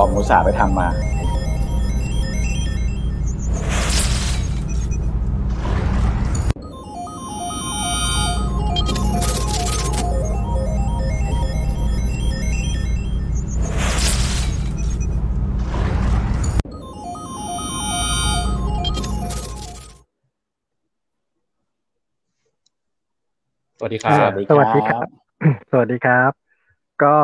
บอมมุสาไปทำมา สวัสดีครับ สวัสดีครับ สวัสดีครับ ก็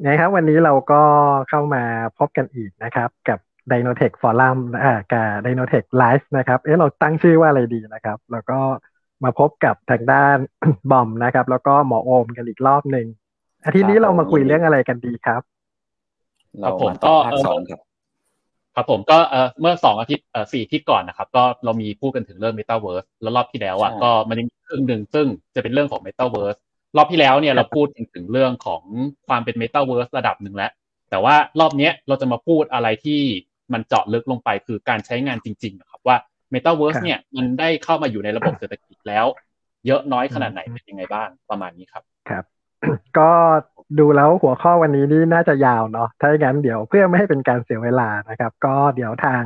ไงครับ วันนี้เราก็เข้ามาพบกันอีกนะครับ กับ Dynotech Forum อ่ากับ Dynotech Live นะครับ เอ๊ะเราตั้งชื่อว่าอะไรดีนะครับ แล้วก็มาพบกับทางด้านบอมนะครับ แล้วก็หมอโอมกันอีกรอบหนึ่งอาทิตย์นี้เรามาคุยเรื่องอะไรกันดีครับเรามาต่อภาคสองครับครับผมก็เออเมื่อสองอาทิตย์เออสี่อาทิตย์ก่อนนะครับ ก็เรามีพูดกันถึงเรื่อง Metaverse แล้วรอบที่แล้วอะก็มันยังมีครึ่งหนึ่งซึ่งจะเป็นเรื่องของ Metaverse รอบที่แล้วเนี่ยเราพูดถึงเรื่องของความเป็น Metaverse ระดับหนึ่งแล้ว แต่ว่ารอบนี้เราจะมาพูดอะไรที่มันเจาะลึกลงไปคือการใช้งานจริงๆนะครับว่า Metaverse เนี่ยมันได้เข้ามาอยู่ในระบบเศรษฐกิจแล้ว เยอะน้อยขนาดไหนเป็นยังไงบ้างประมาณนี้ครับครับก็ดูแล้วหัวข้อวันนี้นี่น่าจะยาวเนาะถ้าอย่างนั้นเดี๋ยวเพื่อไม่ให้เป็นการเสียเวลานะครับ ก็เดี๋ยวทาง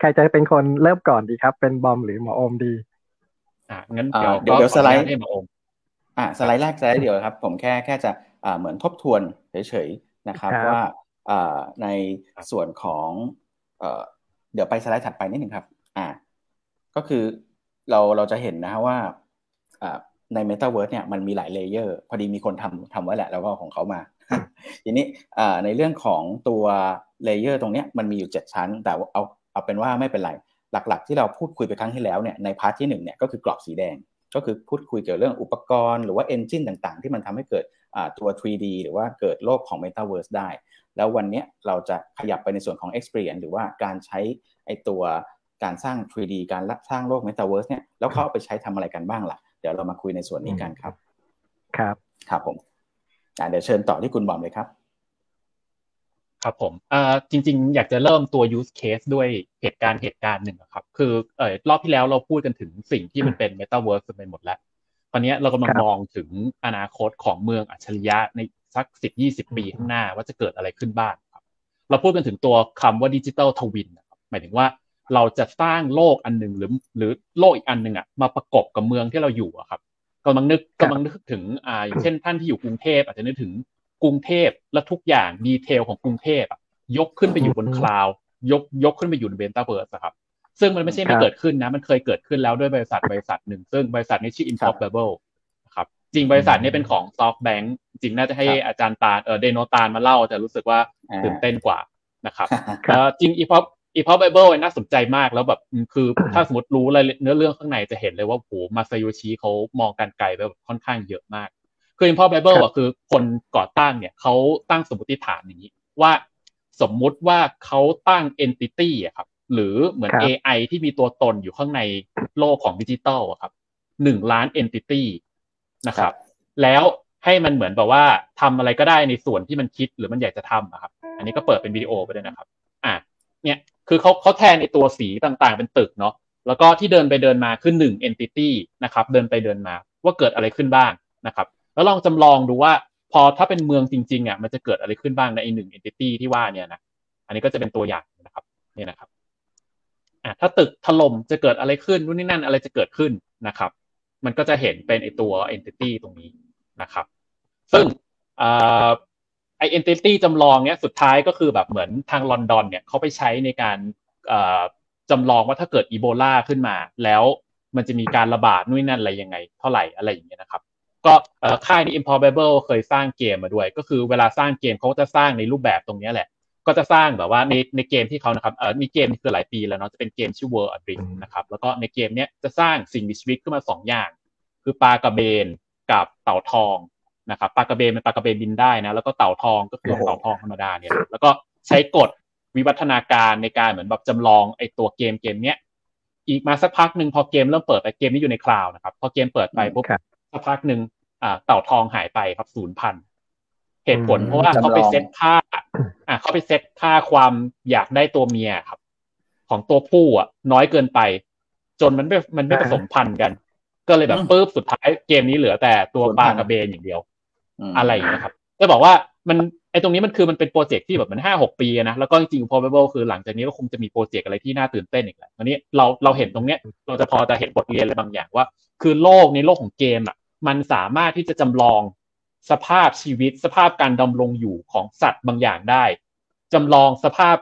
ใครจะเป็นคนเริ่มก่อนดีครับ เป็นบอมหรือหมอโอมดีอ่างั้นเดี๋ยวเดี๋ยวเดี๋ยวสไลด์ให้หมอโอม อ่าสไลด์แรกสไลด์เดียวครับ ผมแค่แค่จะอ่าเหมือนทบทวนเฉยๆนะครับครับว่าอ่าในส่วนของเอ่อเดี๋ยวไปสไลด์ถัดไปนิดหนึ่งครับอ่าก็คือเราเราจะเห็นนะฮะว่าอ่าใน Metaverse เนี่ยมันมีหลาย layer พอดีมีคนทำทำไว้แหละ แล้วก็เอาของเขามา ทีนี้อ่าในเรื่องของตัว layer ตรงเนี้ยมันมีอยู่ 7 ชั้น แต่ว่าเอาเอาเป็นว่าไม่เป็นไร หลักๆ ที่เราพูดคุยไปครั้งที่แล้วเนี่ยใน part ที่1เนี่ยก็คือกรอบสีแดง ก็คือพูดคุยเกี่ยวเรื่องอุปกรณ์หรือว่า engine ต่างๆ ที่มันทำให้เกิดอ่าตัว 3D หรือว่าเกิดโลกของ Metaverse ได้ แล้ววันเนี้ยเราจะขยับไปในส่วนของ Experience หรือว่าการใช้ไอตัวการสร้าง 3D การสร้างโลก Metaverse เนี่ยแล้วเขาเอาไปใช้ทำอะไรกันบ้างล่ะ เดี๋ยวเรามาคุยในส่วนนี้กันครับ ครับ ครับผมอ่าเดี๋ยวเชิญต่อที่คุณบอมเลยครับ ครับผมเอ่อจริง ๆ อยากจะเริ่มตัว use case ด้วยเหตุการณ์เหตุการณ์หนึ่งอะครับ คือเอ่อรอบที่แล้วเราพูดกันถึงสิ่งที่มันเป็น metaverse ไปหมดแล้วตอนนี้เรากำลังครับมองถึงอนาคตของเมืองอัจฉริยะในสักสิบยี่สิบปีข้างหน้าว่าจะเกิดอะไรขึ้นบ้างครับ เราพูดกันถึงตัวคำว่าดิจิ t a ลทวินหมายถึงว่าเราจะสร้างโลกอันหนึ่งหรือหรือโลกอีกอันหนึ่งอะมาประกบกับเมืองที่เราอยู่อะครับกำลังนึกครับกำลังนึกถึงอ่าอย่างเช่นท่านที่อยู่กรุงเทพอาจจะนึกถึง กรุงเทพและทุกอย่างดีเทลของกรุงเทพอะยกขึ้นไปอยู่บนคลาวด์ยกยกขึ้นไปอยู่ในเบต้าเบิร์สครับ ซึ่งมันไม่ใช่ไม่ครับเกิดขึ้นนะ มันเคยเกิดขึ้นแล้วด้วยบริษัทบริษัทหนึ่ง ซึ่งบริษัทนี้ชื่อ Infobable นะครับจริงบริษัทนี้เป็นของ SoftBank จริงน่าจะให้ครับอาจารย์ตาลเออเดโนตาลมาเล่า แต่รู้สึกว่าอ่าตื่นเต้นกว่านะครับครับเอ่อจริง Epop Epopable น่าสนใจมากแล้วแบบอืมคือถ้าสมมติรู้รายละเนื้อเรื่องข้างในจะเห็นเลยว่าโหมาซาโยชิเขามองการไกลไปแบบค่อนข้างเยอะมาก คือ Epopable อะคือคนก่อตั้งเนี่ยเขาตั้งสมมติฐานอย่างนี้ ว่าสมมุติว่าเขาตั้ง entity อะครับ หรือเหมือนครับ AI ที่มีตัวตนอยู่ข้างในโลกของดิจิตอลอะครับหนึ่งล้าน entity นะคครัรับบแล้วให้มันเหมือนแบบว่าทำอะไรก็ได้ในส่วนที่มันคิดหรือมันอยากจะทำอะครับ อันนี้ก็เปิดเป็นวิดีโอไปด้วยนะครับ อะเนี่ยคือเขาเขาแทนในตัวสีต่างๆ เป็นตึกเนาะแล้วก็ที่เดินไปเดินมาคือหนึ่ง entity นะครับ เดินไปเดินมาว่าเกิดอะไรขึ้นบ้างนะครับ แล้วลองจำลองดูว่า พอถ้าเป็นเมืองจริงๆอะมันจะเกิดอะไรขึ้นบ้างในไอหนึ่ง entity ที่ว่าเนี่ยนะอันนี้ก็จะเป็นตัวอย่างนะครับนี่นะครับอะถ้าตึกถล่มจะเกิดอะไรขึ้นนู่นนี่นั่นอะไรจะเกิดขึ้นนะครับ มันก็จะเห็นเป็นไอตัว entity ตรงนี้นะครับ ซึ่งอ่อไอ entity จำลองเนี้ยสุดท้ายก็คือแบบเหมือนทางลอนดอนเนี่ยเขาไปใช้ในการจำลองว่าถ้าเกิดอีโบลาขึ้นมา แล้วมันจะมีการระบาดนู่นนนั่นอะไรยังไง เท่าไหร่อะไรอย่างเงี้ยนะครับ ก็เอ่อค่ายนี้ Improbable เคยสร้างเกมมาด้วย ก็คือเวลาสร้างเกมเขาก็จะสร้างในรูปแบบตรงเนี้ยแหละ ก็จะสร้างแบบว่าในในเกมที่เขานะครับเออมีเกมที่คือหลายปีแล้วเนาะจะเป็นเกมชื่อ World of Dream นะครับแล้วก็ในเกมเนี้ยจะสร้างสิ่งมีชีวิตขึ้นมาสองอย่าง คือปลากระเบนกับเต่าทองนะครับปลากระเบนเป็นปลากระเบนบินได้นะแล้วก็เต่าทองก็คือโอ้โหเต่าทองธรรมดาเนี่ยแล้วก็ใช้กฎวิวัฒนาการในการเหมือนแบบจำลองไอ้ตัวเกมเกมเนี้ยอีกมาสักพักหนึ่งพอเกมเริ่มเปิดไปเกมนี้อยู่ในคลาวด์นะครับพอเกมเปิดไปปุ๊บครับสักพักหนึ่งอ่า เต่าทองหายไปครับศูนย์พันเหตุผลอืมเพราะว่าเขาไปจำลองเซตค่า อ่าเขาไปเซตค่าความอยากได้ตัวเมียครับ ของตัวผู้อะ น้อยเกินไป จนมันไม่มันไม่ผสมพันธุ์กัน ก็เลยแบบอืมปุ๊บสุดท้ายเกมนี้เหลือแต่ตัวศูนย์ปพัลานกระเบนอย่างเดียวมอะไรอย่างเงี้ยครับจะบอกว่ามันไอ้ตรงนี้มันคือมันเป็นโปรเจกต์ที่แบบมันห้าหกปีนะแล้วก็จริงๆ probable คือหลังจากนี้ก็คงจะมีโปรเจกต์อะไรที่น่าตื่นเต้นอีกแหละวันนี้เราเราเห็นตรงเนี้ย เราจะพอจะเห็นบทเรียนอะไรบางอย่างว่า คือโลกในโลกของเกมอะ มันสามารถที่จะจำลองสภาพชีวิตสภาพการดำรงอยู่ของสัตว์บางอย่างได้จำลองสภาพ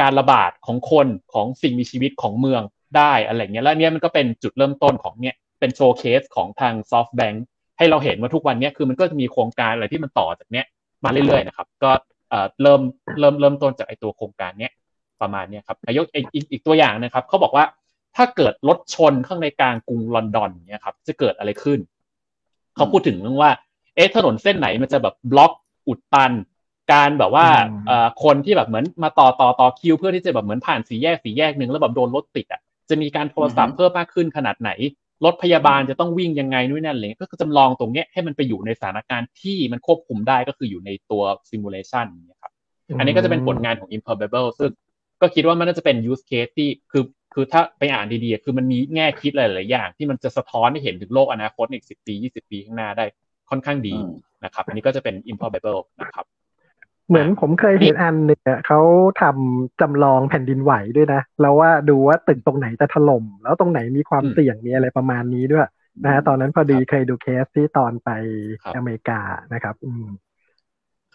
การระบาดของคนของสิ่งมีชีวิตของเมืองได้อะไรเงี้ยแล้วเนี้ยมันก็เป็นจุดเริ่มต้นของเนี้ยเป็นโชว์เคสของทาง SoftBank ให้เราเห็นว่าทุกวันเนี้ยคือมันก็จะมีโครงการอะไรที่มันต่อจากเนี้ยมาเรื่อยๆนะครับ ก็เริ่มเริ่มเริ่มต้นจากไอตัวโครงการเนี้ยประมาณเนี้ยครับยกอีกอีกตัวอย่างนะครับเขาบอกว่า ถ้าเกิดรถชนข้างในกลางกรุงลอนดอนเนี่ยครับจะเกิดอะไรขึ้น เขาพูดถึงเรื่องว่า เอ๊ะถนนเส้นไหนมันจะแบบบล็อกอุดตัน การแบบว่าคนที่แบบเหมือนมาต่อต่อต่อคิว เพื่อที่จะแบบเหมือนผ่านสีแยกสีแยกหนึ่งแล้วแบบโดนรถติดอะจะมีการโทรศัพท์เพิ่มมากขึ้นขนาดไหนรถพยาบาลจะต้องวิ่งยังไงนู่นนั่นเลยก็จำลองตรงเนี้ยให้มันไปอยู่ในสถานการณ์ที่มันควบคุมได้ก็คืออยู่ในตัวซิมูเลชันนี่ครับอันนี้ก็จะเป็นผลงานของ Improbable ซึ่งก็คิดว่ามันน่าจะเป็น use case ที่คือ คือถ้าไปอ่านดีๆ คือมันมีแง่คิดหลายๆอย่าง ที่มันจะสะท้อนให้เห็นถึงโลกอนาคตอีกสิบปียี่สิบปีข้างหน้าได้ค่อนข้างดีนะครับ อันนี้ก็จะเป็น improbable นะครับ เหมือนผมเคยเห็นอันเนี่ยเขาทำจำลองแผ่นดินไหวด้วยนะ แล้วว่าดูว่าตึกตรงไหนจะถล่ม แล้วตรงไหนมีความเสี่ยงมีอะไรประมาณนี้ด้วยนะฮะตอนนั้นพอดีเคยดูเคสที่ตอนไปอเมริกานะครับอืม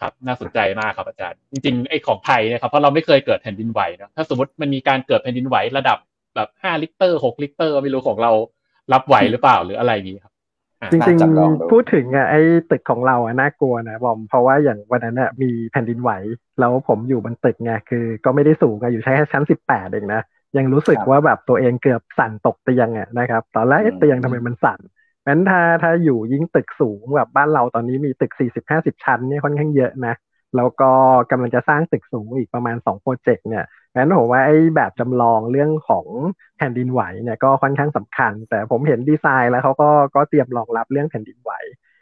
ครับน่าสนใจมากครับอาจารย์ จริงๆไอ้ของไทยนะครับเพราะเราไม่เคยเกิดแผ่นดินไหวนะถ้าสมมติมันมีการเกิดแผ่นดินไหวระดับ แบบห้าลิตรหกลิตรไม่รู้ของเรารับไหวหรือเปล่าหรืออะไรนี้ครับจริงๆพูดถึงอะไอ้ตึกของเราอะน่ากลัวนะบอมเพราะว่าอย่างวันนั้นอะมีแผ่นดินไหว แล้วผมอยู่บนตึกไงคือ ก็ไม่ได้สูงอะอยู่แค่ชั้นสิบแปดเองนะยังรู้สึกว่าแบบตัวเองเกือบสั่นตกเตียงอะนะครับตอนแรกเตียงทำไมมันสั่นงั้นถ้าถ้าอยู่ยิ่งตึกสูงแบบบ้านเราตอนนี้มีตึกสี่สิบห้าสิบชั้นเนี่ยค่อนข้างเยอะนะ แล้วก็กำลังจะสร้างตึกสูงอีกประมาณสองโปรเจกต์เนี่ยงั้นผมว่าไอ้แบบจำลองเรื่องของแผ่นดินไหวเนี่ยก็ค่อนข้างสำคัญ แต่ผมเห็นดีไซน์แล้วเขาก็ก็เตรียมรองรับเรื่องแผ่นดินไหว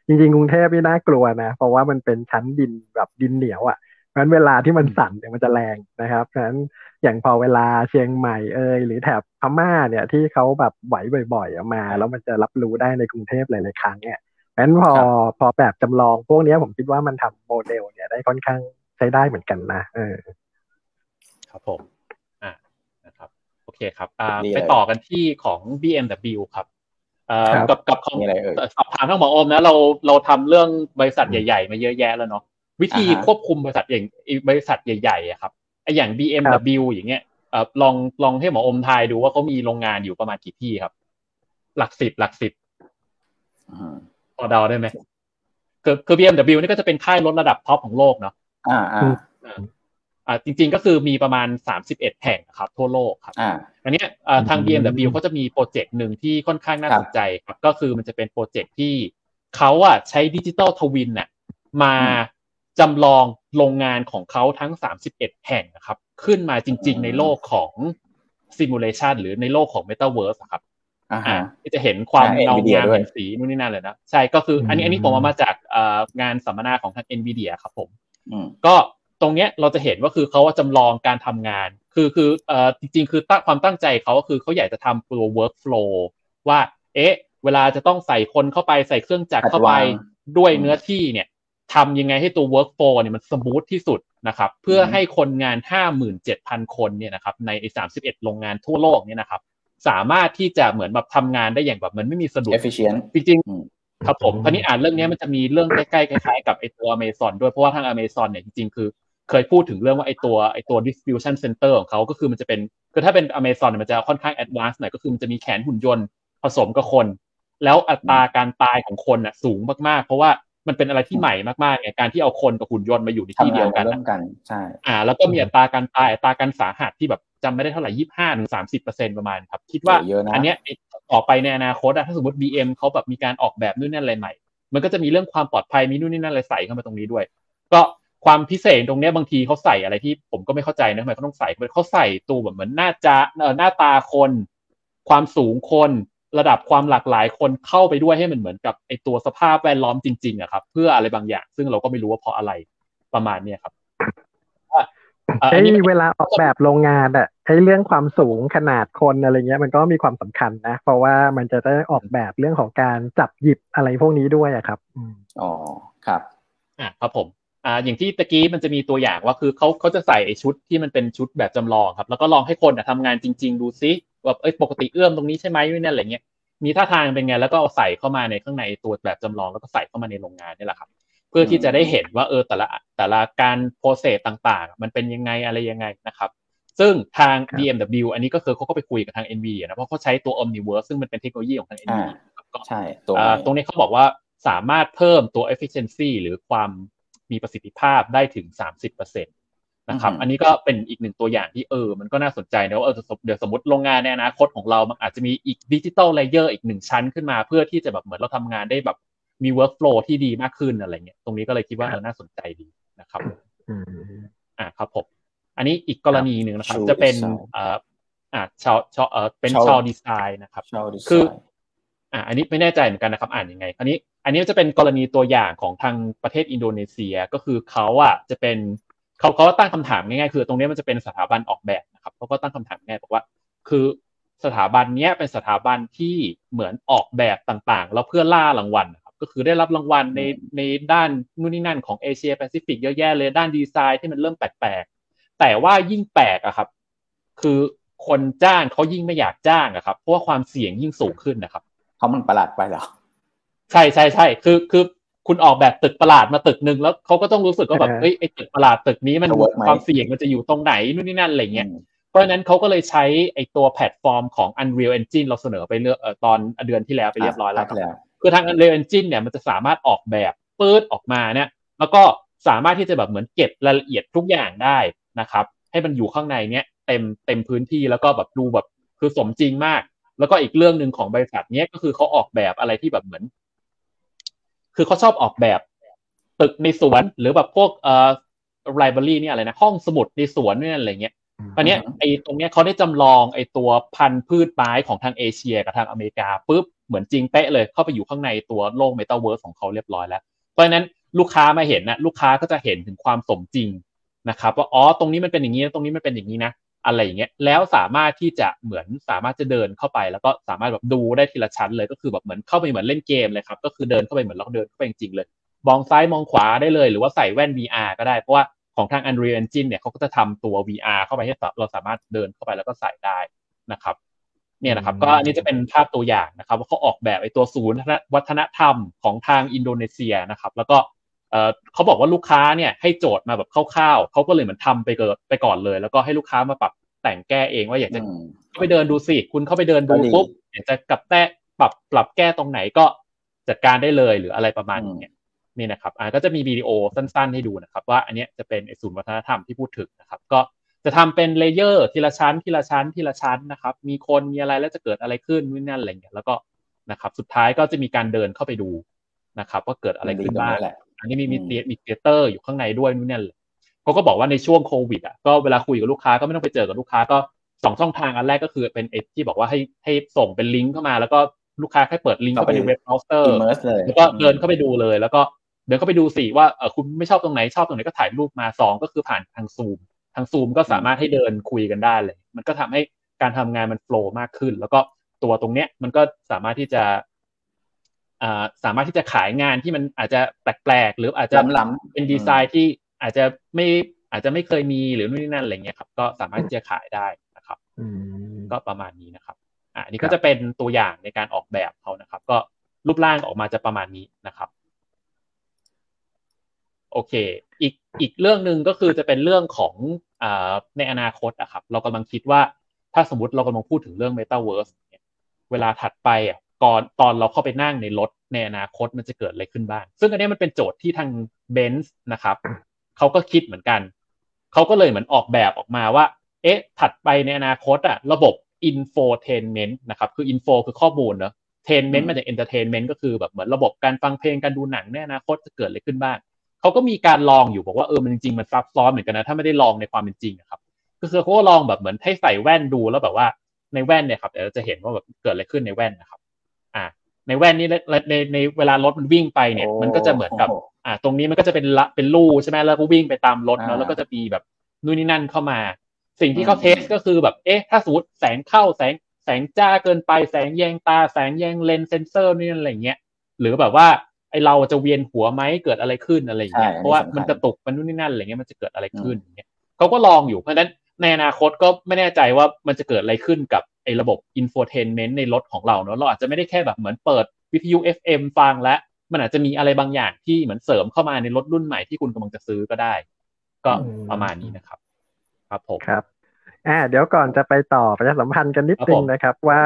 จริงๆกรุงเทพไม่น่ากลัวนะ เพราะว่ามันเป็นชั้นดินแบบดินเหนียวอะ่ะเพราะฉะนั้นเวลาที่มันสั่นเนี่ยมันจะแรงนะครับเพราะฉะนั้นอย่างพอเวลาเชียงใหม่เอยหรือแถบพม่าเนี่ยที่เขาแบบไหวบ่อยๆมา แล้วมันจะรับรู้ได้ในกรุงเทพหลายๆครั้งเนี่ย งั้นพอพอแบบจำลองพวกนี้ผมคิดว่ามันทำโมเดล เนี่ยได้ค่อนข้างใช้ได้เหมือนกันนะเออครับผมอ่านะครับโอเคครับอ่าไปต่อกันที่ของ BMW ครับอ่ากับกับของสอบถามทั้งหมออมนะเราเราทำเรื่องบริษัทใหญ่ ๆ มาเยอะแยะแล้วเนาะวิธีควบคุมบริษัทอย่างบริษัทใหญ่ๆอะครับไออย่าง BMW อย่างเงี้ยเอ่อลองลองให้หมออมทายดูว่าเขามีโรงงานอยู่ประมาณกี่ที่ครับ หลักสิบหลักสิบ พอเดาได้ไหมคือคือ BMW นี่ก็จะเป็นค่ายรถระดับท็อปของโลกเนาะอ่าอ่าอ่าจริงๆก็คือมีประมาณ 31 แห่งครับทั่วโลกครับอ่าอันนี้ทาง BMW เขาจะมี project หนึ่งที่ค่อนข้างน่าสนใจครับ ก็คือมันจะเป็น project ที่เขาอะใช้ digital twin น่ะมาจำลองโรงงานของเขาทั้ง 31 แห่งนะครับ ขึ้นมาจริง ๆ ในโลกของ simulation หรือในโลกของ Metaverse ครับอ่า ที่จะเห็นความเงางามเห็นสีนู่นนี่นั่นเลยนะใช่ก็คืออันนี้อันนี้ผมมามาจากงานสัมมนาของทาง NVIDIA ครับผมก็ตรงเนี้ยเราจะเห็นว่าคือเขาจำลองการทำงาน คือคือเอ่อจริง ๆ คือตั้งความตั้งใจเขาก็คือเขาอยากจะทำตัว workflow ว่าเอ๊ะ เวลาจะต้องใส่คนเข้าไปใส่เครื่องจักรเข้าไปด้วยเนื้อที่เนี่ยทำยังไงให้ตัว workflow เนี่ยมันสมูทที่สุดนะครับเพื่อให้คนงาน 57,000 คนเนี่ยนะครับใน 31 โรงงานทั่วโลกเนี่ยนะครับ สามารถที่จะเหมือนแบบทำงานได้อย่างแบบมันไม่มีสะดุด efficient จริงๆครับผมคราวนี้อ่านเรื่องนี้มันจะมีเรื่องใกล้ๆคล้ายๆกับไอตัว Amazon ด้วยเพราะว่าทาง Amazon เนี่ยจริงๆคือเคยพูดถึงเรื่องว่าไอตัวไอตัว distribution center ของเขาก็คือมันจะเป็นคือถ้าเป็น Amazon มันจะค่อนข้าง advanced หน่อยก็คือมันจะมีแขนหุ่นยนต์ผสมกับคน แล้วอัตราการตายของคนอะสูงมากๆ เพราะว่ามันเป็นอะไรที่ใหม่มากๆไงการที่เอาคนกับหุ่นยนต์มาอยู่ในที่เดียวกันกันใช่ อ่า แล้วก็มีอัตราการตายอัตราการสาหัสที่แบบ จำไม่ได้เท่าไหร่ยี่ห้าถึงสามสิบเปอร์เซ็นประมาณครับ คิดว่าอันเนี้ยออกไปในอนาคตอะถ้าสมมติ BM เขาแบบมีการออกแบบนู่นนั่นอะไรใหม่ มันก็จะมีเรื่องความปลอดภัยมีนู่นนี่นั่นอะไรใส่เข้ามาตรงนี้ด้วย ก็ความพิเศษตรงนี้บางทีเขาใส่อะไรที่ผมก็ไม่เข้าใจนะทำไมเขาต้องใส่เขาใส่ตัวแบบเหมือนหน้าจะหน้าตาคน ความสูงคนระดับความหลากหลายคนเข้าไปด้วยให้มันเหมือนกับไอตัวสภาพแวดล้อมจริงๆอะครับ เพื่ออะไรบางอย่าง ซึ่งเราก็ไม่รู้ว่าเพราะอะไรประมาณเนี้ยครับ ไอ้เวลาออกแบบโรงงานอะไอ้เรื่องความสูงขนาดคนอะไรเงี้ย มันก็มีความสำคัญนะ เพราะว่ามันจะได้ออกแบบเรื่องของการจับหยิบอะไรพวกนี้ด้วยอะครับอ๋อครับอ่าครับผมอ่าอย่างที่ตะกี้มันจะมีตัวอย่างว่าคือเขาเขาจะใส่ไอชุดที่มันเป็นชุดแบบจำลองครับ แล้วก็ลองให้คนทำงานจริง ๆ ดูซิว่าเอ้ยปกติเอื้อมตรงนี้ใช่ไหมนี่อะไรเงี้ยมีท่าทางเป็นไงแล้วก็เอาใส่เข้ามาในข้างในตัวแบบจำลองแล้วก็ใส่เข้ามาในโรงงานนี่แหละครับ เพื่อที่จะได้เห็นว่าเออแต่ละแต่ละการโปรเซสต่างๆ มันเป็นยังไงอะไรยังไงนะครับซึ่งทาง BMW อันนี้ก็คือเขาก็ไปคุยกับทาง NVIDIA นะเพราะเขาใช้ตัว Omniverse ซึ่งมันเป็นเทคโนโลยีของทาง NVIDIA ก็ใช่ตัวอ่าตรงนี้เขาบอกว่าสามารถเพิ่มตัว efficiency หรือความมีประสิทธิภาพได้ถึง 30%นะครับ อันนี้ก็เป็นอีกหนึ่งตัวอย่างที่เออ มันก็น่าสนใจนะว่าเออเดี๋ยวสมมติโรงงานในอนาคตของเรา มันอาจจะมีอีก digital layer อีกหนึ่งชั้นขึ้นมา เพื่อที่จะแบบเหมือนเราทำงานได้แบบ มี workflow ที่ดีมากขึ้นอะไรเงี้ยตรงนี้ก็เลยคิดว่าเออน่าสนใจดีนะครับอืมอ่าครับผมอันนี้อีกกรณีหนึ่งนะครับ Shaw จะเป็น Design อ่าอ่าชาวชาวเออเป็น Shaw Shaw Design นะครับ Shaw Design คืออ่าอันนี้ไม่แน่ใจเหมือนกันนะครับ อ่านยังไงอันนี้ อันนี้จะเป็นกรณีตัวอย่างของทางประเทศอินโดนีเซียก็คือเขาอะจะเป็นเขาเขาตั้งคำถามง่ายๆคือ ตรงนี้มันจะเป็นสถาบันออกแบบนะครับเขาก็ตั้งคำถามง่ายบอกว่า คือสถาบันเนี้ยเป็นสถาบันที่เหมือนออกแบบต่างๆ แล้วเพื่อล่ารางวัลนะครับ ก็คือได้รับรางวัลในในด้านนู่นนี่นั่นของเอเชียแปซิฟิกเยอะแยะเลยด้านดีไซน์ที่มันเริ่มแปลกๆแต่ว่ายิ่งแปลกอะครับ คือคนจ้างเขายิ่งไม่อยากจ้างอะครับเพราะว่าความเสี่ยงยิ่งสูงขึ้นนะครับเพราะมันประหลาดไปเหรอใช่ใช่ใช่คือคือคุณออกแบบตึกประหลาดมาตึกหนึ่งแล้วเขาก็ต้องรู้สึกว่าแบบอ่าเอ้ยไอ้ตึกประหลาดตึกนี้มันจะ work ไหมความเสี่ยงมันจะอยู่ตรงไหนนู่นนี่นั่นอะไรเงี้ยอืมเพราะฉะนั้นเขาก็เลยใช้ไอ้ตัวแพลตฟอร์มของ Unreal Engine เราเสนอไปเลือกเอ่อตอนเดือนที่แล้วไปเรียบร้อยแล้วภา คแล้วคือทาง Unreal Engine เนี่ยมันจะสามารถออกแบบปื๊ดออกมาเนี่ยแล้วก็สามารถที่จะแบบเหมือนเก็บรายละเอียดทุกอย่างได้นะครับ ให้มันอยู่ข้างในเนี้ยเต็มเต็มพื้นที่แล้วก็แบบดูแบบคือสมจริงมาก แล้วก็อีกเรื่องหนึ่งของบริษัทเนี้ยก็คือเขาออกแบบอะไรที่แบบเหมือน คือเขาชอบออกแบบตึกในสวนหรือแบบพวกเอ่อ library เนี่ยอะไรนะห้องสมุดในสวนเนี่ยอะไรเงี้ยตอนเนี้ยไอ้ตรงเนี้ยเขาได้จำลองไอ้ตัวพันธุ์พืชไม้ของทางเอเชียกับทางอเมริกาปุ๊บ เหมือนจริงเป๊ะเลยเข้าไปอยู่ข้างในตัวโลกเมตาเวิร์สของเขาเรียบร้อยแล้ว เพราะฉะนั้นลูกค้ามาเห็นนะลูกค้าก็จะเห็นถึงความสมจริงนะครับว่าอ๋อตรงนี้มันเป็นอย่างนี้ตรงนี้มันเป็นอย่างนี้นะอะไรอย่างเงี้ยแล้วสามารถที่จะเหมือนสามารถจะเดินเข้าไป แล้วก็สามารถแบบดูได้ทีละชั้นเลยก็คือแบบเหมือนเข้าไปเหมือนเล่นเกมเลยครับก็คือเดินเข้าไปเหมือนเราเดินเข้าไปจริงๆเลย มองซ้ายมองขวาได้เลย หรือว่าใส่แว่น VR ก็ได้เพราะว่าของทาง Unreal Engine เนี่ยเขาก็จะทำตัว VR เข้าไปให้เราสามารถเดินเข้าไปแล้วก็ใส่ได้นะครับ เนี่ยนะครับก็อันนี้จะเป็นภาพตัวอย่างนะครับว่าเขาออกแบบไอ้ตัวศูนย์วัฒนธรรมของทางอินโดนีเซียนะครับ แล้วก็เอ่อเขาบอกว่าลูกค้าเนี่ยให้โจทย์มาแบบคร่าวๆเขาก็เลยเหมือนทำไปเกิดไปก่อนเลย แล้วก็ให้ลูกค้ามาปรับแต่งแก้เองว่าอยากจะอืมเข้าไปเดินดูสิคุณเข้าไปเดินดูก็ดีปุ๊บอยากจะกลับแต้ปรับปรับแก้ตรงไหนก็จัดการได้เลยหรืออะไรประมาณอย่างเงี้ยนี่นะครับอ่าก็จะมีวิดีโอสั้นๆให้ดูนะครับ ว่าอันเนี้ยจะเป็นไอ้ศูนย์วัฒนธรรมที่พูดถึงนะครับ ก็ จะทำเป็นเลเยอร์ทีละชั้นทีละชั้นทีละชั้นนะครับ มีคนมีอะไรแล้วจะเกิดอะไรขึ้นนู่นนั่นอะไรเงี้ยแล้วก็นะครับ สุดท้ายก็จะมีการเดินเข้าไปดูนะครับ ว่าเกิดอะไรขึ้นบ้างดีตรงนี้แหละอันนี้มีมีอืมเตียมีเตียเตอร์อยู่ข้างในด้วยนู่นนั่นเลยเขาก็บอกว่าในช่วงโควิดอะก็เวลาคุยกับลูกค้าก็ไม่ต้องไปเจอกับลูกค้าก็สองช่องทางอันแรกก็คือเป็นไอ้ที่บอกว่าให้ให้ส่งเป็นลิงก์เข้ามา แล้วก็ลูกค้าแค่เปิดลิงก์เข้าไปในเว็บเบราว์เซอร์ immerse เลยแล้วก็เดินเข้าไปดูเลย แล้วก็เดินเข้าไปดูสิว่าเออคุณไม่ชอบตรงไหนชอบตรงไหนก็ถ่ายรูปมาสองก็คือผ่านทางซูมทางซูมก็สามารถให้เดินคุยกันได้เลย มันก็ทำให้การทำงานมันโฟล์มากขึ้น แล้วก็ตัวตรงเนี้ยมันก็สามารถที่จะอ่าสามารถที่จะขายงานที่มันอาจจะแปลกๆหรืออาจจะล้ำๆเป็นดีไซน์ที่อาจจะไม่อาจจะไม่เคยมีหรือนู่นนี่นั่นอะไรเงี้ยครับก็สามารถที่จะขายได้นะครับอืมก็ประมาณนี้นะครับอ่าอันนี้ครัก็บจะเป็นตัวอย่างในการออกแบบเขานะครับ ก็รูปร่างออกมาจะประมาณนี้นะครับ โอเค อีกอีกเรื่องหนึ่งก็คือจะเป็นเรื่องของอในอนาคตอะครับ เรากำลังคิดว่าถ้าสมมติเรากำลังพูดถึงเรื่อง Metaverse เนี่ยเวลาถัดไปอะก่อนตอนเราเข้าไปนั่งในรถในอนาคตมันจะเกิดอะไรขึ้นบ้าง ซึ่งอันนี้มันเป็นโจทย์ที่ทาง b e n z นะครับเขาก็คิดเหมือนกัน เขาก็เลยเหมือนออกแบบออกมาว่า เอ๊ะ ถัดไปในอนาคตอะระบบ infotainment นะครับคือ info คือข้อมูลเนอะ tainment มาจาก entertainment ก็คือแบบเหมือนระบบการฟังเพลงการดูหนังในอนาคตจะเกิดอะไรขึ้นบ้าง เขาก็มีการลองอยู่บอกว่าเออมันจริงๆมันซับซ้อนเหมือนกันนะถ้าไม่ได้ลองในความเป็นจริงอะครับก็คือเขาก็ลองแบบเหมือนให้ใส่แว่นดูแล้วแบบว่าในแว่นเนี่ยครับเดี๋ยวเราจะเห็นว่าแบบเกิดอะไรขึ้นในแว่นนะครับ อ่า ในแว่นนี้ในในในเวลารถมันวิ่งไปเนี่ย มันก็จะเหมือนกับโอ้โหอ่า ตรงนี้มันก็จะเป็นละเป็นลู่ใช่ไหมแล้วก็วิ่งไปตามรถเนาะอ่าแล้วก็จะมีแบบนู่นนี่นั่นเข้ามา สิ่งที่เขาอืมเทสก็คือแบบเอ๊ะถ้าสมมติแสงเข้าแสงแสงจ้าเกินไปแสงแยงตาแสงแยงเลนส์เซนเซอร์นี่นั่นอะไรเงี้ยหรือแบบว่า ไอเราจะเวียนหัวไหมเกิดอะไรขึ้นอะไรอย่างเงี้ยใช่อันนี้เพราะว่าสำคัญมันกระตุกมันนู่นนี่นั่นอะไรเงี้ยมันจะเกิดอะไรขึ้นอย่างเงี้ยเขาก็ลองอยู่เพราะฉะนั้นในอนาคตก็ไม่แน่ใจว่ามันจะเกิดอะไรขึ้นกับไอระบบ infotainment ในรถของเราเนอะเราอาจจะไม่ได้แค่แบบเหมือนเปิดวิทยุ FM ฟังแล้วมันอาจจะมีอะไรบางอย่างที่เหมือนเสริมเข้ามาในรถรุ่นใหม่ที่คุณกำลังจะซื้อก็ได้ ก็อืมประมาณนี้นะครับ ครับผมครับอ่าเดี๋ยวก่อนจะไปต่อประชาสัมพันธ์กันนิดครับนึงผมนะครับว่า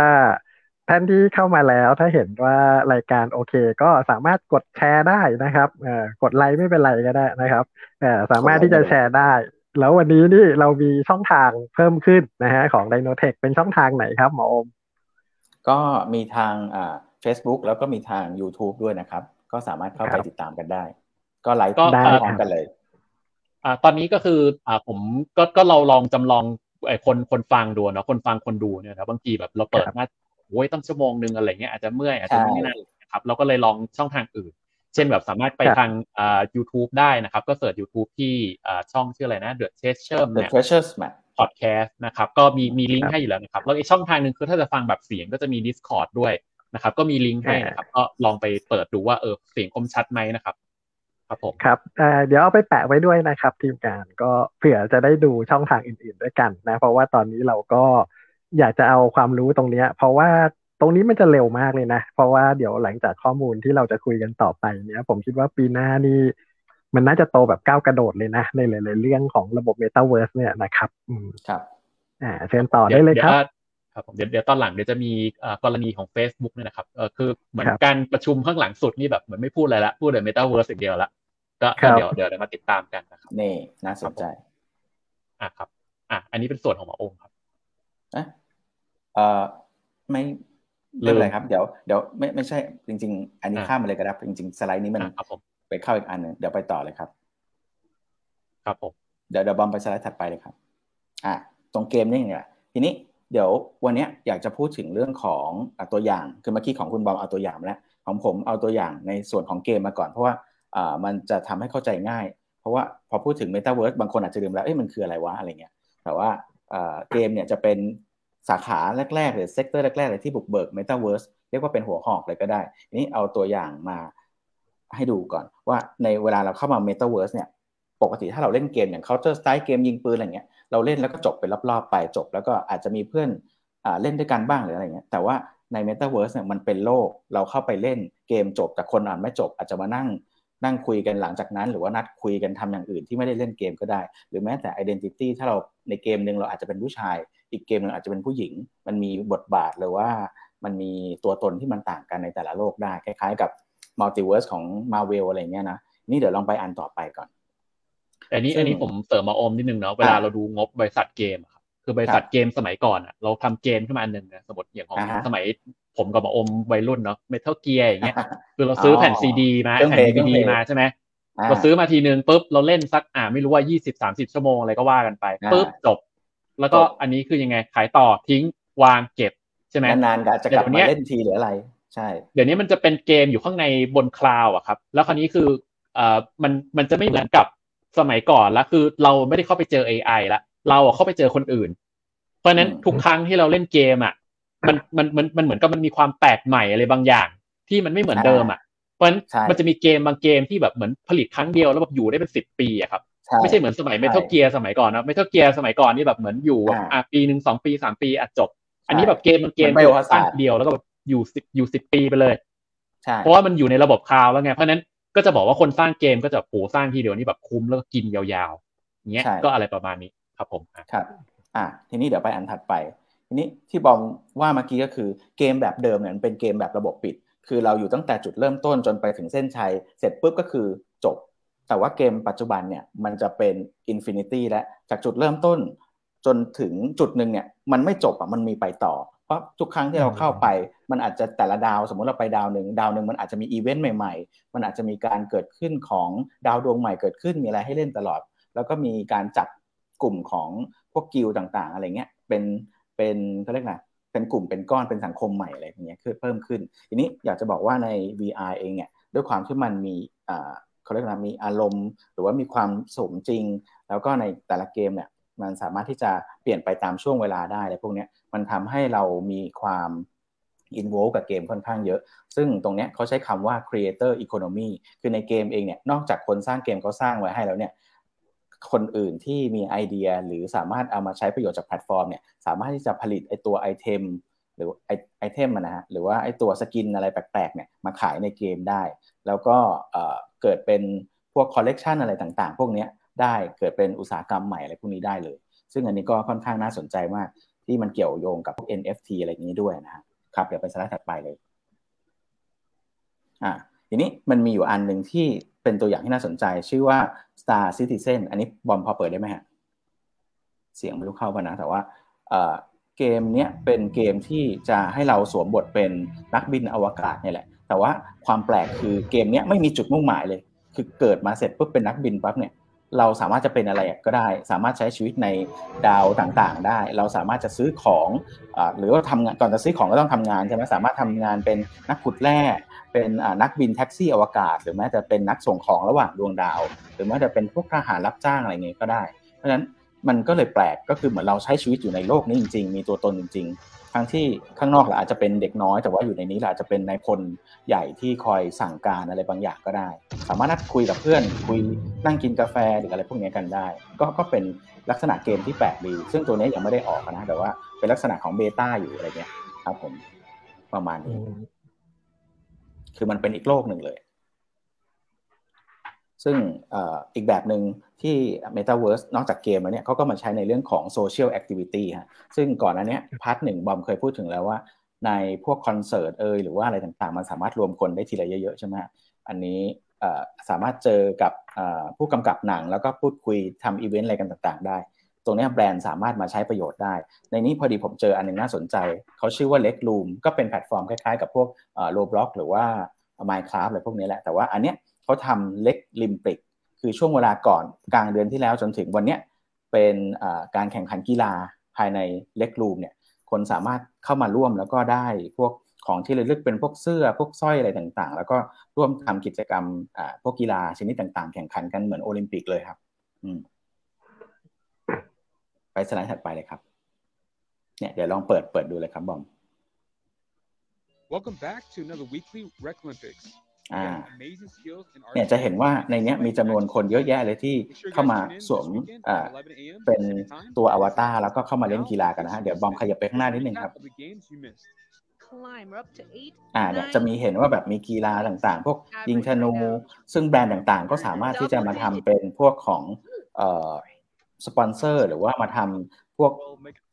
ท่านที่เข้ามาแล้วถ้าเห็นว่ารายการโอเค ก็สามารถกดแชร์ได้นะครับเอ่อกดไลค์ไม่เป็นไรก็ได้นะครับเอ่อสามารถที่จะแชร์ได้ แล้ววันนี้นี่เรามีช่องทางเพิ่มขึ้นนะฮะของ d y n o t e c h เป็นช่องทางไหนครับหมอโอม ก็มีทางอ่า Facebook แล้วก็มีทาง YouTube ด้วยนะครับ ก็สามารถเข้าไปครับติดตามกันได้ ก็ไลฟ์ก็ได้พร้อมครับกันเลยอ่าตอนนี้ก็คืออ่าผมก็ก็เราลองจำลองไอ้คนคนฟังดูเนาะคนฟังคนดูเนี่ยนะบางทีแบบเราเปิดครับมา โอ้ยตั้งชั่วโมงหนึ่งอะไรเงี้ยอาจจะเมื่อยอาจจะใช่นี่นั่นนะครับเราก็เลยลองช่องทางอื่น เช่นแบบสามารถไปครับทางอ่า YouTube ได้นะครับ ก็เสิร์ช YouTube ที่อ่าช่องชื่ออะไรนะ The Treasure The Map Treasures Map Podcast นะครับก็มีมีลิงครัก์บให้อยู่แล้วนะครับแล้วอีกช่องทางหนึ่งคือถ้าจะฟังแบบเสียงก็จะมี Discord ด้วยนะครับ ก็มีลิงก์ให้นะครับ ก็ลองไปเปิดดูว่าเออเสียงคมชัดไหมนะครับ ครับผมครับเอ่อเดี๋ยวเอาไปแปะไว้ด้วยนะครับ ทีมงานก็เผื่อจะได้ดูช่องทางอื่น ๆ ด้วยกันนะ เพราะว่าตอนนี้เราก็ อยากจะเอาความรู้ตรงเนี้ย เพราะว่าตรงนี้มันจะเร็วมากเลยนะ เพราะว่าเดี๋ยวหลังจากข้อมูลที่เราจะคุยกันต่อไปเนี้ย ผมคิดว่าปีหน้านี่มันน่าจะโตแบบก้าวกระโดดเลยนะ ในหลายๆเรื่องของระบบ Metaverse เนี่ยนะครับอืมครับอ่าเชิญต่อได้เลยครับดี๋วครับผมเดี๋ยวเดี๋ยวตอนหลังเดี๋ยวจะมีเอ่อกรณีของ Facebook เนี่ยนะครับเออคือเหมือนครับการประชุมข้างหลังสุดนี่แบบเหมือนไม่พูดอะไรละพูดแต่ Metaverse อย่างเดียวละก็ครับเดี๋ยวเดี๋ยวเดี๋ยวมาติดตามกันนะครับนี่น่าสนใจอะครับอะอันนี้เป็นส่วนของหมอโอมครับเอะ เอ่อไม่ไม่เป็นไรครับ เดี๋ยวเดี๋ยวไม่ไม่ใช่จริง ๆ อันนี้อ่าข้ามไปเลยก็ได้จริง ๆ สไลด์นี้มันอะครับผมไปเข้าอีกอันหนึงเดี๋ยวไปต่อเลยครับ ครับผมเดี๋ยวเดี๋ยวบอมไปสไลด์ถัดไปเลยครับ อะตรงเกมนี่เนี่ยทีนี้เดี๋ยววันเนี้ยอยากจะพูดถึงเรื่องของอะตัวอย่างคือเมื่อกี้ของคุณบอมเอาตัวอย่างมาแล้วของผมเอาตัวอย่างในส่วนของเกมมาก่อน เพราะว่าอ่ามันจะทำให้เข้าใจง่าย เพราะว่าพอพูดถึง Metaverse บางคนอาจจะลืมแล้วเอ้ยมันคืออะไรวะอะไรเงี้ยแต่ว่าอ่าเกมเนี่ยจะเป็น สาขาแรกๆหรือ sector แรกๆเลยที่บุกเบิก Metaverse เรียกว่าเป็นหัวหอกเลยก็ได้ นี้เอาตัวอย่างมาให้ดูก่อนว่าในเวลาเราเข้ามา Metaverse เนี่ยปกติถ้าเราเล่นเกมอย่าง Counter Strike เกมยิงปืนอะไรเงี้ยเราเล่นแล้วก็จบเป็นรอบๆไปจบ แล้วก็อาจจะมีเพื่อนอเล่นด้วยกันบ้างหรืออะไรเงี้ยแต่ว่าใน Metaverse เนี่ยมันเป็นโลกเราเข้าไปเล่นเกมจบ แต่คนอ่านไม่จบอาจจะมานั่ง นั่งคุยกันหลังจากนั้น หรือว่านัดคุยกันทำอย่างอื่นที่ไม่ได้เล่นเกมก็ได้ หรือแม้แต่ Identity ถ้าเราในเกมหนึ่งเราอาจจะเป็นผู้ชาย อีกเกมหนึ่งอาจจะเป็นผู้หญิง มันมีบทบาทหรือว่ามันมีตัวตนที่มันต่างกันในแต่ละโลกได้ คล้าย ๆ กับ Multiverse ของ Marvel อะไรเงี้ยนะนี่เดี๋ยวลองไปอันต่อไปก่อนแต่นี้ซึ่งอันนี้ผมเสริมมาโอมนิดนึงเนาะเวลาเราดูงบบริษัทเกมอะ ครับคือบริษัทครับเกมสมัยก่อนอะเราทำเกมขึ้นมาอันหนึ่งนะสมมติอย่างของอ่าฮะสมัยผมกับหมอโอมวัยรุ่นเนาะ Metal Gear อย่างเงี้ยคือเราซื้อแผ่นซีดีมาเครื่องแผ่นเพลงดีเครื่องเพลงมาใช่ไหมอ่าเราซื้อมาทีนึงปุ๊บเราเล่นสักอ่าไม่รู้ว่ายี่สิบสามสิบชั่วโมงอะไรก็ว่ากันไปอ่าปุ๊บจบ แล้วก็จบอันนี้คือยังไงขายต่อทิ้งวางเก็บใช่ไหมนานๆก็อาจจะกลับเดี๋ยวเนี้มายเล่นทีหรืออะไรใช่ เดี๋ยวนี้มันจะเป็นเกมอยู่ข้างในบน cloud อะครับ แล้วคราวนี้คือเอ่อมันมันจะไม่เหมือนกับสมัยก่อนละคือเราไม่ได้เข้าไปเจอ AI ละ เราอะเข้าไปเจอคนอื่น เพราะฉะนั้นอืมทุกครั้งที่เราเล่นเกมอะมันมันมันมันเหมือนกับมันมีความแปลกใหม่อะไรบางอย่าง ที่มันไม่เหมือนเดิมอะเพราะฉะนั้นใช่มันจะมีเกมบางเกมที่แบบเหมือนผลิตครั้งเดียวแล้วแบบอยู่ได้เป็นสิบปีอะครับใช่ไม่ใช่เหมือนสมัยเมทัลเกียร์สมัยก่อนนะเมทัลเกียร์สมัยก่อนนี่แบบเหมือนอยู่แบบอ่าอะปีหนึ่งสองปีสามปีอัดจบ อันนี้แบบเกมบางเกมเหมือน Biohazard สร้างทีเดียวแล้วก็แบบอยู่สิบอยู่สิบปีไปเลยใช่เพราะว่ามันอยู่ในระบบคลาวด์แล้วไงเพราะฉะนั้นก็จะบอกว่าคนสร้างเกมก็จะโหสร้างทีเดียวนี่แบบคุ้มแล้วก็กินยาวๆอย่างเงี้ยใช่ก็อะไรประมาณนี้ ครับผมอะครับอะทีนี้เดี๋ยวไปอันถัดไป ทีนี้ที่บอมว่าเมื่อกี้ก็คือเกมแบบเดิมเนี่ยมันเป็นเกมแบบระบบปิด คือเราอยู่ตั้งแต่จุดเริ่มต้นจนไปถึงเส้นชัย เสร็จปุ๊บก็คือจบ แต่ว่าเกมปัจจุบันเนี่ยมันจะเป็น infinity และจากจุดเริ่มต้น จนถึงจุดหนึ่งเนี่ยมันไม่จบอะมันมีไปต่อ เพราะทุกครั้งที่เราเข้าไป มันอาจจะแต่ละดาว สมมติเราไปดาวหนึ่งดาวหนึ่งมันอาจจะมีอีเวนต์ใหม่ๆ มันอาจจะมีการเกิดขึ้นของดาวดวงใหม่เกิดขึ้นมีอะไรให้เล่นตลอด แล้วก็มีการจับ กลุ่มของพวกกิลด์ต่างๆ อะไรเงี้ยเป็นเป็นเขาเรียกไงเป็นกลุ่มเป็นก้อนเป็นสังคมใหม่อะไรอย่างเงี้ยคือเพิ่มขึ้น ทีนี้อยากจะบอกว่าใน VR เองเนี่ยด้วยความที่มันมีเขาเรียกว่ามีอารมณ์ หรือว่ามีความสมจริง แล้วก็ในแต่ละเกมเนี่ยมันสามารถที่จะเปลี่ยนไปตามช่วงเวลาได้อะไรพวกเนี้ยมันทำให้เรามีความอินโวกับเกมค่อนข้างเยอะ ซึ่งตรงเนี้ยเขาใช้คำว่า creator economy คือในเกมเองเนี่ย นอกจากคนสร้างเกมเขาสร้างไว้ให้แล้วเนี่ย คนอื่นที่มีไอเดียหรือสามารถเอามาใช้ประโยชน์จากแพลตฟอร์มเนี่ยสามารถที่จะผลิตไอตัว item หรือไอ item นะฮะหรือว่าไอตัว skin อะไรแปลกๆเนี่ยมาขายในเกมได้ แล้วก็เกิดเป็นพวกคอลเลกชันอะไรต่างๆ พวกนี้ได้เกิดเป็นอุตสาหกรรมใหม่อะไรพวกนี้ได้เลย ซึ่งอันนี้ก็ค่อนข้างน่าสนใจมาก ที่มันเกี่ยวโยงกับพวก NFT อะไรอย่างนี้ด้วยนะฮะครับเดี๋ยวไปสไลด์ถัดไปเลยอ่า ทีนี้มันมีอยู่อันหนึ่งที่เป็นตัวอย่างที่น่าสนใจ ชื่อว่า Star Citizen อันนี้บอมพอเปิดได้ไหมฮะเสียงไม่รู้เข้าป่ะนะ แต่ว่าเกมนี้เป็นเกมที่จะให้เราสวมบทเป็นนักบินอวกาศเนี่ยแหละ แต่ว่าความแปลกคือเกมนี้ไม่มีจุดมุ่งหมายเลย คือเกิดมาเสร็จปุ๊บเป็นนักบินปั๊บเนี่ย เราสามารถจะเป็นอะไรก็ได้ สามารถใช้ชีวิตในดาวต่างๆ ได้ เราสามารถจะซื้อของอหรือว่าทำงานก่อนจะซื้อของก็ต้องทำงานใช่ไหมสามารถทำงานเป็นนักขุดแร่เป็นนักบินแท็กซี่อวกาศ หรือแม้จะเป็นนักส่งของระหว่างดวงดาว หรือแม้จะเป็นพวกทหารรับจ้างอะไรเงี้ยก็ได้ เพราะฉะนั้นมันก็เลยแปลกก็คือเหมือนเราใช้ชีวิตอยู่ในโลกนี้จริง ๆ มีตัวตนจริงๆ ทั้งที่ข้างนอกเราอาจจะเป็นเด็กน้อย แต่ว่าอยู่ในนี้เราอาจจะเป็นนายพลใหญ่ที่คอยสั่งการอะไรบางอย่างก็ได้ สามารถนัดคุยกับเพื่อนคุยนั่งกินกาแฟหรืออะไรพวกนี้กันได้ ก็ก็เป็นลักษณะเกมที่แปลกดี ซึ่งตัวนี้ยังไม่ได้ออกนะแต่ว่าเป็นลักษณะของเบต้าอยู่อะไรเงี้ยครับผมประมาณนี้คือมันเป็นอีกโลกหนึ่งเลย ซึ่งอีกแบบหนึ่ง ที่ Metaverse นอกจากเกมแล้วเนี่ยเขาก็มาใช้ในเรื่องของ Social Activity ฮะซึ่งก่อนอันนี้ part หนึ่งบอมเคยพูดถึงแล้วว่า ในพวกคอนเสิร์ตเอยหรือว่าอะไรต่างๆ มันสามารถรวมคนได้ทีละเยอะๆ ใช่ไหมอันนี้สามารถเจอกับผู้กำกับหนัง แล้วก็พูดคุยทำอีเวนต์อะไรกันต่างๆ ได้ ตรงนี้แบรนด์สามารถมาใช้ประโยชน์ได้ ในนี้พอดีผมเจออันนึงน่าสนใจ เขาชื่อว่า Leg Room ก็เป็นแพลตฟอร์มคล้ายๆ กับพวก Roblox หรือว่า Minecraft อะไรพวกนี้แหละแต่ว่าอันเนี้ยเขาทำ Leg ลิมปิก คือช่วงเวลาก่อนกลางเดือนที่แล้วจนถึงวันนี้เป็นการแข่งขันกีฬาภายในเล็กรูมเนี่ยคนสามารถเข้ามาร่วมแล้วก็ได้พวกของที่ระลึกเป็นพวกเสื้อพวกสร้อยอะไรต่างๆ แล้วก็ร่วมทำกิจกรรมพวกกีฬาชนิดต่างๆ แข่งขันกันเหมือนโอลิมปิกเลยครับไปสไลด์ถัดไปเลยครับ เนี่ยเดี๋ยวลองเปิดเปิดดูเลยครับบอม Welcome back to another weekly Rec Olympics. อ่าเนี่ยจะเห็นว่าในนี้มีจำนวนคนเยอะแยะเลยที่เข้ามาสวมอ่าเป็นตัวอวตารแล้วก็เข้ามาเล่นกีฬากันนะฮะ เดี๋ยวบอมขยับไปข้างหน้านิดนึงครับอ่าเนี่ยจะมีเห็นว่าแบบมีกีฬาต่างๆ พวกยิงธนู ซึ่งแบรนด์ต่างๆ ก็สามารถที่จะมาทำเป็นพวกของเอ่อสปอนเซอร์ หรือว่ามาทำ พวก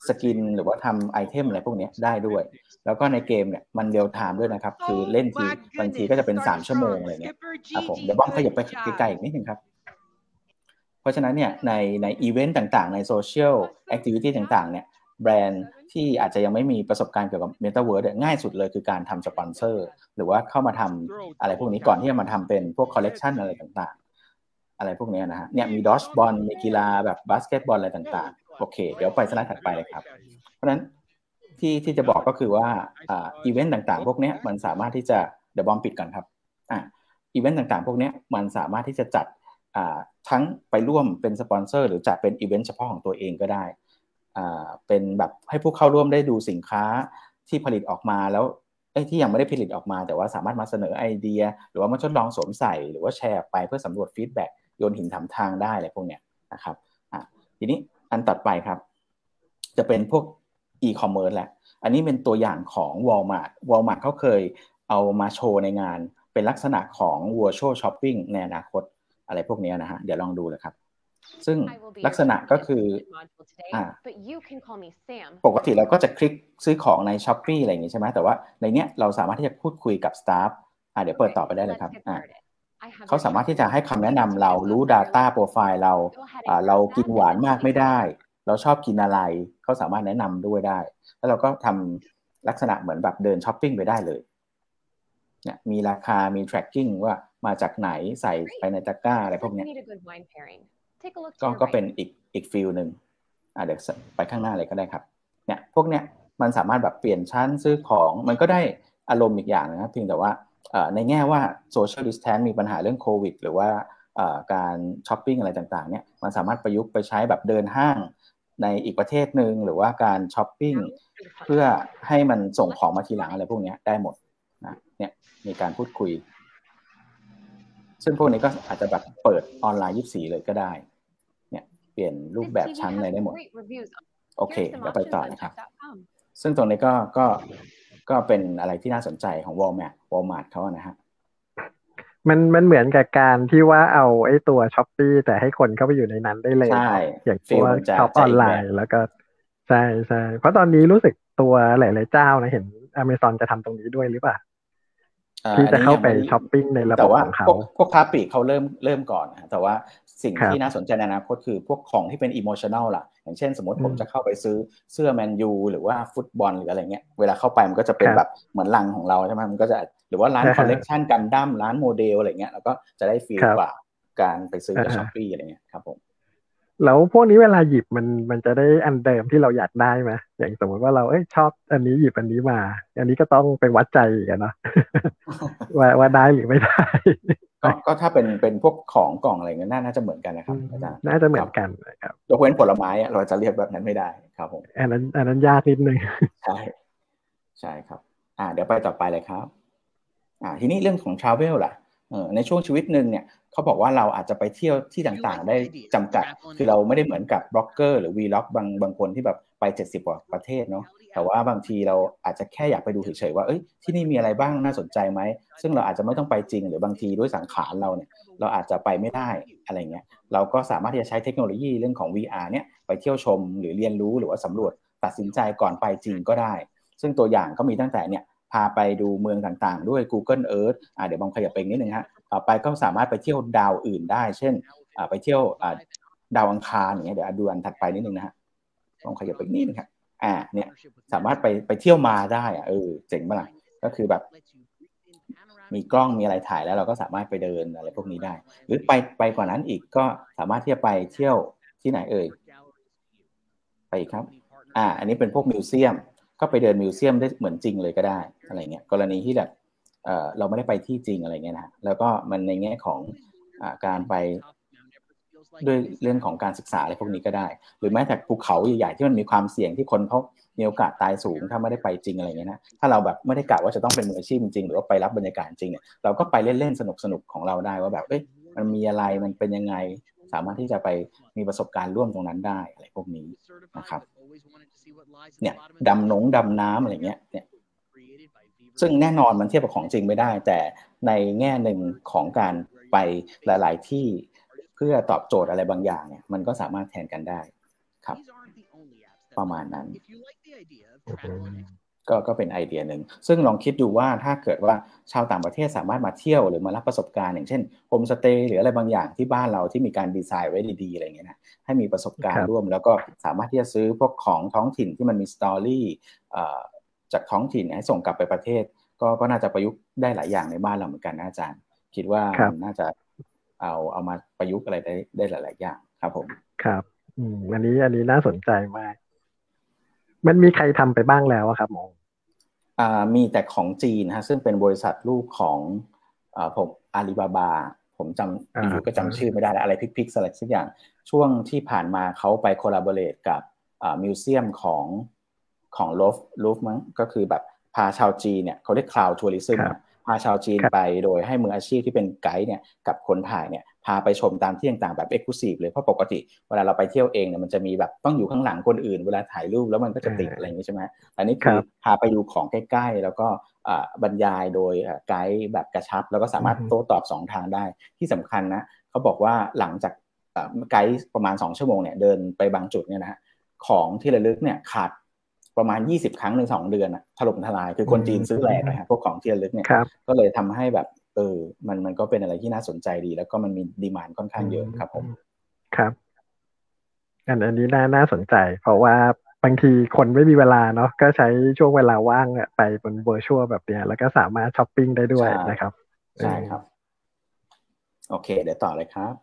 skin หรือว่าทำ item อะไรพวกนี้ได้ด้วย แล้วก็ในเกมเนี่ยมัน real-time ด้วยนะครับ คือเล่นทีบางทีก็จะเป็น3ชั่วโมงอะไรเงี้ยครับผมเดี๋ยวบอมขยับไปไกลๆอีกนิดนึงครับ เพราะฉะนั้นเนี่ยในในอีเวนต์ต่างๆ ใน social activity ต่างๆเนี่ยแบรนด์ที่อาจจะยังไม่มีประสบการณ์เกี่ยวกับ Metaverse ง่ายสุดเลยคือการทำสปอนเซอร์ หรือว่าเข้ามาทำอะไรพวกนี้ก่อนที่จะมาทำเป็นพวกคอลเลกชันอะไรต่างๆ อะไรพวกนี้นะฮะเนี่ยมี dodgeball มีกีฬาแบบบาสเกตบอลอะไรต่างๆ โอเค เดี๋ยวไปสไลด์ถัดไปเลยครับ เพราะฉะนั้นที่ที่จะบอกก็คือว่าอ่าอีเวนต์ต่างๆ พวกนี้มันสามารถที่จะเดี๋ยวบอมปิดก่อนครับอ่าอีเวนต์ต่างๆ พวกนี้มันสามารถที่จะจัดอ่าทั้งไปร่วมเป็นสปอนเซอร์หรือจัดเป็นอีเวนต์เฉพาะของตัวเองก็ได้อ่าเป็นแบบให้ผู้เข้าร่วมได้ดูสินค้าที่ผลิตออกมาแล้วไอ้ที่ยังไม่ได้ผลิตออกมา แต่ว่าสามารถมาเสนอไอเดีย หรือว่ามาทดลองสวมใส่ หรือว่าแชร์ไปเพื่อสำรวจ feedback โยนหินถามทางได้อะไรพวกเนี้ยนะครับอะทีนี้ อันตัดไปครับ จะเป็นพวกอีคอมเมิร์ซแหละ อันนี้เป็นตัวอย่างของ Walmart Walmart เขาเคยเอามาโชว์ในงาน เป็นลักษณะของ virtual shopping ในอนาคตอะไรพวกนี้นะฮะ เดี๋ยวลองดูเลยครับ ซึ่งลักษณะก็คืออ่าปกติเราก็จะคลิกซื้อของใน s h อ p e e อะไรอย่างนี้ใช่ไหมแต่ว่าในเนี้ยเราสามารถที่จะพูดคุยกับสตาฟอ่าเดี๋ยวเปิดต่อไปได้เลยครับอ่า เขาสามารถที่จะให้คำแนะนำเรารู้ Data Profile เราอ่าเรากินหวานมากไม่ได้ เราชอบกินอะไรเขาสามารถแนะนำด้วยได้ แล้วเราก็ทำลักษณะเหมือนแบบเดินช้อปปิ้งไปได้เลยเนี่ยมีราคามี tracking ว่ามาจากไหนใส่ไปในตะกร้าอะไรพวกนี้ก็ก็เป็นอีกอีก feel หนึ่งอ่าเดี๋ยวไปข้างหน้าเลยก็ได้ครับ เนี่ยพวกเนี้ยมันสามารถแบบเปลี่ยนชั้นซื้อของมันก็ได้อารมณ์อีกอย่างนะครับเพียงแต่ว่า ในแง่ว่า social distance มีปัญหาเรื่องโควิด หรือว่าการช้อปปิ้งอะไรต่างๆเนี่ยมันสามารถประยุกต์ไปใช้แบบเดินห้างในอีกประเทศหนึ่งหรือว่าการช้อปปิ้งเพื่อให้มันส่งของมาทีหลังอะไรพวกนี้ได้หมดนะเนี่ยมีการพูดคุย ซึ่งพวกนี้ก็อาจจะแบบเปิดออนไลน์ยี่สี่เลยก็ได้ เนี่ยเปลี่ยนรูปแบบชั้นอะไรได้หมด โอเคเดี๋ยวไปต่อนะครับ ซึ่งตรงนี้ก็ก็ ก็เป็นอะไรที่น่าสนใจของ Walmart Walmart เขานะฮะมันมันเหมือนกับการที่ว่าเอาไอ้ตัว Shopee แต่ให้คนเข้าไปอยู่ในนั้นได้เลย ใช่ อย่างตัวฟีลมันจะ shop ออนไลน์แล้วก็ใช่ใช่เพราะตอนนี้รู้สึกตัวหลาย ๆ เจ้านะเห็น Amazon จะทำตรงนี้ด้วยหรือเปล่าอ่อที่จะเข้าไปอันนี้ยังม่ด้ช้อปปิ้งในระบบแต่ว่าของเขาพวกพวกค้าปลีกเขาเริ่มเริ่มก่อนนะแต่ว่า สิ่งครับที่น่าสนใจในอนาคตคือพวกของที่เป็นอิโมชัน a ลล่ะ อย่างเช่นสมมติอืมผมจะเข้าไปซื้อเสื้อแมนยูหรือว่าฟุตบอลหรืออะไรเงี้ยเวลาเข้าไปมันก็จะเป็นครับแบบเหมือนลังของเราใช่ไหมมันก็จะหรือว่าร้านอ่าฮะคอลเลกชันกันดั้มร้านโมเดลอะไรเงี้ยเราก็จะได้ feel ครับกว่าการไปซื้อกับอ่าฮะ Shopee อะไรเงี้ยครับผม แล้วพวกนี้เวลาหยิบมันมันจะได้อันเดิมที่เราอยากได้ไหมอย่างสมมติว่าเราเอ้ยชอบอันนี้หยิบอันนี้มา อันนี้ก็ต้องไปวัดใจอีกันเนาะว่าว่าได้หรือไม่ได้ก็ก็ถ้าเป็นเป็นพวกของกล่องอะไรเงี้ยน่าน่าจะเหมือนกันนะครับอาจารย์น่าจะเหมือนกันนะครับยกเว้นผลไม้อะเราจะเรียกแบบนั้นไม่ได้ครับผมอันนั้นอันนั้นยากนิดนึงใช่ใช่ครับ อ่า เดี๋ยวไปต่อไปเลยครับ อ่า ทีนี้เรื่องของ Travel ล่ะเออในช่วงชีวิตหนึ่งเนี่ย เขาบอกว่าเราอาจจะไปเที่ยวที่ต่างๆ ได้จำกัด คือเราไม่ได้เหมือนกับบล็อกเกอร์หรือวีล็อกบางบางคนที่แบบไป 70 กว่าประเทศเนาะแต่ว่าบางทีเราอาจจะแค่อยากไปดูเฉยๆว่าเอ้ยที่นี่มีอะไรบ้างน่าสนใจไหม ซึ่งเราอาจจะไม่ต้องไปจริง หรือบางทีด้วยสังขารเราเนี่ยเราอาจจะไปไม่ได้อะไรเงี้ยเราก็สามารถที่จะใช้เทคโนโลยีเรื่องของ VR เนี่ยไปเที่ยวชมหรือเรียนรู้หรือว่าสำรวจตัดสินใจก่อนไปจริงก็ได้ ซึ่งตัวอย่างก็มีตั้งแต่เนี่ยพาไปดูเมืองต่างๆ ด้วย Google Earth อ่าเดี๋ยวบอมขยับไปอีกนิดนึงฮะ ต่อไปก็สามารถไปเที่ยวดาวอื่นได้ เช่นไปเที่ยวดาวอังคารอย่างเงี้ยเดี๋ยวดูอันถัดไปนิดนึงนะฮะลองขยับไปอีกนิดนึงครับอ่าเนี่ยสามารถไปไปเที่ยวมาได้อะเออเจ๋งมากก็คือแบบ มีกล้องมีอะไรถ่ายแล้วเราก็สามารถไปเดินอะไรพวกนี้ได้ หรือไปไปกว่านั้นอีกก็สามารถที่จะไปเที่ยวที่ไหนเอ่ยไปอีกครับ อ่า อันนี้เป็นพวกมิวเซียม ก็ไปเดินมิวเซียมได้เหมือนจริงเลยก็ได้อะไรเงี้ยกรณีที่แบบ เราไม่ได้ไปที่จริงอะไรเงี้ยนะแล้วก็มันในแง่ของอการไปด้วยเรื่องของการศึกษาอะไรพวกนี้ก็ได้ หรือแม้แต่ภูเขาใหญ่ๆที่มันมีความเสี่ยงที่คนเขามีโอกาสตายสูงถ้าไม่ได้ไปจริงอะไรเงี้ยนะถ้าเราแบบไม่ได้กะว่าจะต้องเป็นมืออาชีพจริงหรือว่าไปรับบรรยากาศจริงเนี่ยเราก็ไปเล่นๆสนุกๆของเราได้ว่าแบบเอ้ยมันมีอะไรมันเป็นยังไงสามารถที่จะไปมีประสบการณ์ร่วมตรงนั้นได้อะไรพวกนี้นะครับเนี่ยดำนงดำน้ำอะไรเงี้ยเนี่ย ซึ่งแน่นอนมันเทียบกับของจริงไม่ได้ แต่ในแง่หนึ่งของการไปหลาย ๆ ที่เพื่อตอบโจทย์อะไรบางอย่างเนี่ยมันก็สามารถแทนกันได้ครับ ประมาณนั้น ก็ก็เป็นไอเดียหนึ่ง ซึ่งลองคิดดูว่าถ้าเกิดว่าชาวต่างประเทศสามารถมาเที่ยวหรือมารับประสบการณ์อย่างเช่นโฮมสเตย์หรืออะไรบางอย่างที่บ้านเราที่มีการดีไซน์ไว้ดี ๆ อะไรเงี้ยนะให้มีประสบการณ์ร่วม แล้วก็สามารถที่จะซื้อพวกของท้องถิ่นที่มันมี story จากท้องถิ่นให้ส่งกลับไปประเทศ ก็ก็น่าจะประยุกต์ได้หลายอย่างในบ้านเราเหมือนกันนะอาจารย์ คิดว่าครับมันน่าจะเอาเอามาประยุกต์อะไรได้ได้หลาย ๆ อย่างครับผมครับอืมอันนี้อันนี้น่าสนใจมาก มันมีใครทำไปบ้างแล้วอะครับหมออ่ามีแต่ของจีนนะฮะซึ่งเป็นบริษัทลูกของอ่าผมอาลีบาบา ผมจำอ่าอยู่ก็จำชื่อไม่ได้แล้วอะไรพิกพิกอะไรสักอย่าง ช่วงที่ผ่านมาเขาไปคอลลาบอร์เรตกับอ่า museum ของ ของลูฟวร์ลูฟวร์มั้งก็คือแบบพาชาวจีนเนี่ยเขาเรียก cloud tourism ครับพาชาวจีนครับไปโดยให้มืออาชีพที่เป็นไกด์เนี่ยกับคนถ่ายเนี่ยพาไปชมตามที่ต่างๆแบบ exclusive เลยเพราะปกติเวลาเราไปเที่ยวเองเนี่ยมันจะมีแบบต้องอยู่ข้างหลังคนอื่น เวลาถ่ายรูปแล้วมันก็จะติดอะไรอย่างนี้ใช่ไหมอันนี้คือครับพาไปดูของใกล้ ๆ แล้วก็อ่าบรรยายโดยอ่าไกด์แบบกระชับ แล้วก็สามารถอือฮึโต้ตอบสองทางได้ ที่สำคัญนะเขาบอกว่าหลังจากอ่าไกด์ประมาณ 2 ชั่วโมงเนี่ยเดินไปบางจุดเนี่ยนะฮะของที่ระลึกเนี่ยขาด ประมาณ 20 ครั้งในสองเดือนอะถล่มทลายคือคนจีนซื้อแหลกนะฮะพวกของที่ระลึกเนี่ยครับก็เลยทำให้แบบเออมันมันก็เป็นอะไรที่น่าสนใจดี แล้วก็มันมี demand ค่อนข้างเยอะครับผมครับอันอันนี้น่าน่าสนใจ เพราะว่าบางทีคนไม่มีเวลาเนาะก็ใช้ช่วงเวลาว่างอะไปบน virtual แบบเนี้ยแล้วก็สามารถช้อปปิ้งได้ด้วยใช่นะครับใช่ครับ โอเค เดี๋ยวต่อเลยครับ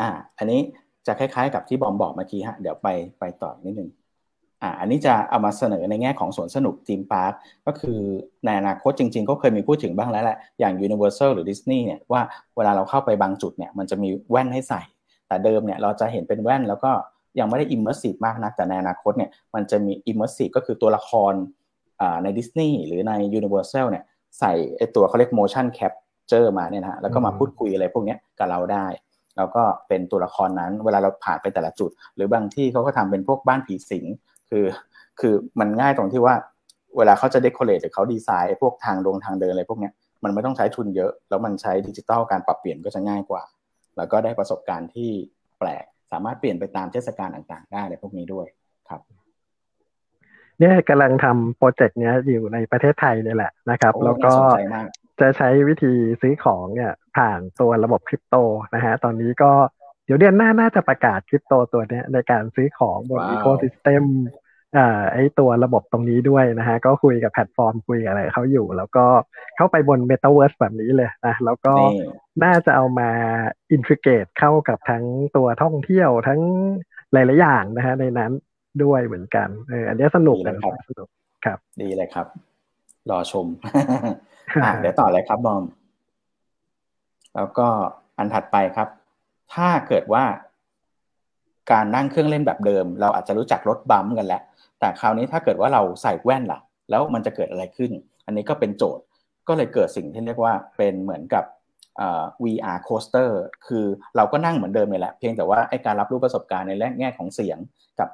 อ่า อันนี้จะคล้ายๆ กับที่บอมบอกเมื่อกี้ฮะ เดี๋ยวไปไปต่อนิดนึง อ่าอันนี้จะเอามาเสนอในแง่ของสวนสนุก theme park ก็คือในอนาคตจริงๆ ก็เคยมีพูดถึงบ้างแล้วแหละอย่าง Universal หรือ Disney เนี่ยว่าเวลาเราเข้าไปบางจุดเนี่ยมันจะมีแว่นให้ใส่ แต่เดิมเนี่ยเราจะเห็นเป็นแว่นแล้วก็ยังไม่ได้ immersive มากนะแต่ในอนาคตเนี่ยมันจะมี immersive ก็คือตัวละครในดิสนีย์หรือใน Universal เนี่ยใส่ไอตัวเขาเรียก motion capture มาเนี่ยนะแล้วก็มาพูดคุยอะไรพวกนี้กับเราได้แล้วก็เป็นตัวละครนั้นเวลาเราผ่านไปแต่ละจุด หรือบางที่เขาก็ทำเป็นพวกบ้านผีสิง คือ คือมันง่ายตรงที่ว่า เวลาเขาจะเดคอเรทหรือเขาดีไซน์พวกทางลงทางเดินอะไรพวกนี้มันไม่ต้องใช้ทุนเยอะ แล้วมันใช้ดิจิตอลการปรับเปลี่ยนก็จะง่ายกว่า แล้วก็ได้ประสบการณ์ที่แปลกสามารถเปลี่ยนไปตามเทศกาลต่างๆ ได้ในพวกนี้ด้วยครับเนี่ยกำลังทำ project เนี้ยอยู่ในประเทศไทยเนี่ยแหละนะครับ แล้วก็จะใช้วิธีซื้อของเนี่ยผ่านตัวระบบคริปโตนะฮะตอนนี้ก็ เดี๋ยวเดือนหน้าน่าจะประกาศคริปโตตัวเนี้ยในการซื้อของบน ecosystem อ่าไอตัวระบบตรงนี้ด้วยนะฮะ ก็คุยกับแพลตฟอร์มคุยอะไรเขาอยู่ แล้วก็เข้าไปบน m e t a เวิร์สแบบนี้เลยนะแล้วก็น่าจะเอามา integrate เข้ากับทั้งตัวท่องเที่ยวทั้งหลายๆอย่างนะฮะในนั้นด้วยเหมือนกันเอออันนี้สนุกนะครับสนุกครับ ดีเลยครับ รอชมอะเดี๋ยวต่อเลยครับบอม แล้วก็อันถัดไปครับ ถ้าเกิดว่า การนั่งเครื่องเล่นแบบเดิม เราอาจจะรู้จักรถบัมกันแล้ว แต่คราวนี้ถ้าเกิดว่าเราใส่แว่นล่ะ แล้วมันจะเกิดอะไรขึ้น อันนี้ก็เป็นโจทย์ก็เลยเกิดสิ่งที่เรียกว่าเป็นเหมือนกับ VR coaster คือเราก็นั่งเหมือนเดิมเลยแหละ เพียงแต่ว่าไอการรับรู้ประสบการณ์ในแง่ของเสียงกับ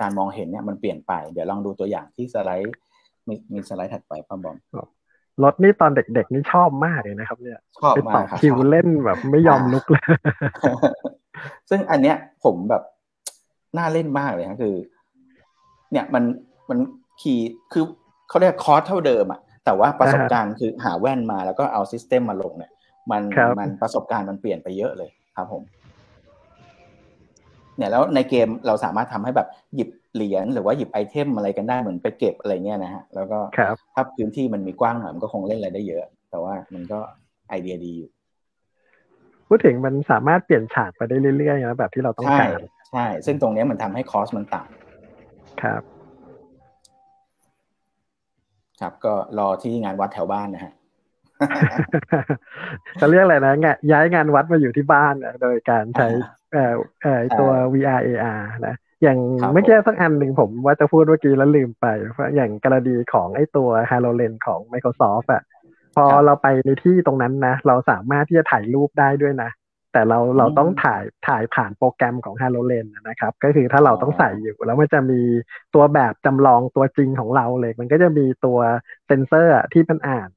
การมองเห็นเนี่ยมันเปลี่ยนไป เดี๋ยวลองดูตัวอย่างที่สไลด์มีสไลด์ถัดไปพ่อบอม รถนี่ตอนเด็กๆนี่ชอบมากเลยนะครับ เนี่ยชอบมากคิวเล่นแบบไม่ยอมลุกเลย ซึ่งอันเนี้ยผมแบบน่าเล่นมากเลยนะคือ เนี่ยมันมันขี่คือเขาเรียก coaster เดิมอะแต่ว่าประสบการณ์คือหาแว่นมาแล้วก็เอา system มาลงเนี่ย มันมันประสบการณ์มันเปลี่ยนไปเยอะเลยครับผม เนี่ยแล้วในเกมเราสามารถทำให้แบบหยิบ เหรียญหรือว่าหยิบไอเทมอะไรกันได้เหมือนไปเก็บอะไรเงี้ยนะฮะแล้วก็ถ้าพื้นที่มันมีกว้างหน่อยมันก็คงเล่นอะไรได้เยอะ แต่ว่ามันก็ไอเดียดีอยู่พูดถึงมันสามารถเปลี่ยนฉากไปได้เรื่อยๆนะแบบที่เราต้องการใช่ ซึ่งตรงนี้มันทำให้คอสมันต่ำครับ ครับก็รอที่งานวัดแถวบ้านนะฮะจะเรียกอะไรนะย้ายงานวัดมาอยู่ที่บ้านโดยการใช้เอ่อเอ่อตัว VR AR นะ อย่างไม่แค่สักอันหนึ่งผมว่าจะพูดเมื่อกี้แล้วลืมไปเพราะอย่างกรณีของไอ้ตัว HoloLens ของ Microsoft อะพอเราไปในที่ตรงนั้นนะ เราสามารถที่จะถ่ายรูปได้ด้วยนะ แต่เราเราต้องถ่ายถ่ายผ่านโปรแกรมของ HoloLens นะครับ ก็คือถ้าเราต้องใส่อยู่ แล้วมันจะมีตัวแบบจำลองตัวจริงของเราเลย มันก็จะมีตัวเซนเซอร์ที่มันอ่าน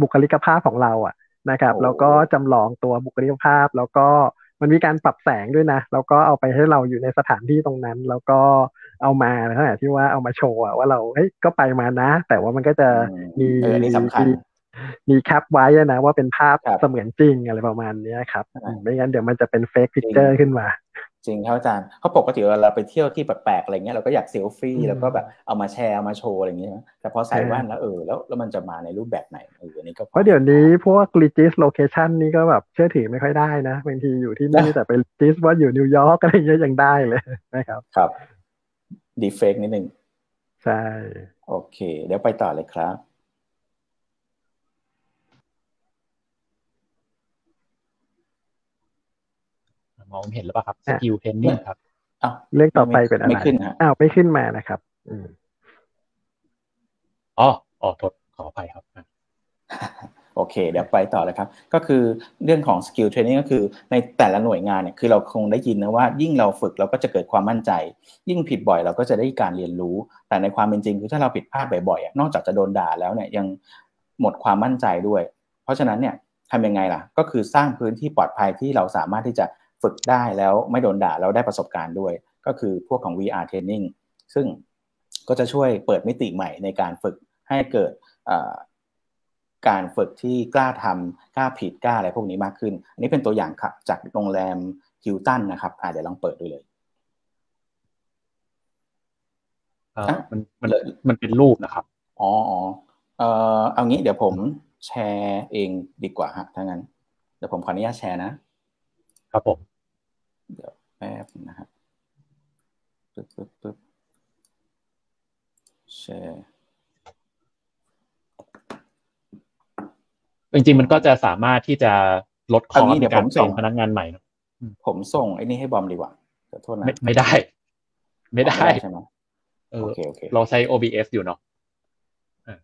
บุคลิกภาพของเราอะนะครับ แล้วก็จำลองตัวบุคลิกภาพแล้วก็ มันมีการปรับแสงด้วยนะ แล้วก็เอาไปให้เราอยู่ในสถานที่ตรงนั้น แล้วก็เอามาในขณะที่ว่าเอามาโชว์ว่าเราเฮ้ยก็ไปมานะ แต่ว่ามันก็จะมีมี cap ไว้นะ ว่าเป็นภาพเสมือนจริงอะไรประมาณนี้ครับ ไม่งั้นเดี๋ยวมันจะเป็น fake picture ขึ้นมา จริงครับอาจารย์เพราะปกติเวลาเราไปเที่ยวที่แปลกๆอะไรเงี้ยเราก็อยากเซลฟี่แล้วก็แบบเอามาแชร์เอามาโชว์อะไรเงี้ยแต่พอใส่แว่นแล้วเออแล้วแล้วมันจะมาในรูปแบบไหนเอออันนี้ก็เพราะเดี๋ยวนี้พวก regis location นี่ก็แบบเชื่อถือไม่ค่อยได้นะบางทีอยู่ที่นี่แต่ไป regis ว่าอยู่นิวยอร์กอะไรเงี้ยยังได้เลยนะครับครับดี fake นิดนึงใช่โอเค เดี๋ยวไปต่อเลยครับ มองเห็นแล้วป่ะครับ skill training ครับอ้าวเรื่องต่อไปเป็นอะไรไม่ขึ้นอ้าวไม่ขึ้นมานะครับอืมอ๋ออ๋อโทษขออภัยครับโอเค เดี๋ยวไปต่อเลยครับ ก็คือเรื่องของ skill training ก็คือในแต่ละหน่วยงานเนี่ยคือเราคงได้ยินนะว่ายิ่งเราฝึกเราก็จะเกิดความมั่นใจ ยิ่งผิดบ่อยเราก็จะได้การเรียนรู้ แต่ในความเป็นจริงคือถ้าเราผิดพลาดบ่อยๆนอกจากจะโดนด่าแล้วเนี่ยยังหมดความมั่นใจด้วย เพราะฉะนั้นเนี่ยทำยังไงล่ะ ก็คือสร้างพื้นที่ปลอดภัยที่เราสามารถที่จะ ฝึกได้แล้วไม่โดนด่าแล้วได้ประสบการณ์ด้วย ก็คือพวกของ VR training ซึ่งก็จะช่วยเปิดมิติใหม่ในการฝึกให้เกิดการฝึกที่กล้าทำกล้าผิดกล้าอะไรพวกนี้มากขึ้น อันนี้เป็นตัวอย่างครับจากโรงแรมฮิลตันนะครับอ่าเดี๋ยวลองเปิดดูเลยมันมันมันเป็นรูปนะครับ อ๋ออ๋อเออเอางี้เดี๋ยวผมแชร์เองดีกว่าฮะถ้างั้น เดี๋ยวผมขออนุญาตแชร์นะ ครับผม เดี๋ยวแป๊บนะครับปึ๊บปึ๊บปึ๊บแชร์จริงๆมันก็จะสามารถที่จะลดคอสในการส่งพนักงานใหม่ผมส่งไอ้นี่ให้บอมดีกว่าขอโทษนะไม่ไม่ได้ ไม่ได้ใช่ไหมเอ๊ะโอเคโอเคเราใช้ OBS อยู่เนาะอ่า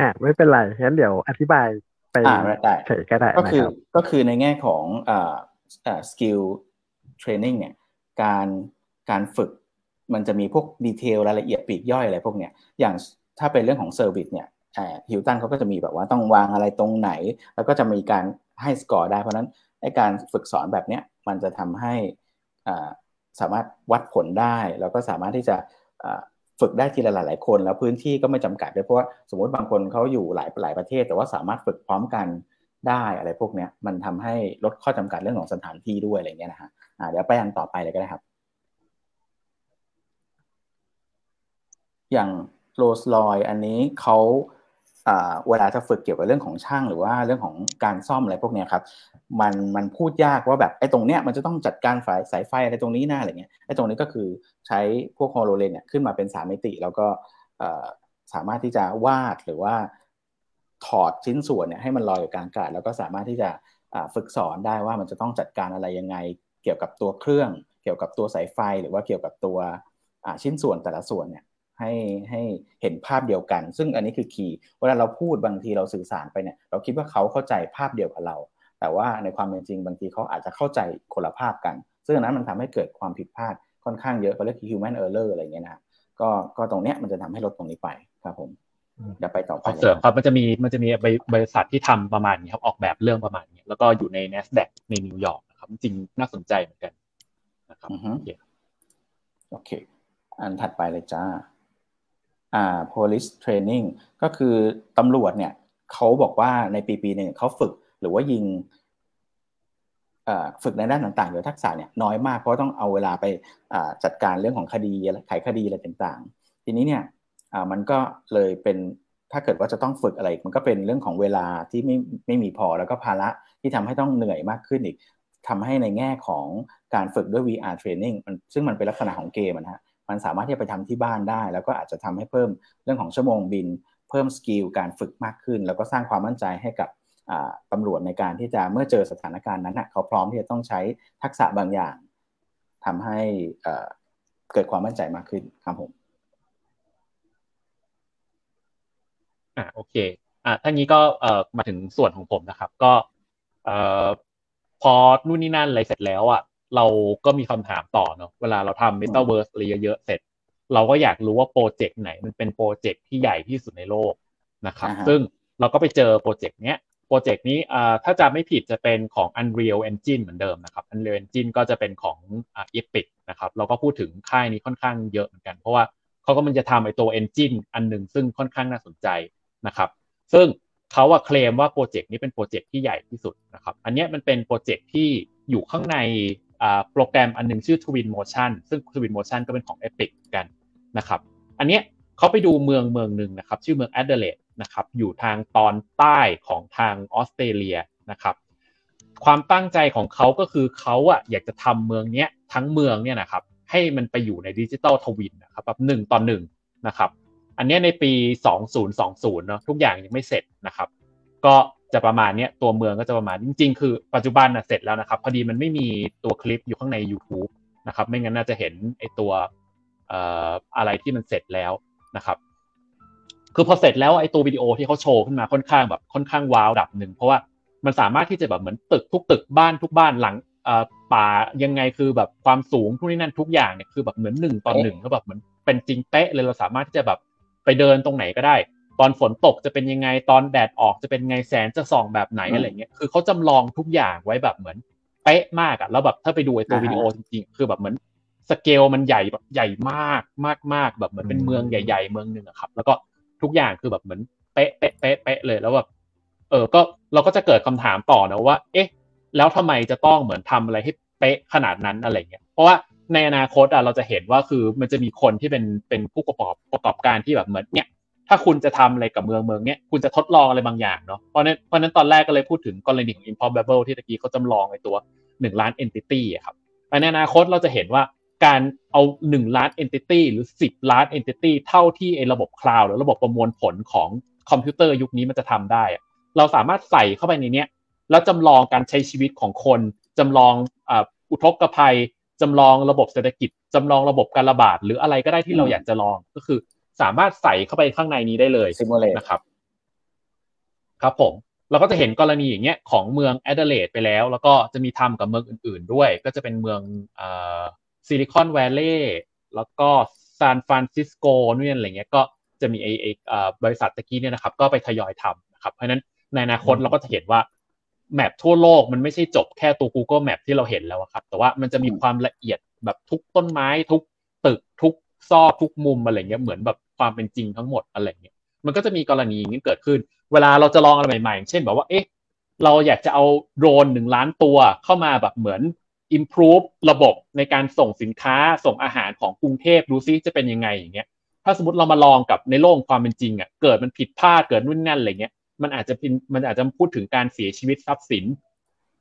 อ่าไม่เป็นไรงั้นเดี๋ยวอธิบายไปอ่าได้เฉยก็ได้ก็นะคือครับก็คือในแง่ของอ่าอ่า skill training เนี่ยการการฝึกมันจะมีพวก detail รายละเอียดปลีกย่อยอะไรพวกเนี้ยอย่างถ้าเป็นเรื่องของ service เนี่ยฮิลตันเขาก็จะมีแบบว่าต้องวางอะไรตรงไหน แล้วก็จะมีการให้สกอร์ได้เพราะนั้นไอการฝึกสอนแบบเนี้ยมันจะทำให้อ่าสามารถวัดผลได้ แล้วก็สามารถที่จะฝึกได้ทีละหลายๆคน แล้วพื้นที่ก็ไม่จำกัดด้วยเพราะว่าสมมติบางคนเขาอยู่หลายหลายประเทศ แต่ว่าสามารถฝึกพร้อมกัน ได้อะไรพวกเนี้ยมันทำให้ลดข้อจำกัดเรื่องของสถานที่ด้วยอะไรเงี้ยนะฮะอ่าเดี๋ยวไปอันต่อไปเลยก็ได้ครับ อย่างโรสลอยอันนี้เขาเวลาจะฝึกเกี่ยวกับเรื่องของช่างหรือว่าเรื่องของการซ่อมอะไรพวกนี้ครับมันมันพูดยากว่าแบบไอ้ตรงเนี้ยมันจะต้องจัดการสายสายไฟอะไรตรงนี้หน้าอะไรเงี้ยไอ้ตรงนี้ก็คือใช้พวกฮอโลเลนเนี่ยขึ้นมาเป็นสามมิติ แล้วก็สามารถที่จะวาดหรือว่า ถอดชิ้นส่วนเนี่ยให้มันลอยอยู่กลางอากาศแล้วก็สามารถที่จะฝึกสอนได้ว่ามันจะต้องจัดการอะไรยังไง เกี่ยวกับตัวเครื่อง เกี่ยวกับตัวสายไฟ หรือว่าเกี่ยวกับตัวชิ้นส่วนแต่ละส่วนเนี่ยให้ให้เห็นภาพเดียวกัน ซึ่งอันนี้คือคีย์เวลาเราพูดบางทีเราสื่อสารไปเนี่ยเราคิดว่าเขาเข้าใจภาพเดียวกับเรา แต่ว่าในความเป็นจริงบางทีเขาอาจจะเข้าใจคนละภาพกัน ซึ่งอันนั้นมันทำให้เกิดความผิดพลาดค่อนข้างเยอะเขาเรียก human error อะไรเงี้ยนะก็ก็ตรงเนี้ยมันจะทำให้ลดตรงนี้ไปครับผม เดี๋ยวไปต่อไปขอเสริมครับมันจะมีมันจะมีบริษัทที่ทำประมาณนี้ครับออกแบบเรื่องประมาณนี้แล้วก็อยู่ใน NASDAQ ในนิวยอร์กนะครับ จริงน่าสนใจเหมือนกันนะครับอือฮึโอเคโอเค อันถัดไปเลยจ้าอ่า police training ก็คือตำรวจเนี่ยเขาบอกว่าในปีปีหนึ่งเขาฝึกหรือว่ายิงเอ่อฝึกในด้านต่างๆหรือทักษะเนี่ยน้อยมากเพราะต้องเอาเวลาไปอ่าจัดการเรื่องของคดีอะไรไขคดีอะไรต่างๆ ทีนี้เนี่ย อ่ามันก็เลยเป็นถ้าเกิดว่าจะต้องฝึกอะไร มันก็เป็นเรื่องของเวลาที่ไม่ไม่มีพอแล้วก็ภาระที่ทำให้ต้องเหนื่อยมากขึ้นอีกทำให้ในแง่ของการฝึกด้วย VR training มันซึ่งมันเป็นลักษณะของเกมนะฮะมันสามารถที่จะไปทำที่บ้านได้ แล้วก็อาจจะทำให้เพิ่มเรื่องของชั่วโมงบิน เพิ่มสกิลการฝึกมากขึ้น แล้วก็สร้างความมั่นใจให้กับอ่าตำรวจในการที่จะเมื่อเจอสถานการณ์นั้นนะเขาพร้อมที่จะต้องใช้ทักษะบางอย่างทำให้เกิดความมั่นใจมากขึ้นครับผม อ่าโอเคอ่าทานี้ก็เอ่อมาถึงส่วนของผมนะครับ ก็เอ่อพอนู่นนี่นั่นอะไรเสร็จแล้วอะเราก็มีคำถามต่อเนาะเวลาเราทำ Metaverse อะไรเยอะๆเสร็จ เราก็อยากรู้ว่า project ไหน มันเป็น project ที่ใหญ่ที่สุดในโลกนะครับอ่าฮะซึ่งเราก็ไปเจอ project เนี้ย project นี้อ่าถ้าจำไม่ผิดจะเป็นของ Unreal Engine เหมือนเดิมนะครับ Unreal Engine ก็จะเป็นของอ่า Epic นะครับเราก็พูดถึงค่ายนี้ค่อนข้างเยอะเหมือนกัน เพราะว่าเขาก็มันจะทำไอตัว Engine อันหนึ่งซึ่งค่อนข้างน่าสนใจ นะครับซึ่งเขาอะเคลมว่า project นี้เป็น project ที่ใหญ่ที่สุดนะครับอันนี้มันเป็น project ที่อยู่ข้างในโปรแกรมอันหนึ่งชื่อ Twin Motion ซึ่ง Twin Motion ก็เป็นของ Epic กันนะครับอันเนี้ยเขาไปดูเมืองเมืองหนึ่งนะครับชื่อเมืองแอดิเลดนะครับอยู่ทางตอนใต้ของทางออสเตรเลียนะครับความตั้งใจของเขาก็คือเขาอะอยากจะทำเมืองเนี้ยทั้งเมืองเนี่ยนะครับให้มันไปอยู่ใน digital twin นะครับแบบหนึ่งต่อหนึ่งนะครับ อันนี้ในปี 2020เนาะทุกอย่างยังไม่เสร็จนะครับ ก็จะประมาณเนี้ยตัวเมืองก็จะประมาณจริง ๆ คือปัจจุบันนะเสร็จแล้วนะครับ พอดีมันไม่มีตัวคลิปอยู่ข้างใน YouTube นะครับ ไม่งั้นน่าจะเห็นไอตัวเอ่ออะไรที่มันเสร็จแล้วนะครับ คือพอเสร็จแล้วไอตัววิดีโอที่เขาโชว์ขึ้นมาค่อนข้างแบบค่อนข้างว้าวระดับหนึ่งเพราะว่ามันสามารถที่จะแบบเหมือนตึกทุกตึกบ้านทุกบ้านหลังเอ่อป่ายังไงคือแบบความสูงทุกนี่นั่นทุกอย่างเนี่ยคือแบบเหมือนหนึ่งต่อหนึ่งก็แบบเหมือนเป็นจริงเป๊ะเลยเราสามารถที่จะแบบ ไปเดินตรงไหนก็ได้ ตอนฝนตกจะเป็นยังไงตอนแดดออกจะเป็นไงแสงจะส่องแบบไหนอืมอะไรเงี้ยคือเขาจำลองทุกอย่างไว้แบบเหมือนเป๊ะมากอะแล้วแบบถ้าไปดูไอตัวอ่าฮะวิดีโอจริงๆคือแบบเหมือนสเกลมันใหญ่แบบใหญ่มากมากมากแบบเหมือนเป็นเมืองใหญ่ๆ เมืองหนึ่งอะครับ แล้วก็ทุกอย่างคือแบบเหมือนเป๊ะเป๊ะเป๊ะเป๊ะเลยแล้วแบบเออก็เราก็จะเกิดคำถามต่อนะว่า เอ๊ะ แล้วทำไมจะต้องเหมือนทำอะไรให้เป๊ะขนาดนั้นอะไรเงี้ยเพราะว่า ในอนาคตอะเราจะเห็นว่าคือมันจะมีคนที่เป็นเป็นผู้ประกอบประกอบการที่แบบเหมือนเนี้ยถ้าคุณจะทำอะไรกับเมืองเมืองเนี้ยคุณจะทดลองอะไรบางอย่างเนาะเพราะนั้นเพราะนั้นตอนแรกก็เลยพูดถึงกรณีของ improbable ที่ตะกี้เขาจำลองไอ้ตัวหนึ่งล้าน entity อะครับในอนาคตเราจะเห็นว่าการเอาหนึ่งล้าน entity หรือสิบล้าน entity เท่าที่ไอ้ระบบคลาวด์หรือระบบประมวลผลของคอมพิวเตอร์ยุคนี้มันจะทำได้อะเราสามารถใส่เข้าไปในเนี้ยแล้วจำลองการใช้ชีวิตของคนจำลองอุทกภัย จำลองระบบเศรษฐกิจจำลองระบบการระบาด หรืออะไรก็ได้ที่เราอืมอยากจะลองก็คือ สามารถใส่เข้าไปข้างในนี้ได้เลย simulate นะครับ ครับผมเราก็จะเห็นกรณีอย่างเงี้ยของเมือง Adelaide ไปแล้ว แล้วก็จะมีทำกับเมืองอื่น ๆ ด้วย ก็จะเป็นเมืองเอ่อ Silicon Valleyแล้วก็ซานฟรานซิสโกนู่นอะไรเงี้ยก็จะมีไอไอเอ่อบริษัทตะกี้เนี่ยนะครับ ก็ไปทยอยทำนะครับ เพราะฉะนั้นในอนาคตเราก็จะเห็นว่า แมปทั่วโลกมันไม่ใช่จบแค่ตัว Google Map ที่เราเห็นแล้วอะครับ แต่ว่ามันจะมีความละเอียดแบบทุกต้นไม้ ทุกตึกทุกซอกทุกมุมอะไรเงี้ยเหมือนแบบความเป็นจริงทั้งหมดอะไรเงี้ยมันก็จะมีกรณีอย่างนี้เกิดขึ้น เวลาเราจะลองอะไรใหม่ๆอย่างเช่นแบบว่าเอ๊ะเราอยากจะเอาโดรนหนึ่งล้านตัวเข้ามาแบบเหมือน improve ระบบในการส่งสินค้าส่งอาหารของกรุงเทพดูซิจะเป็นยังไงอย่างเงี้ยถ้าสมมติเรามาลองกับในโลกความเป็นจริงอะเกิดมันผิดพลาดเกิดนู่นนั่นอะไรเงี้ย มันอาจจะเป็นมันอาจจะพูดถึงการเสียชีวิตทรัพย์สิน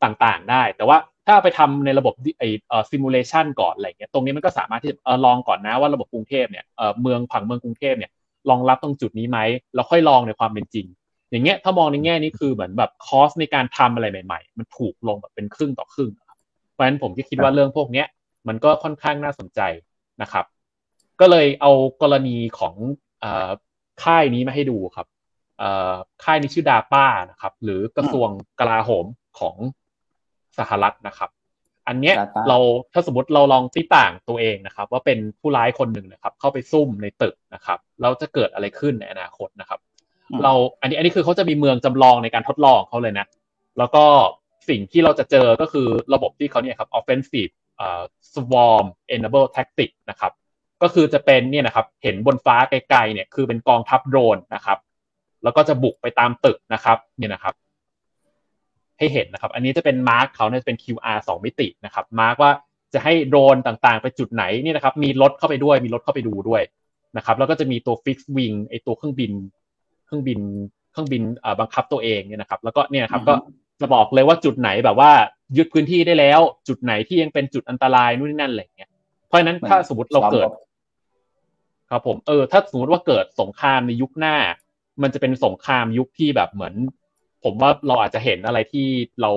ต่างๆ ได้ แต่ว่าถ้าเอาไปทำในระบบไอเอ่อซิมูเลชันก่อนอะไรเงี้ยตรงนี้มันก็สามารถที่จะเออลองก่อนนะว่าระบบกรุงเทพเนี่ยเออเมืองผังเมืองกรุงเทพเนี่ยรองรับตรงจุดนี้ไหมแล้วค่อยลองในความเป็นจริง อย่างเงี้ยถ้ามองในแง่นี้คือเหมือนแบบคอสในการทำอะไรใหม่ ๆ มันถูกลงแบบเป็นครึ่งต่อครึ่งครับเพราะฉะนั้นผมก็คิดว่าเรื่องพวกเนี้ยมันก็ค่อนข้างน่าสนใจนะครับ ก็เลยเอากรณีของเอ่อค่ายนี้มาให้ดูครับเอ่อ ค่ายนี้ชื่อดาป้านะครับ หรือกระทรวงกลาโหมของสหรัฐนะครับ อันเนี้ย Data เราถ้าสมมติเราลองติต่างตัวเองนะครับ ว่าเป็นผู้ร้ายคนหนึ่งนะครับ เข้าไปซุ่มในตึกนะครับเราจะเกิดอะไรขึ้นในอนาคตนะครับอืมเราอันนี้อันนี้คือเขาจะมีเมืองจำลองในการทดลองเขาเลยนะ แล้วก็สิ่งที่เราจะเจอก็คือระบบที่เขาเนี่ยครับ offensive เอ่อ swarm-enabled tactic นะครับ ก็คือจะเป็นเนี่ยนะครับ เห็นบนฟ้าไกลๆเนี่ยคือเป็นกองทัพโดรนนะครับ แล้วก็จะบุกไปตามตึกนะครับเนี่ยนะครับ ให้เห็นนะครับ อันนี้จะเป็น mark เขาเนี่ยจะเป็น QR สองมิตินะครับ mark ว่าจะให้โดรนต่างๆ ไปจุดไหนเนี่ยนะครับ มีรถเข้าไปด้วย มีรถเข้าไปดูด้วยนะครับ แล้วก็จะมีตัว fix wing ไอตัวเครื่องบิน เครื่องบินเครื่องบินเอ่อบังคับตัวเองเนี่ยนะครับ แล้วก็เนี่ยนะครับอือฮึก็จะบอกเลยว่าจุดไหนแบบว่ายึดพื้นที่ได้แล้ว จุดไหนที่ยังเป็นจุดอันตรายนู่นนนั่นอะไรอย่างเงี้ยเพราะฉะนั้นถ้าสมมติเราเกิด ครับผมเออถ้าสมมติว่าเกิดสงครามในยุคหน้า มันจะเป็นสงครามยุคที่แบบเหมือน ผมว่าเราอาจจะเห็นอะไรที่เรา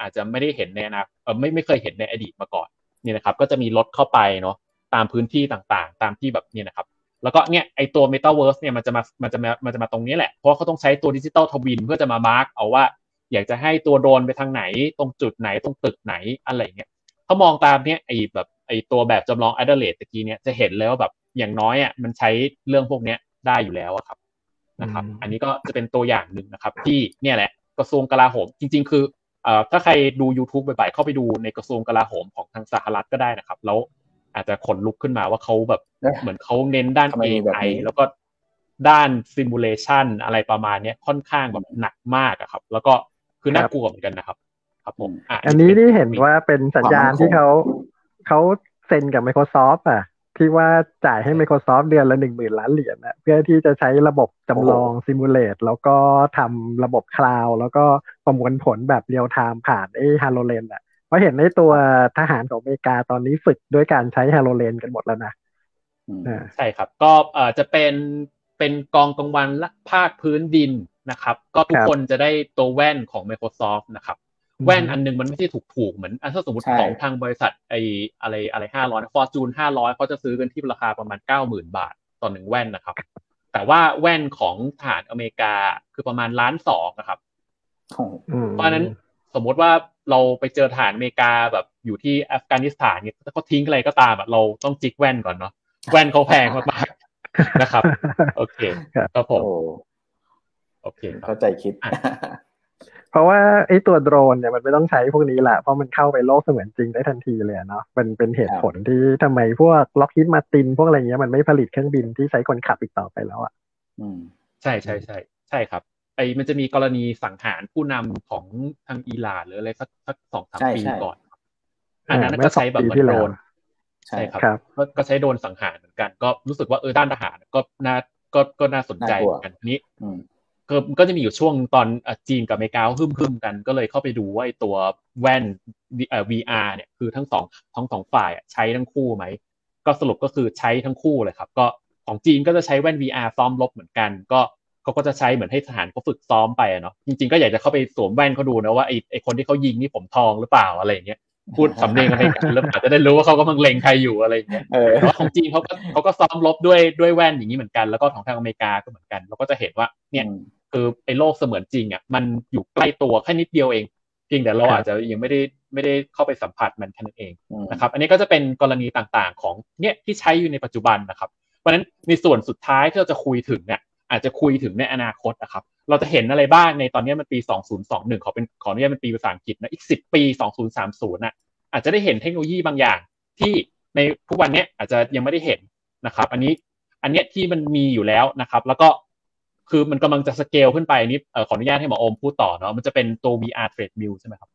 อาจจะไม่ได้เห็นในอนาคตเออไม่ไม่เคยเห็นในอดีตมาก่อนนี่นะครับ ก็จะมีรถเข้าไปเนาะตามพื้นที่ต่างๆ ตามที่แบบนี่นะครับ แล้วก็เนี่ยไอตัว Metaverse เนี่ยมันจะมามันจะมามันจะมาตรงนี้แหละ เพราะว่าเขาต้องใช้ตัว digital twin เพื่อจะมา mark เอาว่าอยากจะให้ตัวโดรนไปทางไหน ตรงจุดไหนตรงตึกไหนอะไรเงี้ยถ้ามองตามเนี้ยไอแบบไอตัวแบบจำลอง a d e l a i d e ตะกี้เนี่ยจะเห็นเลยว่าแบบอย่างน้อยอะมันใช้เรื่องพวกเนี้ยได้อยู่แล้วอะครับ นะครับอืมอันนี้ก็จะเป็นตัวอย่างหนึ่งนะครับ ที่เนี่ยแหละกระทรวงกลาโหม จริง ๆ คือเอ่อถ้าใครดู YouTube บ่อยๆเข้าไปดูในกระทรวงกลาโหมของทางสหรัฐก็ได้นะครับ แล้วอาจจะขนลุกขึ้นมาว่าเขาแบบเอ๊ะเหมือนเขาเน้นด้านทำไมมีแบบ AI นี้แล้วก็ด้านซิมูเลชันอะไรประมาณเนี้ยค่อนข้างแบบหนักมากอะครับ แล้วก็คือน่ากลัวเหมือนกันนะครับ ครับผมะอันนี้นี่เห็นว่าเป็นสัญญาณที่เขาเขาเซ็นกับ Microsoft อะ ที่ว่าจ่ายให้ Microsoft เดือนละหนึ่งหมื่นล้านเหรียญนะเพื่อที่จะใช้ระบบจำลองซิมูเลตแล้วก็ทำระบบ cloud แล้วก็ประมวลผลแบบ real-time ผ่านไอ้ HoloLens อะเพราะเห็นในตัวทหารของอเมริกาตอนนี้ฝึกด้วยการใช้ HoloLens กันหมดแล้วนะอืมอ่าใช่ครับ ก็เอ่อจะเป็นเป็นกองกลางวันและภาคพื้นดินนะครับ ก็ทุกครับคนจะได้ตัวแว่นของ Microsoft นะครับ แว่นอันหนึงมันไม่ใช่ถูกถูกๆเหมือนอะถ้าสมมติใช่ของทางบริษัทไออะไรอะไรห้าร้อย Fortune ห้าร้อยเขาจะซื้อกันที่ราคาประมาณเก้าหมื่นบาทต่อหนึ่งแว่นนะครับ แต่ว่าแว่นของทหารอเมริกาคือประมาณล้านสองนะครับโอ้โหอืมเพราะฉะนั้นสมมติว่าเราไปเจอทหารอเมริกาแบบอยู่ที่อัฟกานิสถานเนี่ยถ้าเขาทิ้งอะไรก็ตามอะเราต้องจิกแว่นก่อนเนาะแว่นเขาแพงมากๆนะครับ โอเคครับครับผมโอ้โอเคครับเข้าใจคิดอะ เพราะว่าไอ้ตัวโดรนเนี่ยมันไม่ต้องใช้พวกนี้แหละเพราะมันเข้าไปโลกเสมือนจริงได้ทันทีเลยอะเนาะเป็นเป็นเหตุผลที่ทำไมพวกล็อกฮิตมาติน พวกอะไรเงี้ยมันไม่ผลิตเครื่องบินที่ใช้คนขับอีกต่อไปแล้วอะอืมใช่ใช่ใช่ใช่ครับไอ้มันจะมีกรณีสังหารผู้นำของทางอิหร่านหรืออะไรสักสักสองสามใช่ปีใช่ก่อน อันนั้นเมื่ก็อสองใช้แบบเหมือปีที่นโดแล้วรนใช่ใช่ครับครับก็ก็ใช้โดรนสังหารเหมือนกัน ก็รู้สึกว่าเออด้านทหารก็น่าก็ก็น่าสนใจน่ากลัวเหมือนกันทีนี้อืม ก็ก็จะมีอยู่ช่วงตอนจีนกับอเมริกาฮึ่มฮึ่มๆกันก็เลยเข้าไปดูว่าไอ้ตัวแว่น VR เนี่ยคือทั้งสองทั้งสองฝ่ายใช้ทั้งคู่ไหมก็สรุปก็คือใช้ทั้งคู่เลยครับ ก็ของจีนก็จะใช้แว่น VR ซ้อมรบเหมือนกัน ก็เขาก็จะใช้เหมือนให้ทหารเขาฝึกซ้อมไปเนาะจริงๆก็อยากจะเข้าไปสวมแว่นเขาดูนะว่าไอ้ไอ้คนที่เขายิงนี่ผมทองหรือเปล่าอะไรอย่างเงี้ย พูดสำเนียงอเมริกันแล้วอาจจะได้รู้ว่าเขากำลังเล็งใครอยู่อะไรอย่างเงี้ยเออแต่ว่าของจีนเขาก็เขาก็ซ้อมลบด้วยด้วยแว่นอย่างนี้เหมือนกัน แล้วก็ของทางอเมริกาก็เหมือนกัน เราก็จะเห็นว่าเนี่ยคือไอ้โลกเสมือนจริงอะมันอยู่ใกล้ตัวแค่นิดเดียวเองเพียงแต่เราอาจจะยังไม่ได้ไม่ได้เข้าไปสัมผัสมันแค่นั้นเองอืมนะครับ อันนี้ก็จะเป็นกรณีต่างๆ ของเนี่ยที่ใช้อยู่ในปัจจุบันนะครับ เพราะฉะนั้นในส่วนสุดท้ายที่เราจะคุยถึงเนี่ยอาจจะคุยถึงในอนาคตนะครับ เราจะเห็นอะไรบ้างในตอนนี้มันปี 2021 ขอเป็นขออนุญาตเป็นปีภาษาอังกฤษนะอีก 10 ปี 2030น่ะอาจจะได้เห็นเทคโนโลยีบางอย่าง ที่ในทุกวันนี้อาจจะยังไม่ได้เห็นนะครับ อันนี้อันเนี้ยที่มันมีอยู่แล้วนะครับ แล้วก็คือมันกำลังจะสเกลขึ้นไปอันนี้เออขออนุญาตให้หมอโอมพูดต่อเนาะมันจะเป็นตัว VR treadmill ใช่ไหมครับ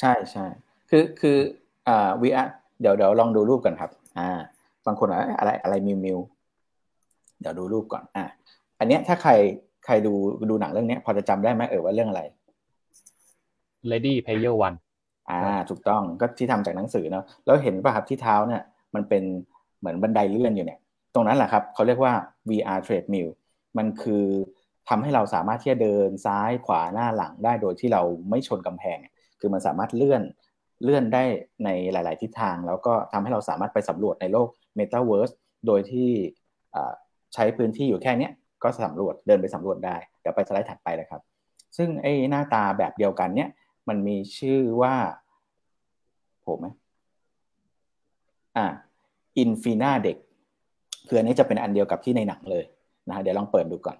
ใช่ใช่คือคืออ่า VR เดี๋ยวเดี๋ยวลองดูรูปกันครับ อ่า บางคนอะอะไรอะไรมิวมิวเดี๋ยวดูรูปก่อนอ่าอันเนี้ยถ้าใคร ใครดูดูหนังเรื่องเนี้ยพอจะจำได้ไหมเออว่าเรื่องอะไร Lady Player One อ่า ถูกต้องก็ที่ทำจากหนังสือเนาะแล้วเห็นป่ะครับที่เท้าเนี่ย มันเป็นเหมือนบันไดเลื่อนอยู่เนี่ย ตรงนั้นแหละครับเขาเรียกว่า VR treadmill มันคือทำให้เราสามารถที่จะเดินซ้ายขวาหน้าหลังได้โดยที่เราไม่ชนกำแพง คือมันสามารถเลื่อนเลื่อนได้ในหลาย ๆ ทิศทาง แล้วก็ทำให้เราสามารถไปสำรวจในโลก Metaverse โดยที่อ่าใช้พื้นที่อยู่แค่เนี้ย ก็สำรวจเดินไปสำรวจได้ เดี๋ยวไปสไลด์ถัดไปเลยครับ ซึ่งไอ้หน้าตาแบบเดียวกันเนี้ยมันมีชื่อว่าผมไหมอ่า Infinadeck คืออันนี้จะเป็นอันเดียวกับที่ในหนังเลยนะฮะเดี๋ยวลองเปิดดูก่อน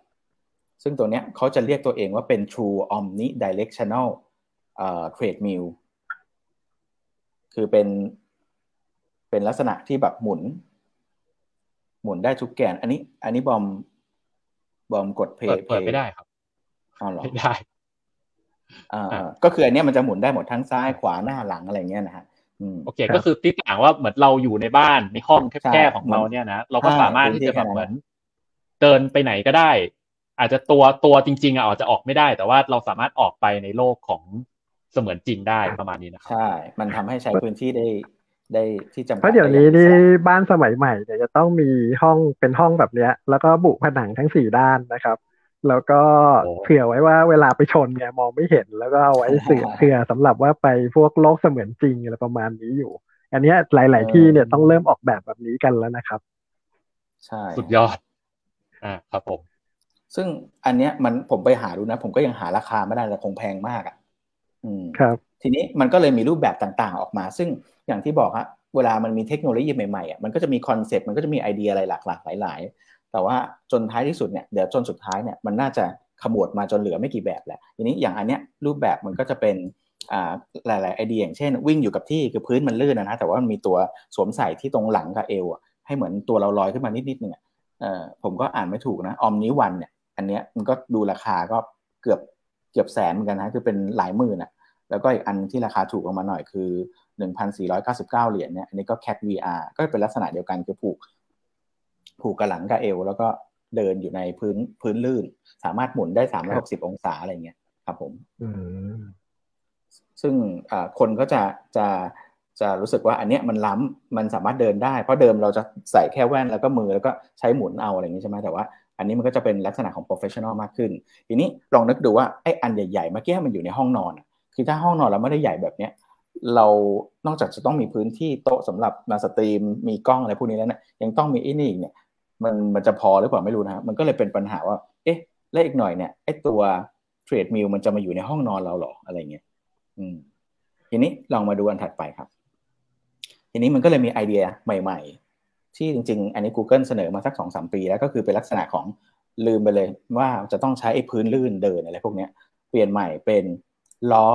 ซึ่งตัวเนี้ยเขาจะเรียกตัวเองว่าเป็น True Omnidirectional เอ่อ treadmill คือเป็นเป็นลักษณะที่แบบหมุน หมุนได้ทุกแกน อันนี้ อันนี้บอม บอมกดเพเปิดย์เปิดไม่ได้ครับอ๋อเหรอไม่ได้อ่าอะๆก็คืออันเนี้ยมันจะหมุนได้หมดทั้งซ้ายขวาหน้าหลังอะไรเงี้ยนะฮะอืมโอเค ก็คือที่ต่างว่าเหมือนเราอยู่ในบ้านในห้องใช่แคบๆของเราเนี่ยนะเราก็ใช่สามารถที่จะแบบพื้นที่แค่นั้นเหมือน เดินไปไหนก็ได้ อาจจะตัวตัวจริง ๆอะอาจจะออกไม่ได้ แต่ว่าเราสามารถออกไปในโลกของเสมือนจริงได้ประมาณนี้นะครับใช่ มันทำให้ใช้พื้นที่ได้ ได้ที่จำกัดเพราะเดี๋ยวนี้ไอนี่างบ้านสมัยใหม่เนี่ยจะต้องมีห้องเป็นห้องแบบเนี้ย แล้วก็บุผนังทั้งสี่ด้านนะครับ แล้วก็โอ้เผื่อไว้ว่าเวลาไปชนเนี่ยมองไม่เห็นแล้วก็เอาไว้เสือเผื่อสำหรับว่าไปพวกโลกเสมือนจริงอะไรประมาณนี้อยู่ อันเนี้ยหลาย ๆ ที่เนี่ยต้องเริ่มออกแบบแบบนี้กันแล้วนะครับ ใช่สุดยอดอ่าครับผม ซึ่งอันเนี้ยมันผมไปหาดูนะ ผมก็ยังหาราคาไม่ได้แต่คงแพงมากอะ อืมครับ ทีนี้มันก็เลยมีรูปแบบต่างๆออกมา ซึ่งอย่างที่บอกฮะเวลามันมีเทคโนโลยีใหม่ๆอะมันก็จะมีคอนเซปต์มันก็จะมีไอเดียอะไรหลากๆหลายๆแต่ว่าจนท้ายที่สุดเนี่ยเดี๋ยวจนสุดท้ายเนี่ยมันน่าจะขมวดมาจนเหลือไม่กี่แบบแหละทีนี้อย่างอันเนี้ยรูปแบบมันก็จะเป็นอ่าหลายๆไอเดียอย่างเช่น วิ่งอยู่กับที่คือพื้นมันลื่นนะแต่ว่ามันมีตัวสวมใส่ที่ตรงหลังกับเอวอะให้เหมือนตัวเราลอยขึ้นมานิดๆนึงอะเอ่อผมก็อ่านไม่ถูกนะออมนิวันเนี่ยอันเนี้ยมันก็ดูราคาก็เกือบเกือบแสนเหมือนกันนะคือเป็นหลายหมื่นอะ แล้วก็อีกอันที่ราคาถูกลงมาหน่อยคือ 1,499 เหรียญเนี่ยอันนี้ก็ Cat VR ก็เป็นลักษณะเดียวกันคือผูก ผูกกับหลังกับเอว แล้วก็เดินอยู่ในพื้นพื้นลื่น สามารถหมุนได้ 360 องศาอะไรเงี้ยครับผมอืมซึ่งอ่าคนก็จะจะจะรู้สึกว่าอันเนี้ยมันล้ำมันสามารถเดินได้ เพราะเดิมเราจะใส่แค่แว่นแล้วก็มือแล้วก็ใช้หมุนเอาอะไรอย่างนี้ใช่ไหมแต่ว่าอันนี้มันก็จะเป็นลักษณะของ professional มากขึ้น ทีนี้ลองนึกดูว่าไอ้อันใหญ่ๆเมื่อกี้มันอยู่ในห้องนอนอะ คือถ้าห้องนอนเราไม่ได้ใหญ่แบบเนี้ยเรานอกจากจะต้องมีพื้นที่โต๊ะสำหรับมาสตรีมมีกล้องอะไรพวกนี้แล้วเนี่ยยังต้องมีไอ้นี่อีกเนี่ยมันมันจะพอหรือเปล่าไม่รู้นะมันก็เลยเป็นปัญหาว่า เอ๊ะแล้วอีกหน่อยเนี่ยไอ้ตัวเทรดมิลมันจะมาอยู่ในห้องนอนเราหรออะไรเงี้ยอืมทีนี้ลองมาดูอันถัดไปครับ ทีนี้มันก็เลยมีไอเดียใหม่ ๆ ที่จริง ๆ อันนี้ Google เสนอมาสักสองสามปี แล้วก็คือเป็นลักษณะของลืมไปเลยว่าจะต้องใช้ไอ้พื้นลื่นเดินอะไรพวกเนี้ยเปลี่ยนใหม่เป็น ล้อ